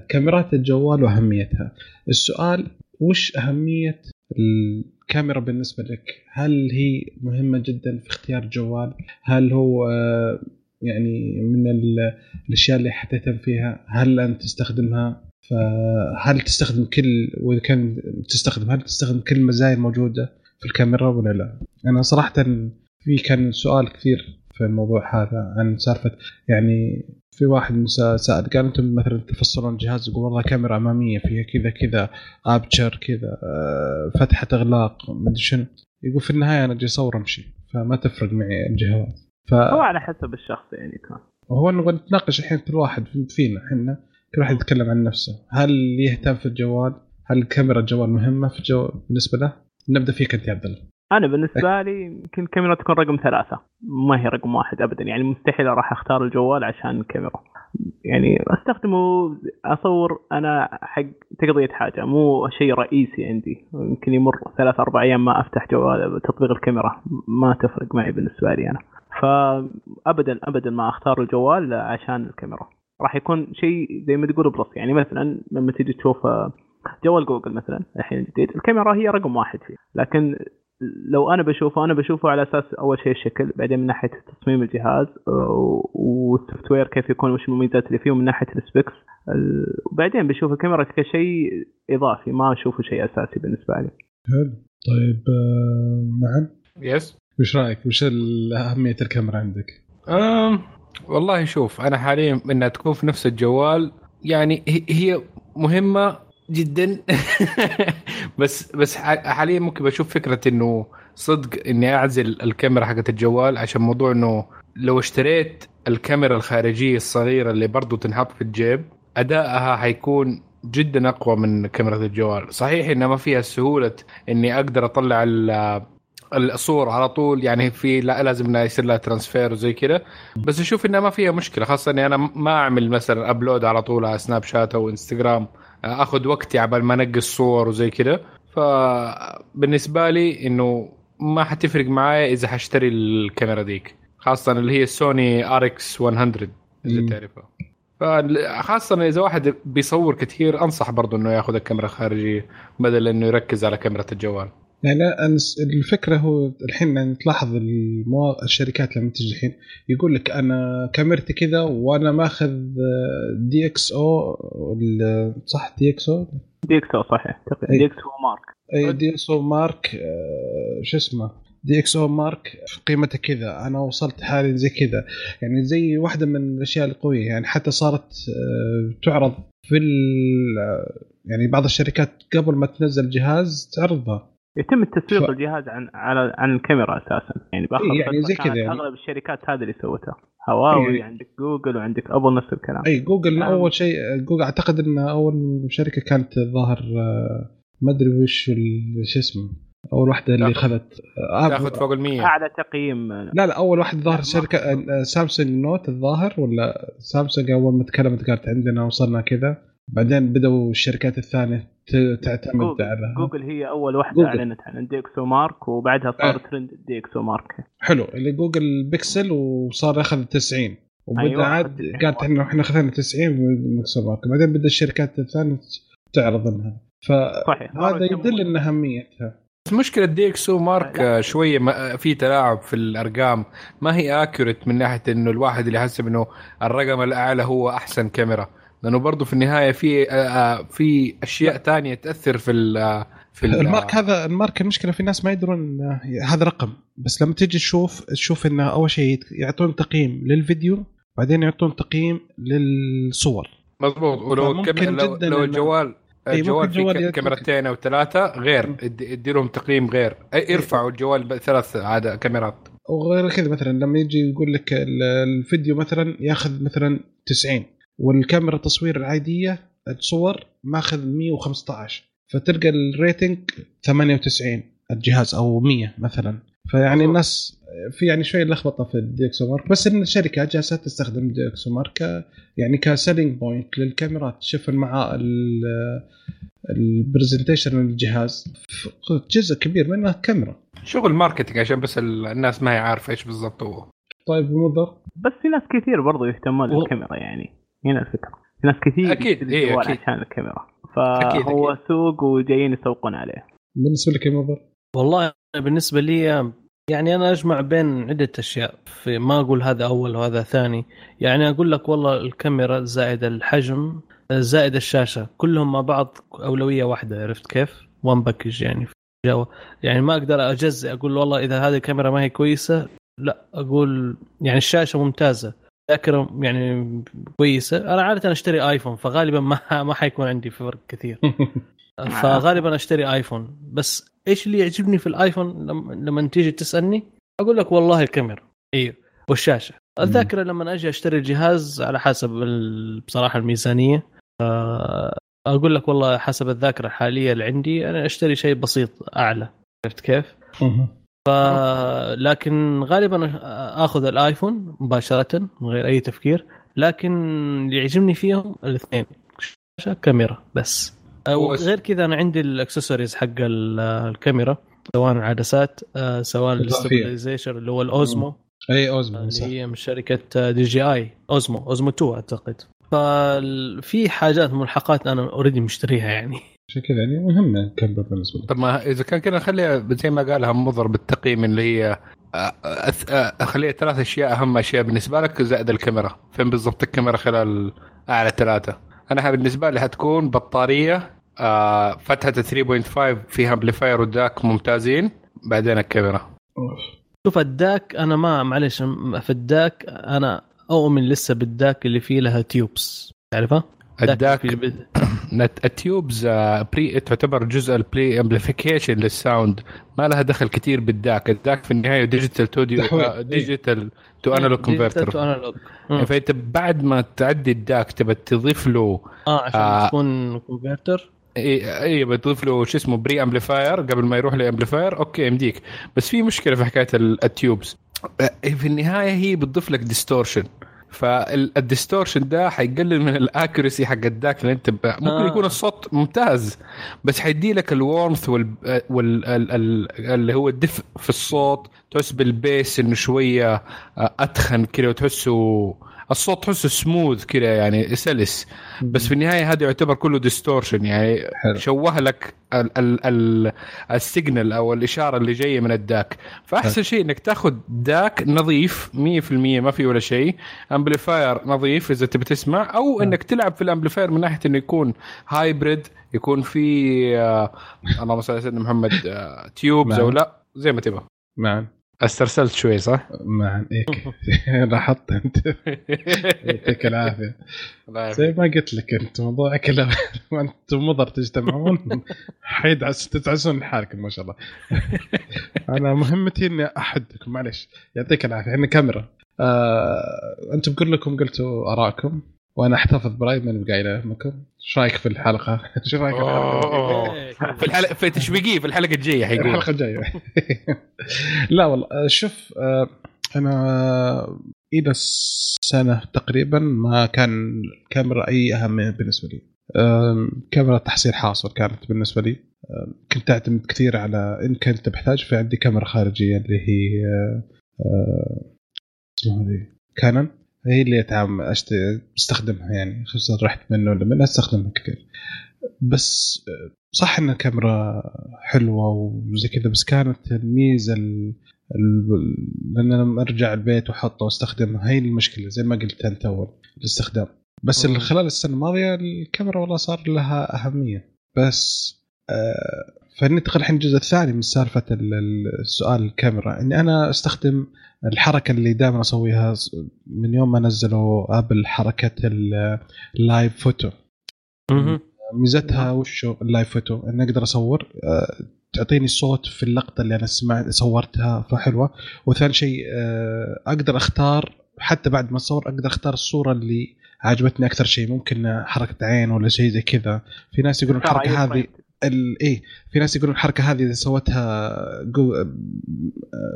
كاميرات الجوال وأهميتها. السؤال وش أهمية الكاميرا بالنسبة لك؟ هل هي مهمة جدا في اختيار الجوال؟ هل هو آه، يعني من ال- الأشياء اللي حتهتم فيها؟ هل أنت تستخدمها؟ فهل تستخدم كل وإذا كان تستخدم هل تستخدم كل المزايا الموجودة في الكاميرا ولا لا؟ أنا صراحة في كان سؤال كثير في الموضوع هذا عن سالفة يعني في واحد سال قال أنتم مثلا تفصلون الجهاز يقول والله كاميرا أمامية فيها كذا كذا أبتشر كذا آه، فتحة أغلاق مدري شنو. يقول في النهاية أنا أجي أصور أمشي فما تفرق معي الجهاز. ف هو على حسب الشخص يعني كان وهو نبغى نتناقش الحين كل واحد فينا إحنا كل واحد يتكلم عن نفسه. هل يهتم في الجوال؟ هل كاميرا الجوال مهمة في الجو بالنسبة له؟ نبدأ فيك أنت يا عبد الله. أنا بالنسبة لي يمكن الكاميرا تكون رقم ثلاثة. ما هي رقم واحد ابدا. يعني مستحيل راح أختار الجوال عشان الكاميرا يعني أستخدمه أصور أنا حق تقضية حاجة. مو شيء رئيسي عندي. يمكن يمر ثلاث أربع أيام ما أفتح جوال تطبيق الكاميرا. ما تفرق معي بالنسبة لي أنا. فابدا ابدا ما أختار الجوال عشان الكاميرا. راح يكون شيء زي ما تقول plus. يعني مثلا لما تيجي تشوف جوال جوجل مثلا الحين الجديد الكاميرا هي رقم واحد فيه. لكن لو أنا بشوفه أنا بشوفه على أساس أول شيء الشكل بعدين من ناحية تصميم الجهاز وال software كيف يكون وش المميزات اللي فيه ومن ناحية ال specs. ال- وبعدين بشوف الكاميرا كشيء إضافي ما أشوفه شيء أساسي بالنسبة لي. حلو. طيب آه، معن؟ yes وش رأيك؟ وش اهميه الكاميرا عندك؟ أم والله شوف أنا حاليا إنها تكون في نفس الجوال يعني هي- هي مهمة جدا. بس بس حاليا ممكن بشوف فكرة إنه صدق إني أعزل الكاميرا حقت الجوال عشان موضوع إنه لو اشتريت الكاميرا الخارجية الصغيرة اللي برضو تنحط في الجيب أدائها حيكون جدا أقوى من كاميرا الجوال. صحيح انها ما فيها سهولة إني أقدر أطلع ال- الصور على طول يعني في لا لازم يصير لها transfer وزي كذا بس أشوف انها ما فيها مشكلة خاصة إني أنا ما أعمل مثلا upload على طول على سناب شات أو انستغرام آخذ وقتي عبال ما أنقي الصور وزي كذا فبالنسبة لي إنه ما حتفرق معايا إذا حاشتري الكاميرا ديك خاصة اللي هي سوني RX 100 إذا. تعرفها فخاصة إذا واحد بيصور كثير أنصح برضه إنه ياخذ الكاميرا الخارجية بدل إنه يركز على كاميرا الجوال. يعني الفكرة هو الحين يعني تلاحظ الموا... الشركات لما تجي الحين يقول لك أنا كاميرتي كذا وأنا ماخذ دي إكس أو صح دي إكس أو دي إكس أو صحيح. دي إكس أو مارك اي DxOMark شو اسمه؟ DxOMark قيمتها كذا. أنا وصلت حالي زي كذا. يعني زي واحدة من الأشياء القوية. يعني حتى صارت آه، تعرض في ال- آه، يعني بعض الشركات قبل ما تنزل جهاز تعرضها. يتم التسويق ف- الجهاز عن على عن الكاميرا أساسا. يعني باخر إيه، يعني زي كذا يعني. أغلب الشركات هذه اللي سوتها. هواوي إيه. عندك جوجل وعندك أبل نفس الكلام. أي جوجل نعم. أول شيء جوجل أعتقد إن أول شركة كانت الظاهر آه، ما أدري وش ال- شو اسمه. أول واحدة اللي تاخذ- اخذت آه، تاخذ فوق ال 100 أعلى تقييم. لا لا أول واحد ظهر شركة آه، سامسونج نوت الظاهر ولا سامسونج أول ما تكلمت قالت عندنا وصلنا كذا. بعدين بدأوا الشركات الثانية ت- تعتمد جوجل, على جوجل هي أول واحدة جوجل. أعلنت عن الدي اكسو مارك وبعدها صار آه. trend ال DxOMark. حلو اللي جوجل بيكسل وصار اخذ 90 وبدا أيوة، عاد أخذ 90 قالت إحنا إحنا أخذنا 90 من DxOMark. بعدين بدأ الشركات الثانية تعرض انها صحيح. فهذا يدل إن أهميتها. بس مشكلة DxOMark. آه، ما- في تلاعب في الأرقام. ما هي accurate من ناحية إنه الواحد اللي يحسب إنه الرقم الأعلى هو أحسن كاميرا. لأنه برضه في النهاية في آه، آه، في أشياء تانية تأثر في ال آه، في ال- ال mark هذا ال mark المشكلة في ناس ما يدرون هذا رقم. بس لما تيجي تشوف تشوف إنه أول شيء يعطون تقييم للفيديو بعدين يعطون تقييم للصور. مظبوط ولو كم... لو, لو الجوال الجوال يديك- كاميرتين أو ثلاثة غير. ادي لهم تقييم غير. ارفعوا الجوال بثلاث عاد كاميرات. وغير كذا مثلا لما يجي يقول لك ال- الفيديو مثلا ياخذ مثلا 90 والكاميرا التصوير العادية الصور ماخذ 115 فتلقى ال rating 98 الجهاز أو 100 مثلا. فيعني. الناس في يعني شوية لخبطة في ال DxOMark بس إن الشركة جالسة تستخدم ال DxOMark ك- يعني ك selling point للكاميرات. تشوف مع ال presentation للجهاز. جزء كبير منه كاميرا. شغل marketing عشان بس ال- الناس ما هي عارفة إيش بالضبط هو. طيب مضر بس في ناس كثير برضو يهتمون بالكاميرا يعني. هنا الفكرة في ناس كثير إيه، الجوال أكيد. عشان الكاميرا. فهو أكيد. سوق وجايين يسوقون عليه. بالنسبة لك يا مضر؟ والله بالنسبة لي يعني أنا أجمع بين عدة أشياء. في ما أقول هذا أول وهذا ثاني. يعني أقول لك والله الكاميرا زائد الحجم زائد الشاشة كلهم مع بعض أولوية واحدة عرفت كيف؟ وان باكج يعني. يعني ما أقدر اجزء أقول والله إذا هذه الكاميرا ما هي كويسة لا أقول يعني الشاشة ممتازة. ذاكره يعني كويسة. أنا عادة أشتري آيفون فغالبا ما ما حيكون عندي فرق كثير. فغالبا أشتري آيفون. بس إيش اللي يعجبني في الآيفون؟ لما, تيجي تسألني أقول لك والله الكاميرا. أيوه والشاشة. الذاكرة لما أجي أشتري الجهاز على حسب بصراحة الميزانية. آه، أقول لك والله حسب الذاكرة الحالية اللي عندي أنا أشتري شيء بسيط أعلى. عرفت كيف؟ ف لكن غالبا آخذ الآيفون مباشرة من غير أي تفكير لكن اللي يعجبني فيهم الاثنين شاشة كاميرا بس. هو- غير كذا أنا عندي الأكسسوارز حق ال- الكاميرا سواء العدسات آه، سواء. ال stabilization اللي هو ال Osmo. أي Osmo اللي هي من شركة DJI Osmo Osmo 2 أعتقد. ففي حاجات ملحقات أنا already مشتريها يعني. عشان كذا يعني مهمه الكاميرا بالنسبة لك طب ما إذا كان كذا نخليها زي ما قالها مضر بالتقييم اللي هي آه، أث- آه، أخليها ثلاث أشياء أهم أشياء بالنسبة لك زائد الكاميرا. فين بالضبط الكاميرا خلال أعلى ثلاثة؟ أنا بالنسبة لي حتكون بطارية آه، فتحة 3.5 فيها amplifier و DAC ممتازين. بعدين الكاميرا. شوف ال DAC أنا ما معلش في ال DAC أنا أؤمن لسه بال DAC اللي فيه لها tubes تعرفها؟ ال DAC نت- ال tubes pre تعتبر جزء ال pre-amplification لل sound ما لها دخل كثير بال DAC. ال DAC في النهاية digital to. digital to analog digital to converter. فأنت بعد ما تعدي ال DAC تبى تضيف له آه عشان آه. تكون converter اي اي بتضيف له شو اسمه pre-amplifier قبل ما يروح ل amplifier okay يمديك. بس في مشكلة في حكاية ال- ال tubes آه، في النهاية هي بتضيف لك distortion فال distortion ده حيقلل من ال accuracy حق ال DAC اللي انت. ممكن آه. يكون الصوت ممتاز بس حيدي لك ال warmth وال, وال... ال... ال... اللي هو الدفء في الصوت تحس بال bass إنه شوية آه، أتخن كده وتحسه الصوت تحسه سموث كده يعني سلس. بس في النهاية هذا يعتبر كله distortion يعني. شوه لك ال ال ال ال signal أو الإشارة اللي جاية من ال DAC. فأحسن شيء إنك تاخذ DAC نظيف 100% ما في ولا شيء. amplifier نظيف إذا تبي تسمع. أو إنك تلعب في ال amplifier من ناحية إنه يكون hybrid يكون في آه اللهم صل على سيدنا محمد آه tubes أو نعم. لا زي ما تبغى. معا استرسلت شوي صح؟ معا هيك لاحظت أنت. يعطيك العافية. زي ما قلت لك أنت موضوع كلام وأنتم مضر تجتمعون. حيدعس تدعسون لحالكم ما شاء الله. أنا مهمتي إني أحدكم معلش يعطيك العافية. إحنا كاميرا. آه، أنتم كلكم قلتوا آرائكم وأنا أحتفظ برأيي ماني بقايله لكم إيش رأيك في الحلقة؟ إيش رأيك في الحلقة؟ في الحلقة في تشويقية في الحلقة الجاية حيقول. الحلقة الجاية. لا والله آه، شوف آه، أنا إلى سنه تقريبا ما كان الكاميرا اي اهميه بالنسبة لي. كاميرا تحصيل حاصل كانت بالنسبة لي. كنت أعتمد كثير على إن كنت بحتاج في عندي كاميرا خارجية اللي هي آه، اسمها هذه كانون هي اللي اتعامل استخدمها يعني. خصوصا رحت منه ولا منها أستخدمها كثير. بس صح إن الكاميرا حلوة وزي كذا بس كانت الميزة ال... ال... لأن لما أرجع البيت وأحطه واستخدمها هي المشكلة زي ما قلت أنت أول الاستخدام. بس. خلال السنة الماضية الكاميرا والله صار لها أهمية. بس آه فننتقل الحين الجزء الثاني من سالفة ال- ال- السؤال الكاميرا. إني أنا أستخدم الحركة اللي دائما أسويها من يوم ما نزلوا آبل حركة ال- ال live photo. ميزتها وشو ال live photo إني أقدر أصور آه، تعطيني صوت في اللقطة اللي أنا سمعت صورتها فحلوة. وثاني شيء آه، أقدر أختار حتى بعد ما أصور أقدر أختار الصورة اللي عجبتني أكثر شيء. ممكن حركة عين ولا شيء زي كذا. في ناس يقولون الحركة أي هذه. ال- إيه في ناس يقولون الحركة هذه إذا سوتها جو-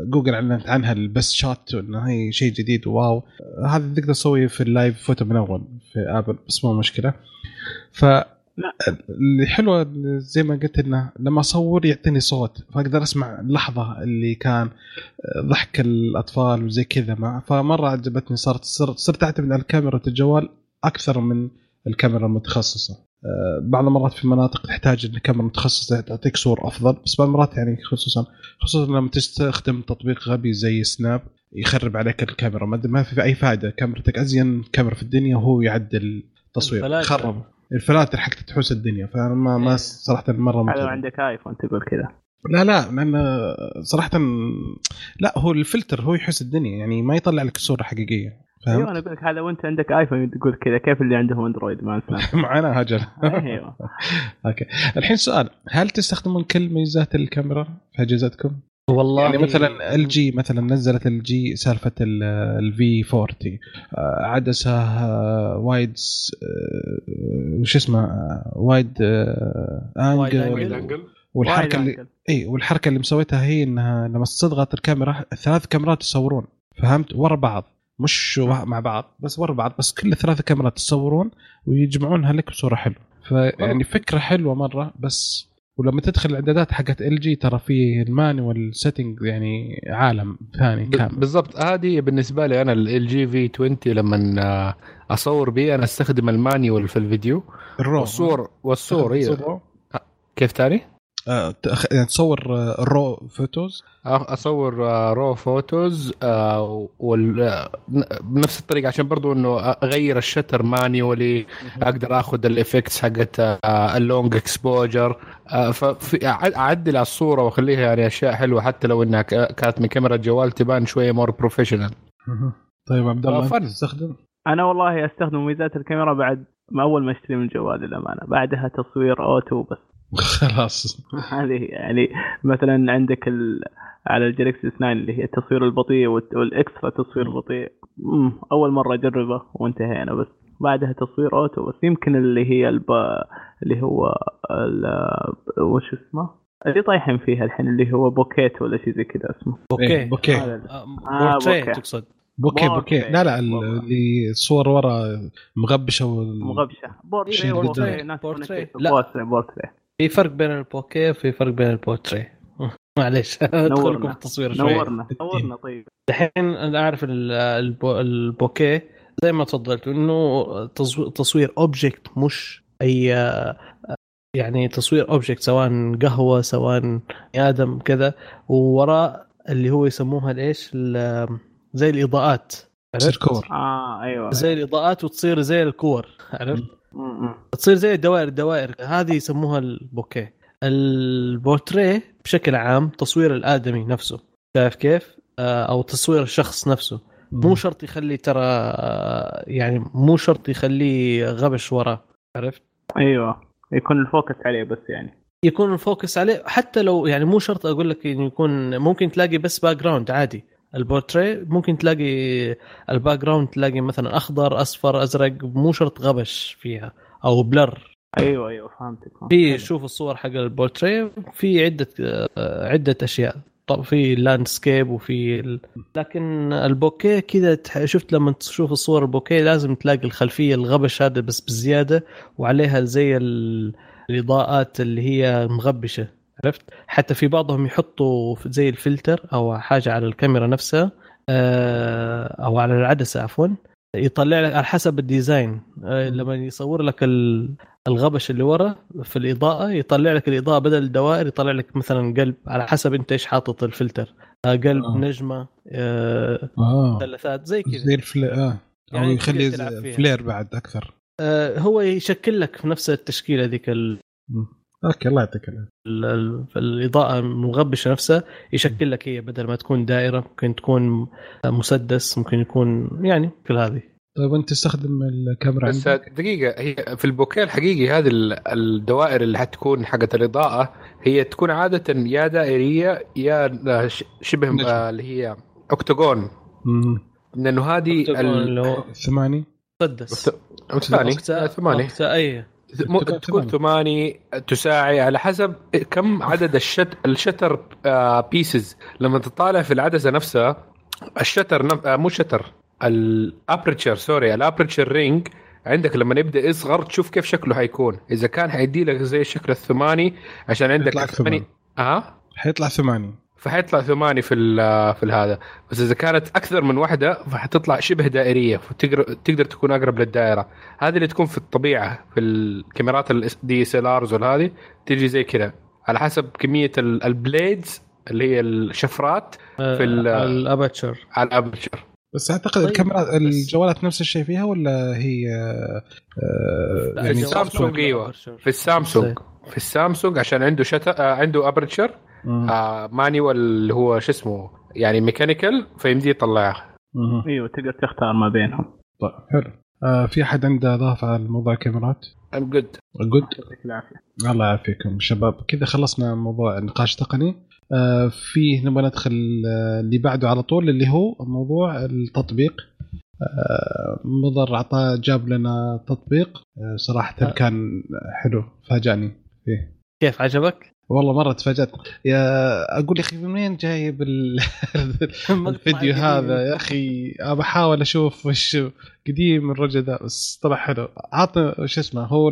جوجل أعلنت عنها ال best shot انه هي شيء جديد wow. هذا تقدر تسويه في ال live photo من أول في آبل بس مو مشكلة. ف اللي حلوة زي ما قلت إنه لما أصور يعطيني صوت فأقدر أسمع اللحظة اللي كان ضحك الأطفال وزي كذا مع فمرة عجبتني صارت صرت, صرت أعتمد على كاميرا الجوال أكثر من الكاميرا المتخصصة. بعض المرات في مناطق تحتاج إن الكاميرا المتخصصه تعطيك صور أفضل بس بعض المرات يعني خصوصا خصوصا لما تستخدم تطبيق غبي زي سناب يخرب عليك الكاميرا. ما ما في أي فائدة. كاميرتك أزين كاميرا في الدنيا وهو يعدل التصوير. خرب. الفلاتر حقتك تحوس الدنيا. فأنا ما, ما إيه. صراحة مرة هذا لو متعب. عندك ايفون تقول كذا. لا لا لأن صراحة لا هو الفلتر هو يحس الدنيا. يعني ما يطلع لك صوره حقيقية. أيوه فهمت؟ أنا أقول لك هذا وأنت عندك ايفون تقول كذا كيف اللي عندهم أندرويد؟ ما أسمع. معنا هجر. أيوه. أوكي. الحين سؤال هل تستخدمون كل ميزات الكاميرا في أجهزتكم؟ والله. يعني مثلا LG مثلا نزلت LG سالفة ال V 40 آه، عدسة آه، wide آه، وش اسمه؟ wide wide angle angle. والحركة wide اللي. إي والحركة اللي مسويتها هي إنها لما تضغط الكاميرا ثلاث كاميرات يصورون. فهمت؟ ورا بعض. مش مع بعض بس ورا بعض بس كل ثلاث كاميرات يصورون ويجمعونها لك بصورة حلوة. فيعني فكرة حلوة مرة بس ولما تدخل الإعدادات حقت LG ترى في ال manual setting يعني عالم ثاني كامل. بالضبط. هذه بالنسبة لي أنا ال LG V 20 لما أصور بيه أنا أستخدم ال manual في الفيديو. ال raw. والصور والصور أيوه رو كيف تاني؟ آه، يعني تصور آه، ال raw photos أصور آه، raw photos آه، وال آه، ن- بنفس الطريقة عشان برضو إنه أغير ال shutter manually أقدر آخذ ال effects حقت آه، ال long exposure أعدل على الصورة وأخليها يعني أشياء حلوة حتى لو إنها ك- كانت من كاميرا الجوال تبان شوية more professional طيب عبد الله آه،. تستخدم؟ أنا والله أستخدم ميزات الكاميرا بعد ما أول ما أشتري من الجوال للأمانة بعدها تصوير auto بس. خلاص. هذه يعني مثلا عندك ال... على ال Galaxy 9 اللي هي التصوير البطيء وال extra تصوير بطيء. أول مرة أجربه وانتهينا بس بعدها تصوير auto بس. يمكن اللي هي الب... اللي هو ال... وش اسمه؟ اللي طايحين فيها الحين اللي هو pocket ولا شيء زي كذا اسمه. بوكيه بوكيه آه، آه، bokeh. تقصد. bokeh. bokeh لا لا. اللي الصور ورا مغبشة وال... مغبشة. portrait portrait. لا. بورتري. في فرق بين ال bokeh وفي فرق بين البورتريه معليش ادخل لكم في التصوير شوي. نورنا نورنا طيب. الحين أنا أعرف ال- البو ال bokeh. زي ما تفضلت إنه تصو- تصوير object مش أي يعني تصوير object سواء قهوة سواء آدم كذا. ووراء اللي هو يسموها الايش ال- زي الإضاءات تصير عرفت؟ كور آه أيوه زي الإضاءات وتصير زي الكور عرفت؟ تصير زي الدوائر الدوائر هذه يسموها ال bokeh. البورتريه بشكل عام تصوير الآدمي نفسه. شايف كيف؟ آه، أو تصوير الشخص نفسه. مو شرط يخلي ترى آه، يعني مو شرط يخليه غبش وراه. عرفت؟ أيوه. يكون ال focus عليه بس يعني. يكون ال focus عليه. حتى لو يعني مو شرط أقول لك إنه يكون ممكن تلاقي بس background عادي. البورتري ممكن تلاقي ال background تلاقي مثلا أخضر أصفر أزرق مو شرط غبش فيها أو blur. أيوه أيوه فهمتك في شوف الصور حق البورتري في عدة عدة أشياء. طب في landscape وفي ال... لكن ال bokeh كذا شفت لما تشوف الصور ال bokeh لازم تلاقي الخلفية الغبش هذا بس بزيادة وعليها زي ال... الإضاءات اللي هي مغبشة. عرفت؟ حتى في بعضهم يحطوا زي الفلتر أو حاجة على الكاميرا نفسها آه، أو على العدسة عفوا يطلع لك على حسب ال design. آه، لما يصور لك ال- الغبش اللي ورا في الإضاءة يطلع لك الإضاءة بدل الدوائر يطلع لك مثلا قلب على حسب أنت إيش حاطط الفلتر. آه، قلب آه. نجمة آه، مثلثات زي كذا. زي ال flare آه. أو يعني يخلي تلعب فيها. flare بعد أكثر. آه، هو يشكل لك في نفس التشكيلة ذيك ال-. okay الله يعطيك العافية. ال- ال- الإضاءة المغبشة نفسها يشكل لك هي بدل ما تكون دائرة ممكن تكون مسدس ممكن يكون يعني كل هذه. طيب انت تستخدم الكاميرا بس عندك؟ دقيقة هي في البوكيه الحقيقي هذه ال- الدوائر اللي حتكون حقت الإضاءة هي تكون عادة يا دائرية يا ش- شبه نجم. اللي هي مم. لأنه هذه ال- اللي هو ثماني مسدس. ثماني أكتا- ثماني أكتا أي. م- تكون تكون ثماني تساعي على حسب كم عدد الشت الشتر آه، بيسز لما تطالع في العدسة نفسها ال shutter نف... آه، مو shutter ال aperture sorry ال aperture range عندك لما يبدأ يصغر تشوف كيف شكله حيكون. إذا كان حيدي لك زي الشكل الثماني عشان عندك ثماني. آه؟ حيطلع ثماني. فحيطلع ثماني في ال- في هذا بس إذا كانت أكثر من واحدة فحتطلع شبه دائرية فتقدر تقدر تكون أقرب للدائرة. هذه اللي تكون في الطبيعة في الكاميرات ال DSLRs والهذه تجي زي كذا. على حسب كمية ال- ال blades اللي هي الشفرات في ال- ال aperture. على ال aperture بس أعتقد طيب، الكاميرات بس- الجوالات نفس الشيء فيها ولا هي آه يعني في سامسونج أيوه. في السامسونج. في السامسونج عشان عنده shutter آه عنده aperture. آه manual اللي هو شو اسمه؟ يعني mechanical فيمدي يطلعها. إيوه تقدر تختار ما بينهم. طيب حلو. آه في أحد عنده إضافة على موضوع الكاميرات؟ ام good good يعطيك العافية. الله يعافيكم شباب. كذا خلصنا موضوع نقاش تقني. آه في نبغى ندخل آه اللي بعده على طول اللي هو موضوع التطبيق. آه مضر عطاه جاب لنا تطبيق. آه صراحة. كان حلو فاجأني فيه. كيف عجبك؟ والله مرة تفاجأت. يا أقول يا أخي من وين جايب ال- الفيديو هذا؟ يا أخي أبى أحاول أشوف وش قديم الرجل ذا بس طلع حلو. عطنا وش اسمه؟ هو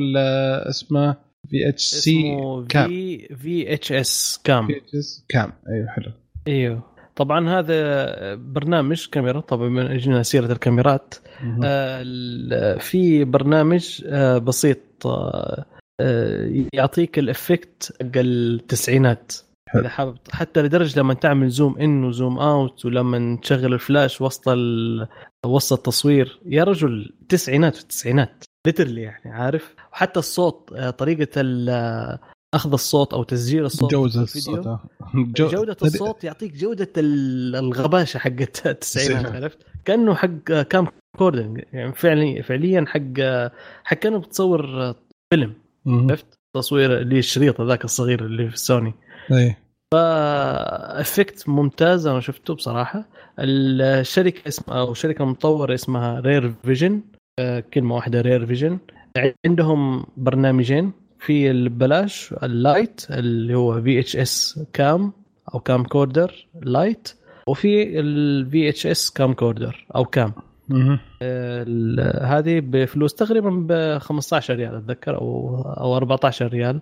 اسمه VHC Cam VHS Cam في VHS Cam أيوه حلو. أيوه. طبعا هذا برنامج كاميرا طبعا من اجينا سيرة الكاميرات. آه، في برنامج آه، بسيط آه، يعطيك ال effect حق التسعينات. إذا حابب حتى لدرجة لما تعمل zoom in و zoom out ولما تشغل الفلاش وسط ال... وسط التصوير يا رجل تسعينات في التسعينات literally يعني عارف وحتى الصوت آه، طريقة ال- آه، أخذ الصوت أو تسجيل الصوت الفيديو الصوت آه. جو- جودة الصوت يعطيك جودة ال- الغباشة حقت التسعينات. عرفت؟ كأنه حق camcording يعني فعليا فعليا حق حق كأنه بتصور فيلم. عرفت؟ تصوير اللي الشريط ذاك الصغير اللي في السوني إيه effect ممتاز أنا شفته بصراحة. الشركة اسمها أو شركة مطورة اسمها Rarevision آه، كلمة واحدة Rarevision عندهم برنامجين. في البلاش ال Lite اللي هو VHS Cam أو Camcorder Lite وفي ال VHS Camcorder أو Cam. هذه بفلوس تقريبا ب 15 ريال أتذكر أو أو 14 ريال.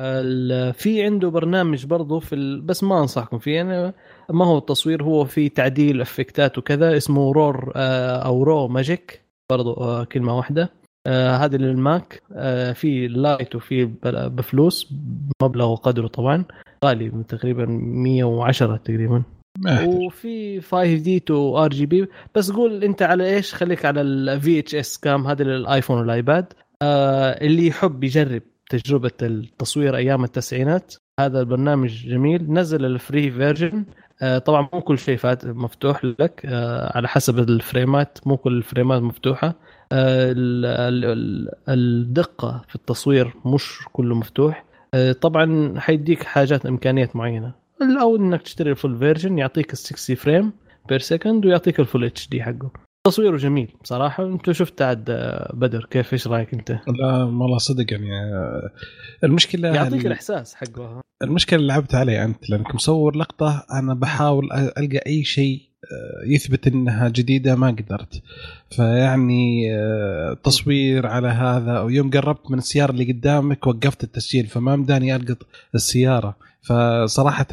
ال- في عنده برنامج برضه في ال... بس ما أنصحكم فيه يعني ما هو التصوير هو في تعديل effect ات وكذا اسمه Raw آه، أو RawMagic برضه آه، كلمة واحدة. آه، هذه لل Mac في Lite وفي بفلوس مبلغ وقدره طبعا غالي تقريبا 110 تقريبا. وفي 5 D to RGB. بس قول أنت على إيش؟ خليك على ال VHS Cam هذا للآيفون والآيباد. آه اللي يحب يجرب تجربة التصوير أيام التسعينات. هذا البرنامج جميل. نزل ال free version آه طبعا مو كل شيء فات مفتوح لك. آه على حسب ال frame ات. مو كل ال frame ات مفتوحة. آه ال- ال- ال- الدقة في التصوير مش كله مفتوح. آه طبعا حيديك حاجات إمكانيات معينة. أو إنك تشتري ال full version يعطيك ال 60 frame per second ويعطيك ال full HD حقه. تصويره جميل بصراحة. أنت شفت عاد آه، بدر كيف؟ إيش رأيك أنت؟ لا والله صدق يعني آه، المشكلة يعطيك ال- الإحساس حقه. المشكلة اللي لعبت عليه أنت لأنك مصور لقطة أنا بحاول ألقى أي شيء آه، يثبت إنها جديدة ما قدرت. فيعني تصوير على هذا ويوم قربت من السيارة اللي قدامك وقفت التسجيل فما مداني ألقط السيارة. فصراحة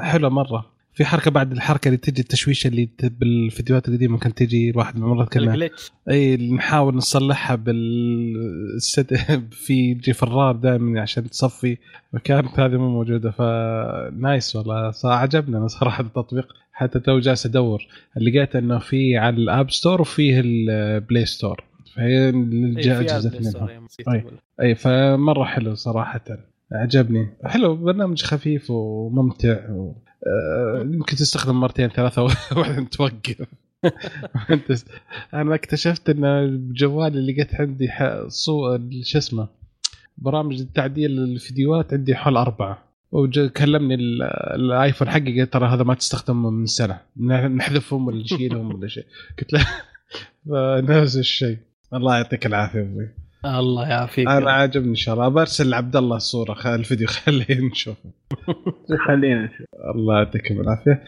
حلوة مرة. في حركة بعد الحركة اللي تجي التشويشه اللي بالفيديوهات القديمة كانت تجي الواحد من المرات كنا إي نحاول نصلحها بالست في يجي فرار دائما عشان تصفي. فكانت هذه مو موجودة فنايس والله. أنا صراحة التطبيق. حتى تو جالس أدور. لقيت إنه في على ال App Store وفيه ال Play Store فهي أي. أي فمرة حلو صراحة. عجبني. حلو برنامج خفيف وممتع و... آه، يمكن تستخدم مرتين ثلاثة وبعدين توقف. أنا اكتشفت إن بجوالي لقيت عندي ح- صو شو اسمه برامج تعديل الفيديوهات عندي حول أربعة. وكلمني ال- الآيفون حقي قال ترى هذا ما تستخدمهم من سنة. نحذفهم ولا نشيلهم ولا شيء. قلت له فنفس الشيء. الله يعطيك العافية أبوي. الله يعافيك. أنا عاجبني ان شاء الله برسل لعبد الله الصورة. خ- الفيديو خليه نشوفه خلينا نشوف. الله يعطيكم العافية.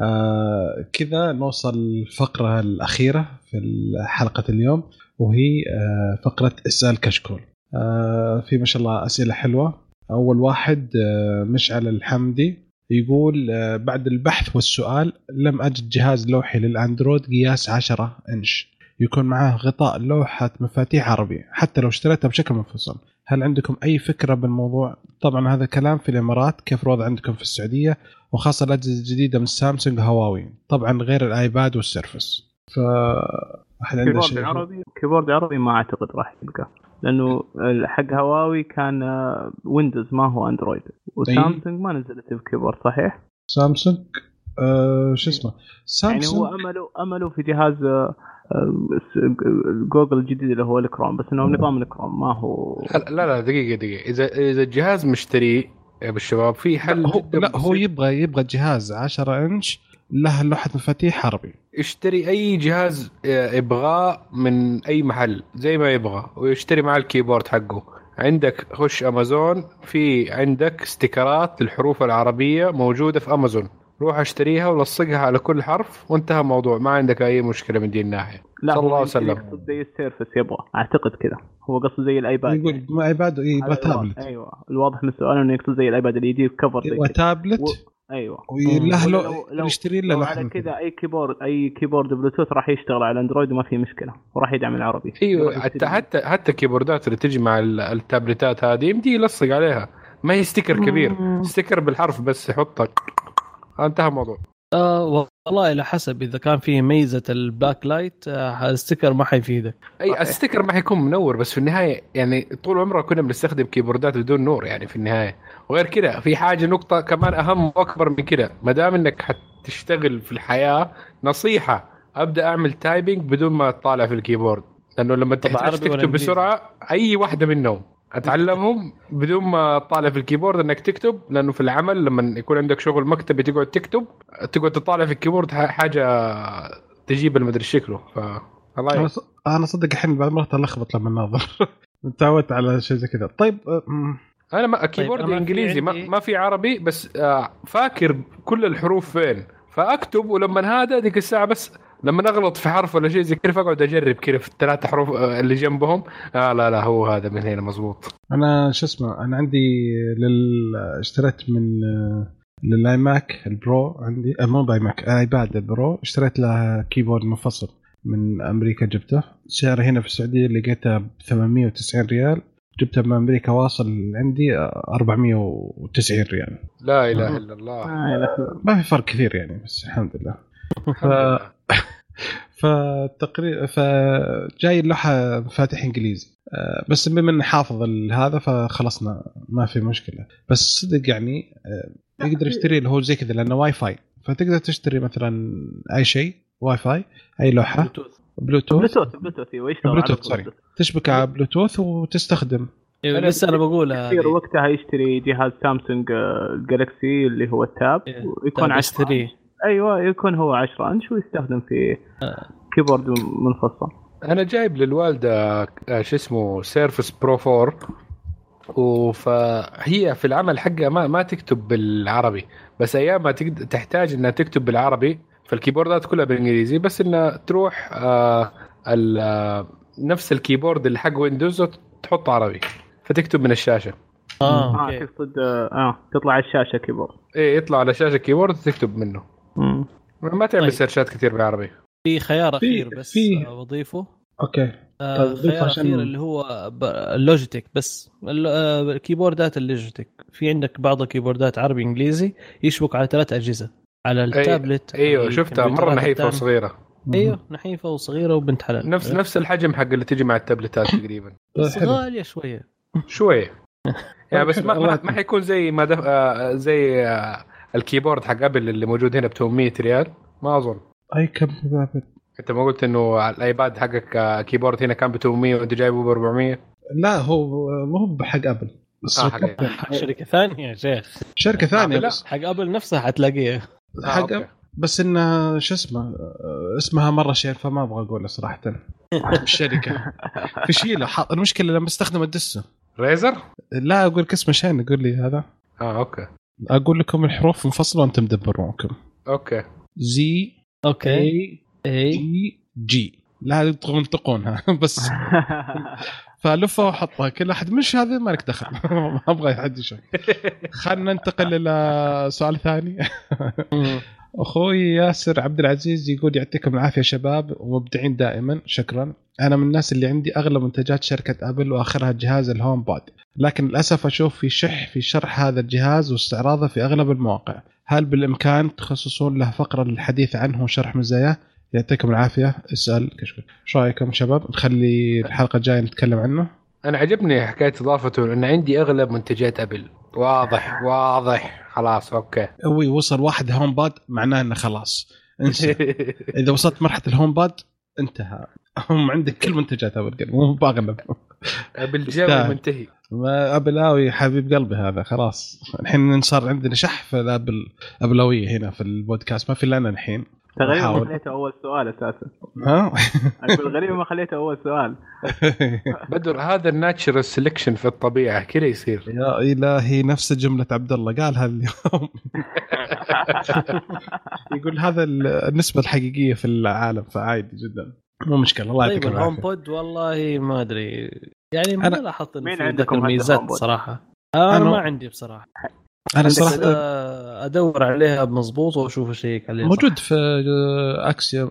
آه كذا نوصل الفقرة الأخيرة في حلقة اليوم وهي آه فقرة إسأل كشكول. آه في ما شاء الله أسئلة حلوة. أول واحد آه مشعل الحمدي يقول آه بعد البحث والسؤال لم أجد جهاز لوحي للأندرويد قياس 10 إنش. يكون معاه غطاء لوحة مفاتيح عربي حتى لو اشتريتها بشكل منفصل. هل عندكم أي فكرة بالموضوع؟ طبعا هذا كلام في الإمارات كيف الوضع عندكم في السعودية وخاصة الأجهزة الجديدة من سامسونج هواوي طبعا غير الآيباد والسيرفس. ف احد عنده keyboard شيء عربي keyboard عربي ما أعتقد راح يلقى لأنه حق هواوي كان آه، ويندوز ما هو اندرويد وسامسونج ما نزلت ب keyboard صحيح؟ سامسونج آه شو اسمه؟ يعني سامسونج هو أمله أمله في جهاز آه، آه، جوجل الجديد اللي هو الكروم بس إنه نظام الكروم ما هو لا لا دقيقة دقيقة. إذا إذا الجهاز مشتري يا أبو الشباب في حل هو لا هو. يبغى يبغى جهاز 10 إنش له لوحة مفاتيح عربي يشتري أي جهاز يبغاه من أي محل زي ما يبغى ويشتري معاه ال keyboard حقه. عندك خش أمازون في عندك استيكرات للحروف العربية موجودة في أمازون. روح اشتريها ولصقها على كل حرف وانتهى الموضوع. ما عندك أي مشكلة من دي الناحيه لا صلى الله وسلم. يقصد زي السيرفس يبغى. أعتقد كذا. هو قصده زي الآيباد. يقول ما إيباد إيه، يبغى. تابلت أيوه. الواضح من السؤال إنه يقصد زي الآيباد اللي يجي cover زي كذا. وتابلت و... أيوه. لو- يشتري له على. كذا. أي keyboard أي keyboard بلوتوث راح يشتغل على الاندرويد وما في مشكلة. وراح يدعم العربي. أيوه حتى. حتى حتى الكيبوردات اللي تجي مع ال- التابلتات هذه يمدي يلصق عليها. ما هي sticker كبير. sticker بالحرف بس يحطه انتهى الموضوع. آه والله على حسب إذا كان فيه ميزة ال backlight آه ال sticker ما حيفيدك. أي. الستيكر ما حيكون منور بس في النهاية يعني طول عمرنا كنا بنستخدم كيبوردات بدون نور يعني في النهاية. وغير كذا في حاجة نقطة كمان أهم وأكبر من كذا. ما دام إنك حتشتغل في الحياة نصيحة أبدأ أعمل typing بدون ما اطالع في ال keyboard. لأنه لما تحتاج تكتب؟ بسرعة أي واحدة منهم. أتعلمهم بدون ما تطالع في ال keyboard إنك تكتب لأنه في العمل لما يكون عندك شغل مكتبي تقعد تكتب تقعد تطالع في ال keyboard حاجة تجيب المدري شكله ف الله أنا صدق الحين بعد مرات ألخبط لما أناظر. تعودت على شيء زي كذا. طيب أنا ما keyboard أنا في إنجليزي ما, عندي- ما في عربي بس آه فاكر كل الحروف فين. فأكتب ولما هذا ديك الساعة بس لما اغلط في حرف ولا شيء زي كذا فاقعد أجرب كذا في الثلاث حروف آه، اللي جنبهم. آه لا لا هو هذا من هنا مزبوط أنا شو اسمه أنا عندي لل... اشتريت من آه، لل iMac ال Pro عندي آه، مو ب iMac آيباد ال Pro اشتريت له keyboard منفصل من أمريكا جبته. سعره هنا في السعودية لقيته ب 890 ريال. جبته من أمريكا واصل عندي آه، 490 ريال. لا إله إلا الله. ما في فرق كثير يعني بس الحمد لله. الحمد لله. فتقريبا فجاي اللوحة فاتح إنجليزي. آه، بس بما اني حافظ ال- هذا فخلصنا ما في مشكلة. بس صدق يعني آه، يقدر يشتري اللي هو زي كذا لأنه واي فاي. فتقدر تشتري مثلا أي شيء واي فاي أي لوحة. بلوتوث بلوتوث بلوتوث أيوه بلوتوث، sorry. تشبك على بلوتوث وتستخدم. أنا لسه أنا بقول كثير وقتها يشتري جهاز سامسونج آه، جالكسي اللي هو ال Tab A. ويكون Tab 10 S3. أيوه يكون هو 10 انش ويستخدم في keyboard منفصل؟ أنا جايب للوالدة آه، شو اسمه Surface Pro 4 فهي في العمل حقها ما ما تكتب بالعربي. بس أيام ما تحتاج إنها تكتب بالعربي. فالكيبوردات كلها بالإنجليزي. بس إنها تروح آه ال- آه نفس ال keyboard اللي حق ويندوز تحط عربي. فتكتب من الشاشة. آه آه okay. تقصد آه آه، تطلع على الشاشة keyboard. إيه يطلع على شاشة keyboard وتكتب منه. مم. ما تعمل طيب. سيرشات كثير بالعربي. في خيار في- أخير بس في- آه، بضيفه okay. آه طيب، خيار عشان- أخير اللي هو ال Logitech بس. ال- آه، كيبوردات ال Logitech في عندك بعض الكيبوردات عربي إنجليزي يشبك على ثلاث أجهزة. على التابلت أيوه شفتها مرة نحيفة. وصغيرة. أيوه نحيفة وصغيرة وبنت حلال. نفس نفس الحجم حق اللي تجي مع التابلتات تقريبا. بس حلو. غالية شوية. شوية. يعني بس ما, ما, حيكون زي ما دف... آه، زي ال keyboard حق أبل اللي موجود هنا ب 800 ريال؟ ما أظن. أي كم بابل. أنت ما قلت إنه الآيباد حقك آه، keyboard هنا كان ب 800 وأنت جايبه ب 400 لا هو مو هو بحق أبل. بس آه، حق كم- حق شركة ثانية يا شيخ. شركة ثانية لا. بس. حق أبل نفسها حتلاقيه آه، حق أوكي. بس انه شو اسمه آه، اسمها مرة شير فما أبغى أقوله صراحة. الشركة. في شيله حاط المشكلة لما استخدم الدسة. ريزر؟ لا أقول لك اسمه شين يقول لي هذا. آه أوكي. أقول لكم الحروف منفصلة وأنتم تدبرونكم. أوكي. زي أوكي. اي اي جي جي لا تنطقونها بس. فلفه وحطها كل أحد مش هذا ما لك دخل. ما أبغى حد يشوف خلينا ننتقل إلى سؤال ثاني. أخوي ياسر عبد العزيز يقول يعطيكم العافية شباب ومبدعين دائما شكرا. أنا من الناس اللي عندي اغلب منتجات شركة أبل وآخرها جهاز الهوم بود لكن للأسف أشوف في شح في شرح هذا الجهاز واستعراضه في أغلب المواقع. هل بالإمكان تخصصون له فقرة للحديث عنه وشرح مزاياه يعطيكم العافية. اسال كشكول. إيش رأيكم شباب؟ نخلي الحلقة الجاية نتكلم عنه. أنا عجبني حكاية إضافته ان عندي أغلب منتجات أبل. واضح واضح. خلاص okay. هو وصل واحد HomePod معناه إنه خلاص. انسى. إذا وصلت مرحلة ال HomePod انتهى. هم عندك كل منتجات ابل مو باغلب يستاهل. منتهي. ما ابلاوي حبيب قلبي هذا خلاص. الحين صار عندنا شح في الأبل أبلاوية هنا في البودكاست ما في إلا أنا الحين. تقريبا ما. خليته أول سؤال أساسا. ها؟ أقول غريب ما خليته أول سؤال. بدر هذا الناتشرال سelection في الطبيعة كذا يصير. يا إلهي نفس جملة عبد الله قالها اليوم. يقول هذا النسبة الحقيقية في العالم فعادي جدا. مو مشكلة الله طيب الهوم العافية. بود والله ما أدري. يعني ما لاحظت إنه مين في عندكم بود؟ صراحة. أنا أنا- ما عندي بصراحة. أنا صراحة آه، أدور عليها مضبوط وأشوف اشيك عليها صح. موجود في اكسترا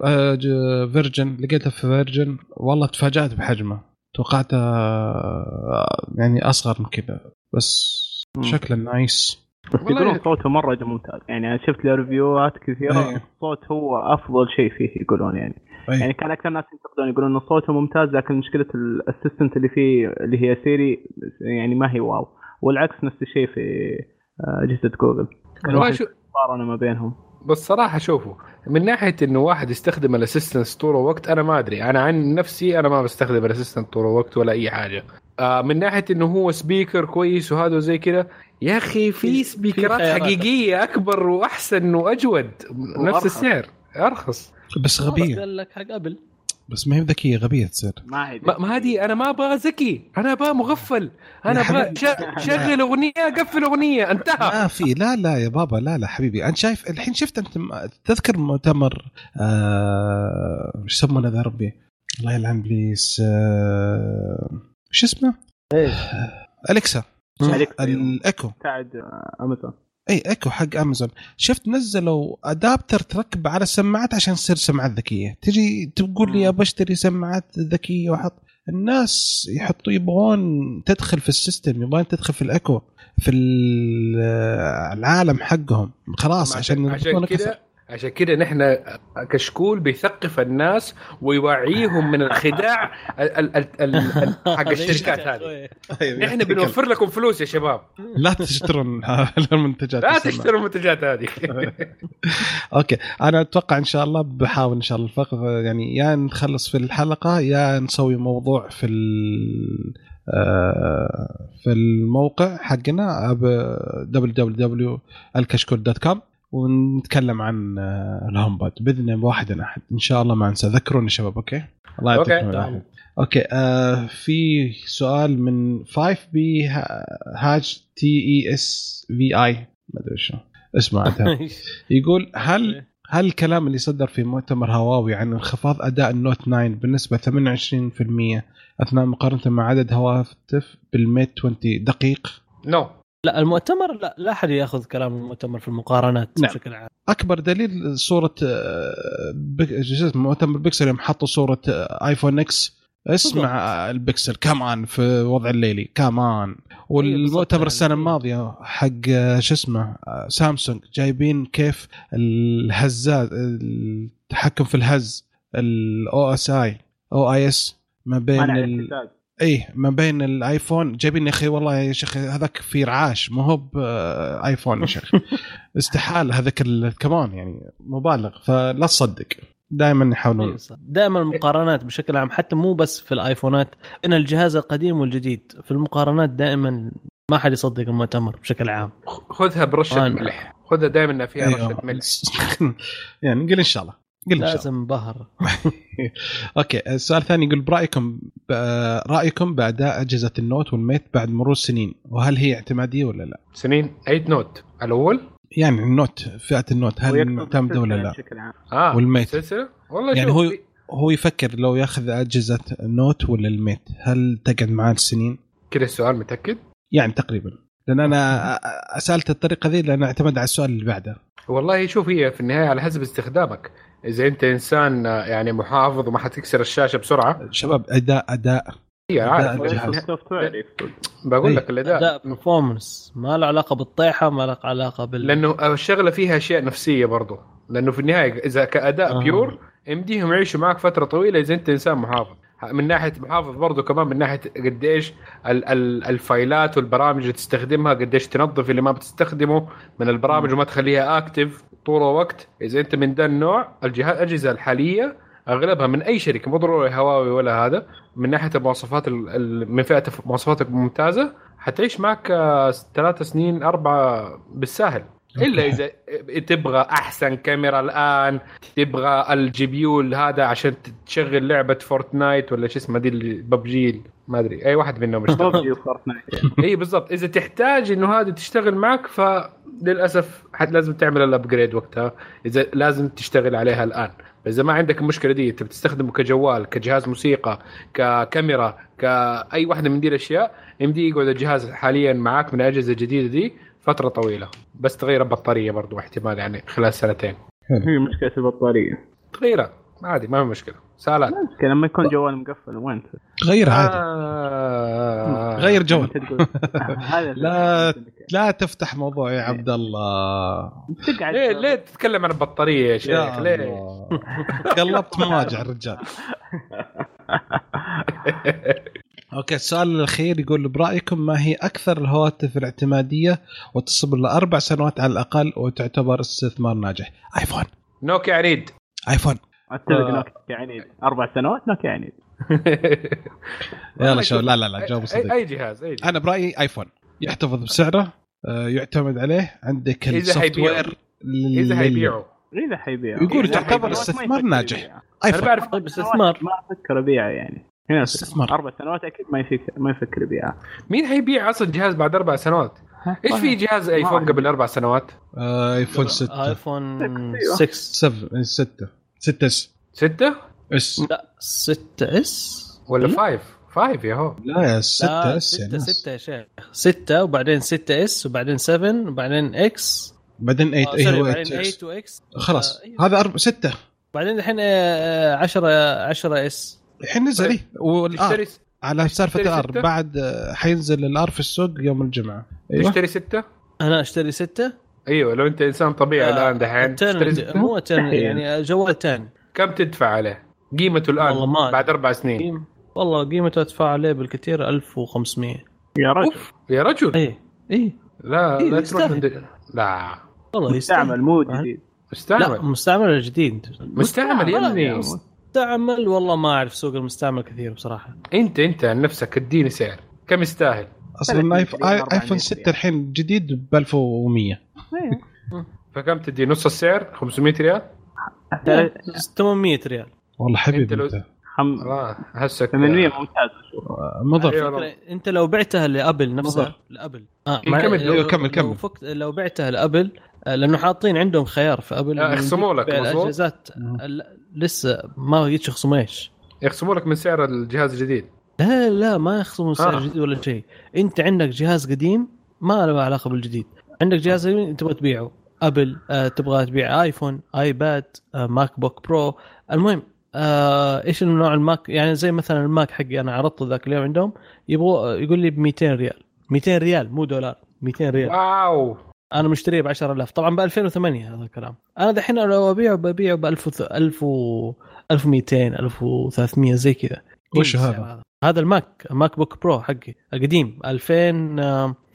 فيرجن لقيتها في فيرجن والله تفاجأت بحجمه توقعته آه، يعني أصغر من كذا بس. شكله nice يقولون صوته مرة ممتاز يعني أنا شفت له ريفيوهات كثيرة أيه. الصوت هو أفضل شيء فيه يقولون يعني أي. يعني كان أكثر الناس ينتقدون يقولون إن صوته ممتاز لكن مشكلة ال assistant اللي فيه اللي هي سيري يعني ما هي واو والعكس نفس الشيء في آه، اجهزه جوجل مقارنة ما بينهم. بس صراحة شوفوا من ناحية إنه واحد يستخدم ال assistant طول الوقت أنا ما أدري. أنا عن نفسي أنا ما بستخدم ال assistant طول الوقت ولا أي حاجة. آه من ناحية إنه هو speaker كويس وهذا وزي كذا يا أخي في speakerات. حقيقية أكبر وأحسن وأجود نفس. السعر. أرخص. بس غبية. قال لك حق أبل بس ما هي ذكية غبية تصير. ما هي ما ما هذه أنا ما أبغى ذكي. أنا أبغى مغفل. أنا أبغى شغل أغنية قفل أغنية. انتهى. ما في. لا لا يا بابا لا لا حبيبي. انت شايف الحين شفت أنت تذكر مؤتمر آه، إيش يسمونه ذا ربي؟ الله يلعن ابليس آه، شو اسمه؟ إيش؟ أليكسا. أليكسا. الإيكو. بتاعت أمازون. اي ايكو حق امازون شفت نزلوا adapter تركب على السماعات عشان تصير سماعات ذكية. تجي تقول لي ابى أشتري سماعات ذكية وأحط. الناس يحطوا يبغون تدخل في ال system يبغون تدخل في الايكو في ال- العالم حقهم. خلاص عشان عشان كذا عشان كذا نحن كشكول بيثقف الناس ويوعيهم من الخداع ال- ال- ال- ال- حق الشركات هذه نحن بنوفر لكم فلوس يا شباب. لا تشترون المنتجات لا. تشتروا المنتجات هذه. أوكي. أنا أتوقع إن شاء الله بحاول إن شاء الله الفقره يعني يا نخلص في الحلقة يا نسوي موضوع في ال آه، في الموقع حقنا www.الكشكول.com ونتكلم عن آه، الهوم بود بإذن واحد أحد. إن شاء الله ما ننسى ذكروني يا شباب أوكي؟ الله. يعطيكم العافية. أوكي آه في سؤال من 5 b h t e s v i. ما أدري شو. اسمه عاد. يقول هل هل الكلام اللي صدر في مؤتمر هواوي عن انخفاض أداء النوت 9 بنسبة 28% أثناء مقارنة مع عدد هواتف بالميت 20 دقيق؟ no لا المؤتمر لا لا أحد يأخذ كلام المؤتمر في المقارنات نعم. بشكل عام. أكبر دليل صورة آه، بك- شو اسمه مؤتمر بيكسل يوم حطوا صورة آه، آيفون إكس. اسمع آه، البكسل كمان في وضع الليلي كمان والمؤتمر السنة الماضية حق شو اسمه سامسونج جايبين كيف الهزاز التحكم في الهز الاو اس اي أو اي اس ما بين ال... إيه ما بين الآيفون. جايبين يا أخي والله يا شيخ هذاك في رعاش. ما هو بايفون يا شيخ. استحالة هذاك كمان يعني مبالغ. فلا تصدق. دائما يحاولون. دائما المقارنات بشكل عام حتى مو بس في الآيفونات إن الجهاز القديم والجديد. في المقارنات دائما ما حد يصدق المؤتمر بشكل عام. خذها برشة. ملح. خذها دائما فيها أيوه. رشة ملح. يعني نقول إن شاء الله. قل لازم بهر أوكي السؤال الثاني يقول برأيكم رأيكم باداء أجهزة النوت والميت بعد مرور سنين وهل هي اعتمادية ولا لا؟ سنين 8 نوت. الأول؟ يعني النوت فئة النوت هل معتمدة ولا لا؟ بشكل عام. آه والميت. سلسله والله يعني شوف هو- هو يفكر لو ياخذ أجهزة النوت ولا الميت هل تقعد معاه السنين؟ كذا السؤال متأكد؟ يعني تقريبا. لأن أنا سالت الطريقة ذي لأن أعتمد على السؤال اللي بعده. والله شوف هي في النهاية على حسب استخدامك. اذا انت انسان يعني محافظ وما حتكسر الشاشه بسرعة. شباب أداء أداء. هي عارف. يفوز. بقول. لك الأداء. أداء performance ما له علاقة بالطيحة ما له علاقة بال لأنه الشغلة فيها أشياء نفسية برضو. لأنه في النهاية إذا كأداء آه. pure يمديهم يعيشوا معك فترة طويلة إذا أنت إنسان محافظ. من ناحية محافظ برضو كمان من ناحية قديش ال- ال- ال fileات والبرامج اللي تستخدمها قديش تنظف اللي ما بتستخدمه. من البرامج وما تخليها active طول الوقت. إذا أنت من ذا النوع الجهاز الأجهزة الحالية أغلبها من أي شركة مو ضروري هواوي ولا هذا. من ناحية المواصفات ال- ال- من فئة مواصفاتك ممتازة حتعيش معك آه، ثلاث سنين أربعة بالساهل. إلا إذا تبغى أحسن كاميرا الآن تبغى ال GPU هذا عشان تشغل لعبة فورتنايت ولا شو اسمها دي ببجي ما أدري أي واحد منهم ببجي وفورتنايت. إي بالضبط إذا تحتاج إنه هذه تشتغل معك فللاسف حت لازم تعمل ال upgrade وقتها إذا لازم تشتغل عليها الآن. إذا ما عندك المشكلة دي انت بتستخدمه كجوال كجهاز موسيقى ككاميرا كأي واحدة من دي الأشياء يمدي يقعد الجهاز حاليا معك من الأجهزة الجديدة دي فترة طويلة بس تغير البطارية برضو احتمال يعني خلال سنتين. هي مشكلة البطارية. تغيرها عادي ما في مشكلة. سالات. ممكن لما يكون جوال مقفل وين غير عادي آه. غير جوال. لا لا تفتح موضوع يا عبد الله. تقعد ليه ليه تتكلم عن البطارية يا شيخ؟ ليه الله. قلبت مواجع الرجال. أوكي السؤال الأخير يقول برأيكم ما هي أكثر الهواتف الاعتمادية وتصبر لاربع سنوات على الأقل وتعتبر استثمار ناجح؟ آيفون. نوكيا عنيد. آيفون. أتفق آه. نوكيا عنيد. أربع سنوات نوكيا عنيد. يلا شو لا لا لا جاوب اي صدق. أي جهاز أي جهاز. أنا برأيي آيفون. يحتفظ بسعره آه، يعتمد عليه. عندك إذا ال soft. ware إذا حيبيعوا إذا حيبيع يقول تعتبر ما استثمار ناجح. يبيع. أنا ايفون بعرف طيب استثمار. ما أفكر أبيعه يعني. هنا استثمار. أربع سنوات أكيد ما يفكر ما يفكر يبيعها مين حيبيع أصلا جهاز بعد أربع سنوات؟ إيش في جهاز ايفون قبل أربع سنوات؟ آه، ايفون 6 ايفون أيوة. 6 7 6 6 إس. ستة؟ إس. لا 6 إس؟ ولا لا. فايف؟ فايف يا هو. لا يا 6 إس يا 6 ناس. 6 يا شيخ. 6 وبعدين 6 إس وبعدين 7 وبعدين إكس بعدين 8 آه، اي هو بعدين 8 8 واكس خلاص. آه، أيوة. هذا أرب... 6 بعدين الحين آه، 10 10 S. الحين نزل. طيب. إيه. وال R تشتري على سالفة ال R؟ بعد آه، حينزل ال R في السوق يوم الجمعة. أيوه. تشتري ستة؟ أنا أشتري 6 أيوه لو أنت إنسان طبيعي الآن دحين تشتري ستة؟ مو ten يعني جوال تاني كم تدفع عليه؟ قيمته الآن والله ما بعد أربع سنين. قيم- والله قيمته أدفع عليه بالكثير 1500 يا رجل. أوف يا رجل. اي اي لا إيه، لا تروح. من لا. والله مستعمل مو جديد. لا مستعمل مستعمل ولا جديد؟ مستعمل يا لا، ابني. مستعمل؟ والله ما أعرف سوق المستعمل كثير بصراحة. أنت أنت عن نفسك اديني سعر. كم يستاهل؟ أصلا. 400 آيفون 6 الحين جديد ب 1100 فكم تدي؟ نص السعر؟ 500 ريال؟ 800 ريال. والله حبيبي أنت لو- أنت. الله هسك 800 ممتاز. مضر. أيوة. فكرة أنت لو بعتها لأبل نفسها. لأبل. آه مع- كمل. لو- أيوة، كمل، لو كمل. فكت لو بعتها لأبل آه، لأنه حاطين عندهم خيار في أبل. آه، يخصموا لك،. الأجهزات. آه، لا، لسه ما جيت يخصموا إيش؟ يخصموا لك من سعر الجهاز الجديد. لا لا ما يخصموا سعر آه. جديد ولا شيء. أنت عندك جهاز قديم ما له علاقة بالجديد. عندك جهاز قديم تبغى تبيعه. أبل آه تبغى تبيع آيفون آيباد آه MacBook Pro. المهم آه إيش النوع الماك؟ يعني زي مثلا الماك حقي أنا عرضته ذاك اليوم عندهم يبغوا يقول لي ب 200 ريال. 200 ريال مو دولار 200 ريال. واو. أنا مشتريه ب 10000 طبعا ب 2008 هذا الكلام. أنا دحين لو أبيعه ببيعه ب 1000 1000 1200 1300 زي كذا. وش هذا؟ هذا. الماك MacBook Pro حقي القديم. 2000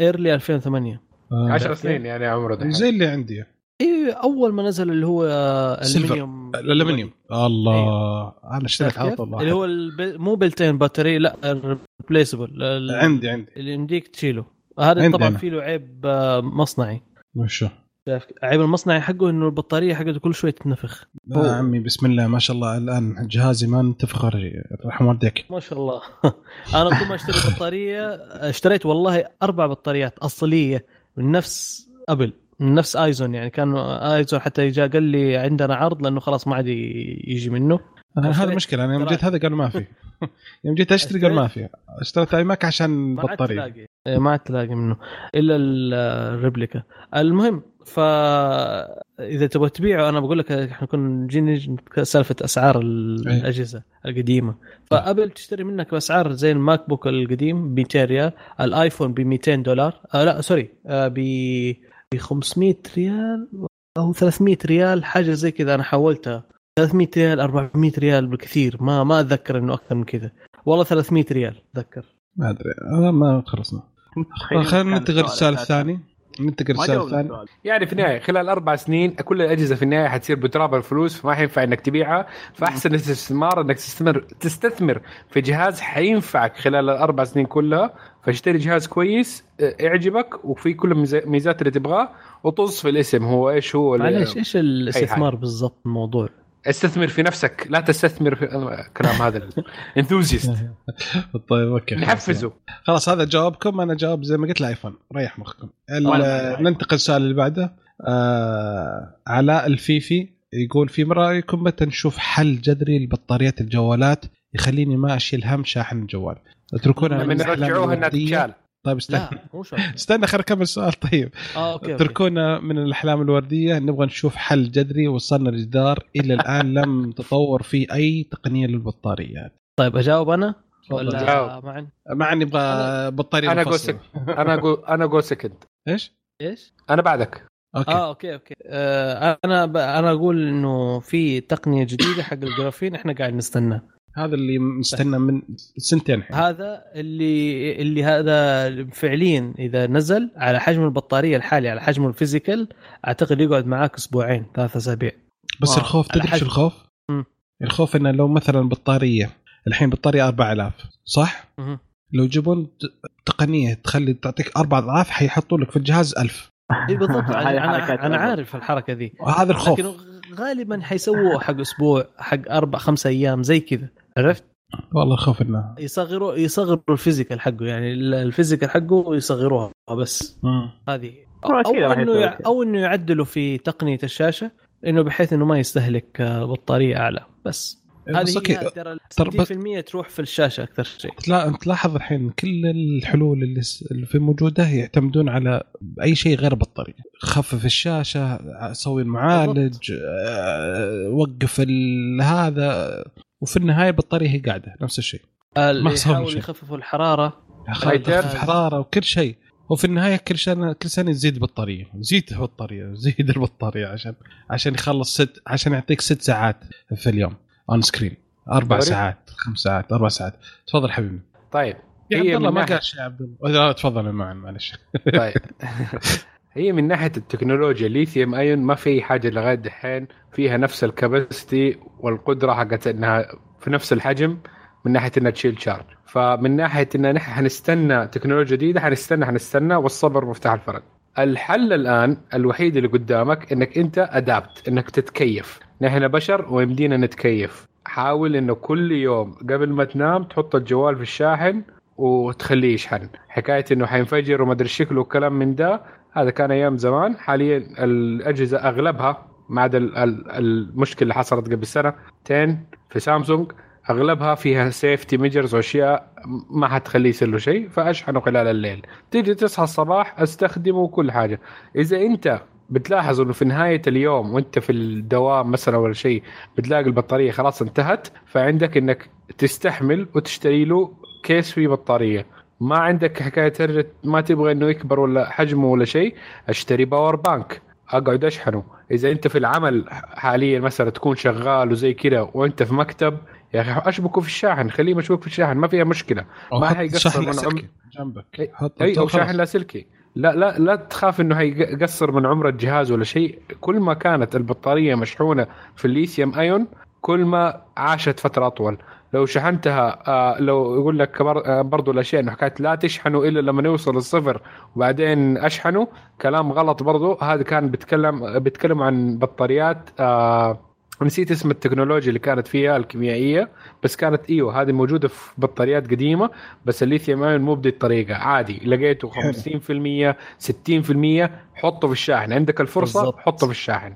early 2008 آه، 10 سنين يعني عمره زي اللي عندي. اي أول ما نزل اللي هو آه، silver. aluminum الألمنيوم. الله. أنا اشتريت على؟ طول. اللي هو الب... مو built-in battery لا replaceable عندي عندي. اللي يمديك تشيله. هذا طبعا أنا. في له عيب آه، مصنعي. وشو عيب المصنعي حقه إنه البطارية حقته كل شوية تتنفخ يا عمي بسم الله ما شاء الله. الآن جهازي ما ننتفخ رحم والديك. ما شاء الله. أنا كل ما أشتري بطارية اشتريت والله أربع بطاريات أصلية من نفس أبل. من نفس آيزون يعني كان آيزون حتى جاء قال لي عندنا عرض لأنه خلاص ما عاد يجي منه. هذا مشكلة أنا يوم جيت هذا قالوا ما في. يوم جيت أشتري قال ما في. اشتريت iMac عشان بطارية. إيه، ما عاد تلاقي منه إلا ال- ال replica. المهم ف إذا تبغى تبيعه أنا بقول لك إحنا كنا جينا سالفة أسعار أي. الأجهزة القديمة. فأبل تشتري منك بأسعار زي ال MacBook القديم ب 200 ريال الآيفون ب 200 دولار آه لا sorry آه ب 500 ريال أو 300 ريال حاجة زي كذا أنا حولتها 300 ريال 400 ريال بالكثير. ما ما أتذكر إنه أكثر من كذا. والله 300 ريال أتذكر. ما أدري. أنا ما خلصنا. خلينا ننتقل للسؤال. الثاني. ننتقل للسؤال الثاني. يعني في النهاية خلال أربع سنين كل الأجهزة في النهاية حتصير بتراب الفلوس فما حينفع إنك تبيعها. فأحسن الاستثمار إنك تستثمر تستثمر في جهاز حينفعك خلال الأربع سنين كلها. فاشتري جهاز كويس يعجبك وفي كل الميزا- الميزات اللي تبغاه وطز في الاسم هو إيش هو معليش إيش الاستثمار بالضبط الموضوع؟ استثمر في نفسك لا تستثمر في كلام هذا ال enthusiast طيب أوكي. نحفزه. خلاص هذا جوابكم. أنا جواب زي ما قلت الايفون ريح مخكم. ننتقل للسؤال اللي بعده. آه علاء الفيفي يقول في رأيكم متى نشوف حل جذري لبطاريات الجوالات يخليني ما أشيل هم شاحن الجوال؟ اتركونا من الأحلام نرجعوها إنها الوردية. تتشال. طيب استنى. استنى خليني اكمل السؤال. طيب. آه أوكي اتركونا من الأحلام الوردية. نبغى نشوف حل جذري وصلنا لجدار إلى الآن لم تطور فيه أي تقنية للبطاريات طيب أجاوب أنا. ولا جاوب. معا مع إني أبغى بطارية أنا. أقول أنا أقول أنا أقول second إيش؟ إيش؟ أنا بعدك. أوكي. آه أوكي أوكي. آه أنا ب... أنا أقول إنه في تقنية جديدة حق الجرافين إحنا قاعد نستناه هذا اللي مستنى من سنتين الحين هذا اللي اللي هذا فعليا إذا نزل على حجم البطارية الحالي على حجم الفيزيكال أعتقد يقعد معاك أسبوعين ثلاث أسابيع بس آه، الخوف تدري شو. الخوف؟ مم. الخوف إنه لو مثلا بطارية الحين بطارية 4000 صح؟ مهم. لو يجيبون ت- تقنية تخلي تعطيك أربع اضعاف حيحطوا لك في الجهاز 1000 إي بالضبط أنا أنا. عارف الحركة ذي وهذا الخوف لكن غالبا حيسووه حق أسبوع حق أربع خمس أيام زي كذا عرفت؟ والله خوف إنه يصغروا يصغروا ال physical حقه يعني ال physical حقه يصغروها بس مم. هذه أكيد أو إنه. أو إنه يعدلوا في تقنية الشاشة إنه بحيث إنه ما يستهلك بطارية أعلى بس هذه أوكي هي ترى ترى بس- 60% تروح في الشاشة أكثر شيء. تلا- تلاحظ الحين كل الحلول اللي في موجودة يعتمدون على أي شيء غير بطارية. خفف الشاشة سوي المعالج آه، وقف ال- هذا. وفي النهاية البطاريه هي قاعدة نفس الشيء. اللي سووا يحاول شيء. يخففوا الحرارة. هايدر. خفف حراره وكل شيء. وفي النهاية كل سنة كل سنة يزيد بطارية. زيد البطارية زيد البطارية عشان عشان يخلص ست عشان يعطيك ست ساعات في اليوم. on screen أربع دوري؟ ساعات خمس ساعات أربع ساعات. تفضل حبيبي. طيب يا هي عبد الله من ما قال شيء يا عبد الله تفضل معن معلش. طيب. هي من ناحية التكنولوجيا الليثيوم ايون ما في حاجة لغاية دحين فيها نفس الكبستي والقدرة حقت إنها في نفس الحجم من ناحية إنها تشيل شارج فمن ناحية إن نحن حنستنى تكنولوجيا جديدة حنستنى حنستنى والصبر مفتاح الفرق الحل الآن الوحيد اللي قدامك إنك أنت ادابت إنك تتكيف. نحن بشر ويمدينا نتكيف. حاول إنه كل يوم قبل ما تنام تحط الجوال في الشاحن وتخليه يشحن. حكاية إنه حينفجر وما أدري شكله وكلام من ده. هذا كان أيام زمان. حاليا الأجهزة أغلبها ما عدا ال- ال- المشكلة اللي حصلت قبل سنة. 10 في سامسونج. أغلبها فيها safety measures وأشياء ما حتخليه يصير له شيء فأشحنه خلال الليل. تيجي تصحى الصباح أستخدمه وكل حاجة. إذا أنت بتلاحظ إنه في نهاية اليوم وأنت في الدوام مثلا ولا شيء بتلاقي البطارية خلاص انتهت فعندك إنك تستحمل وتشتري له كيس فيه بطارية. ما عندك حكاية ترجع ما تبغى إنه يكبر ولا حجمه ولا شيء أشتري power bank أقعد أشحنه. إذا أنت في العمل حاليا مثلا تكون شغال وزي كذا وأنت في مكتب يا أخي أشبكه في الشاحن خليه مشبوك في الشاحن ما فيها مشكلة. ما حيقصر من لاسلكي جنبك. إي حط إي أو. شاحن لاسلكي لا لا لا تخاف إنه هيقصر من عمر الجهاز ولا شيء. كل ما كانت البطارية مشحونة في الليثيوم أيون كل ما عاشت فترة أطول. لو شحنتها آه لو يقول لك بر- آه برضو الأشياء إنه حكاية لا تشحنوا إلا لما يوصل الصفر وبعدين أشحنوا. كلام غلط برضو. هذا كان بيتكلم بيتكلم عن بطاريات آه نسيت اسم التكنولوجيا اللي كانت فيها الكيميائية بس كانت إيوه هذه موجودة في بطاريات قديمة بس الليثيوم آيون مو بدي الطريقة. عادي لقيته 50% 60% حطه في الشاحن. عندك الفرصة؟ بالضبط. حطه في الشاحن.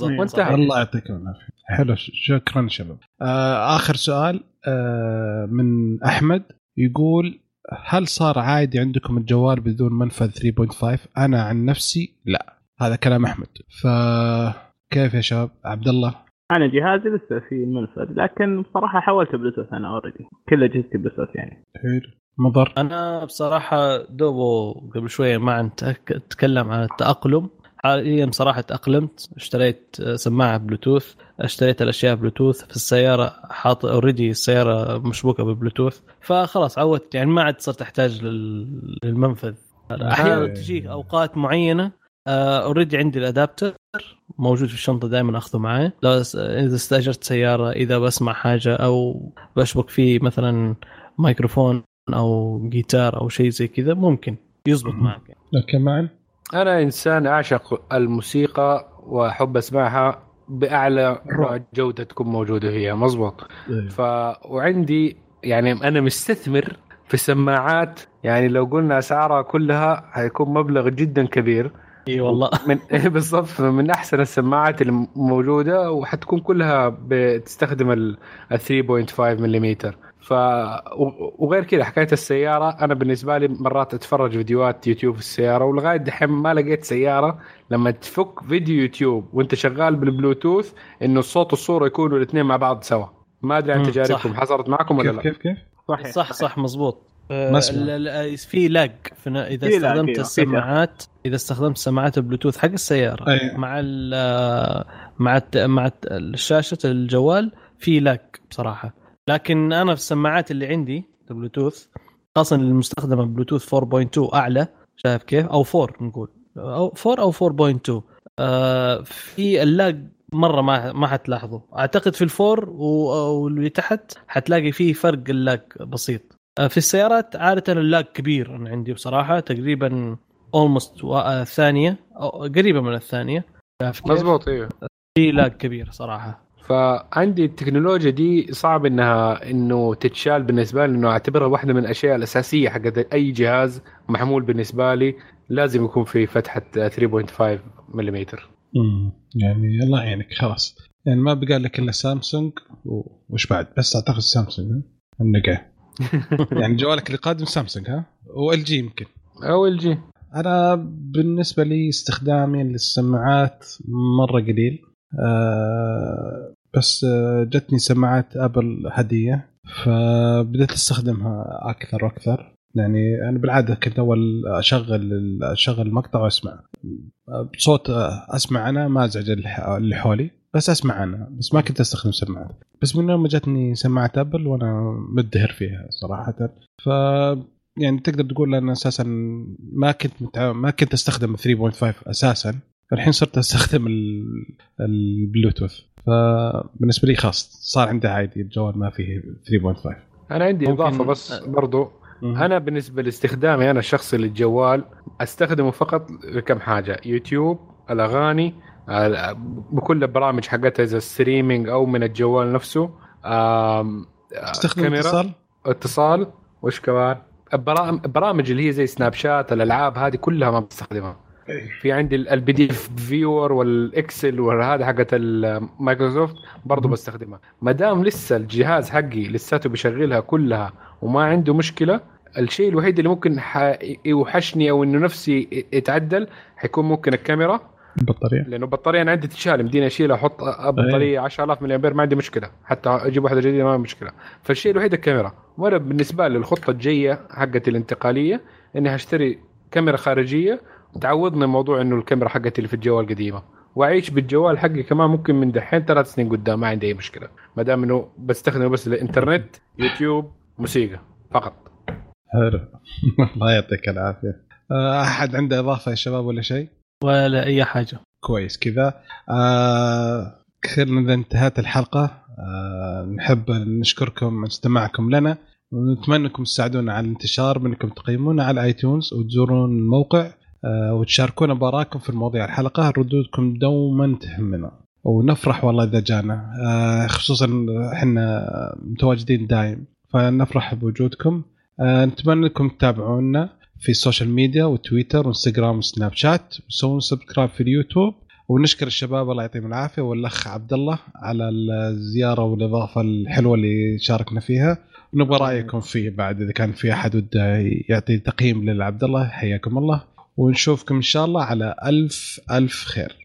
وانتهى. الله يعطيكم العافية. حلو. شكرا شباب. آه آخر سؤال آه من أحمد. يقول هل صار عادي عندكم الجوال بدون منفذ 3.5 أنا عن نفسي لا. هذا كلام أحمد. فكيف يا شباب؟ عبد الله. أنا جهازي لسه في منفذ لكن بصراحة حولت بلوتوث أنا already كل اجهزتي بلوتوث يعني. حلو. مضر. أنا بصراحة دوبو قبل شوية مع نتك- نتكلم عن التأقلم. حاليا بصراحة تأقلمت اشتريت سماعة بلوتوث اشتريت الأشياء بلوتوث في السيارة حاط already السيارة مشبوكة ببلوتوث. فخلاص عودت يعني ما عاد صرت أحتاج لل- للمنفذ. أحيانا آه. تجي أوقات معينة already عندي ال adapter. موجود في الشنطة دائما أخذه معي لو إذا استأجرت سيارة إذا بسمع حاجة أو بشبك فيه مثلا ميكروفون أو جيتار أو شيء زي كذا ممكن يزبط. معك. يعني. أوكي معن. أنا إنسان أعشق الموسيقى وأحب أسمعها بأعلى جودة تكون موجودة فيها. مزبوط. ف وعندي يعني أنا مستثمر في سماعات يعني لو قلنا أسعارها كلها حيكون مبلغ جدا كبير. اي والله. من بالضبط. من أحسن السماعات الموجوده وحتكون كلها بتستخدم ال ال 3.5 ملم ف وغير كذا حكاية السيارة أنا بالنسبة لي مرات أتفرج فيديوهات يوتيوب في السيارة ولغاية دحين ما لقيت سيارة. لما تفك فيديو يوتيوب وأنت شغال بالبلوتوث إنه الصوت والصورة يكونوا الاثنين مع بعض سوا. ما أدري عن تجاربكم. صح. حصلت معكم ولا كيف لا؟ كيف كيف؟ صحيح صح صح مزبوط ال- في lag إذا استخدمت السماعات إذا استخدمت سماعات البلوتوث حق السيارة. مع ال مع الت- مع شاشه الجوال في lag بصراحة. لكن أنا في السماعات اللي عندي البلوتوث خاصة المستخدمة بلوتوث 4.2 أعلى شايف كيف؟ أو 4 نقول. أو 4 أو 4.2 آه في ال lag مرة ما ما حتلاحظه. أعتقد في ال four واللي تحت حتلاقي فيه فرق ال lag بسيط. آه، في السيارات عادة ال lag كبير أنا عندي بصراحة تقريبا almost ثانية أو قريبه من الثانية؟ مزبوط أيوه في لاج كبير صراحة. فعندي التكنولوجيا دي صعب إنها إنه تتشال بالنسبة لي انه أعتبرها واحدة من الأشياء الأساسية حقت أي جهاز محمول بالنسبة لي لازم يكون في فتحة 3.5 ملم امم يعني الله يعينك خلاص. يعني ما بقى لك إلا سامسونج وش بعد؟ بس أعتقد سامسونج؟ النقع يعني جوالك اللي قادم سامسونج ها؟ و LG يمكن. أو LG أنا بالنسبة لي استخدامي للسماعات مرة قليل. آه بس آه جتني سماعات ابل هدية فبدأت أستخدمها أكثر وأكثر. يعني أنا بالعادة كنت أول أشغل أشغل المقطع وأسمع. بصوت أسمع أنا ما أزعج اللي حولي. بس أسمع أنا بس ما كنت أستخدم سماعات بس من يوم ما جتني سماعة أبل وأنا مدهر فيها صراحة. ف يعني تقدر تقول أنا أساسا ما كنت متع... ما كنت أستخدم 3.5 أساسا. الحين صرت أستخدم ال... البلوتوث. فبالنسبه لي خلاص صار عندي عادي الجوال ما فيه 3.5 أنا عندي ممكن- إضافة بس برضو. أنا بالنسبة لاستخدامي أنا الشخصي للجوال أستخدمه فقط لكم حاجة يوتيوب الأغاني ال- بكل البرامج حقتها إذا streaming أو من الجوال نفسه تستخدم كاميرا اتصال؟ اتصال. وش كمان؟ البرام- البرامج اللي هي زي سناب شات الألعاب هذه كلها ما بستخدمها. في عندي ال PDF viewer والإكسل وهذا حقت المايكروسوفت برضه بستخدمها. ما دام لسه الجهاز حقي لساته بيشغلها كلها وما عنده مشكلة الشيء الوحيد اللي ممكن يوحشني أو إنه نفسي يتعدل حيكون ممكن الكاميرا. البطارية. لأنه البطارية أنا عندي تتشال يمديني اشيلها أحط بطاريه 10000 ملي أمبير ما عندي مشكلة. حتى أجيب واحدة جديدة ما عندي مشكلة. فالشيء الوحيد الكاميرا. وأنا بالنسبة لي الخطة الجاية حقتي الانتقالية إني هشتري كاميرا خارجية تعوضني موضوع إنه الكاميرا حقتي اللي في الجوال قديمه وأعيش بالجوال حقي كمان ممكن من دحين ثلاث سنين قدام ما عندي أي مشكلة. ما دام إنه بستخدمه بس للإنترنت يوتيوب موسيقى فقط. حلو. الله يعطيك العافية. آه، أحد عنده إضافة يا شباب ولا شيء؟ ولا أي حاجة. كويس كذا. آه كثير إذا انتهت الحلقة آه نحب نشكركم استماعكم لنا ونتمنى أنكم تساعدونا على الانتشار بانكم تقيمونا على آيتونز وتزورون الموقع آه وتشاركونا بآراءكم في المواضيع الحلقة ردودكم دوما تهمنا. ونفرح والله إذا جانا. آه خصوصا إحنا متواجدين دايم. فنفرح بوجودكم. آه نتمنى أنكم تتابعونا. في ال social media وتويتر وإنستغرام وسناب شات. وسوون subscribe في اليوتيوب. ونشكر الشباب الله يعطيهم العافية. والأخ عبد الله على الزيارة والإضافة الحلوة اللي شاركنا فيها. ونبغى رأيكم فيه بعد إذا كان في أحد وده يعطي تقييم للعبد الله حياكم الله. ونشوفكم إن شاء الله على ألف ألف خير.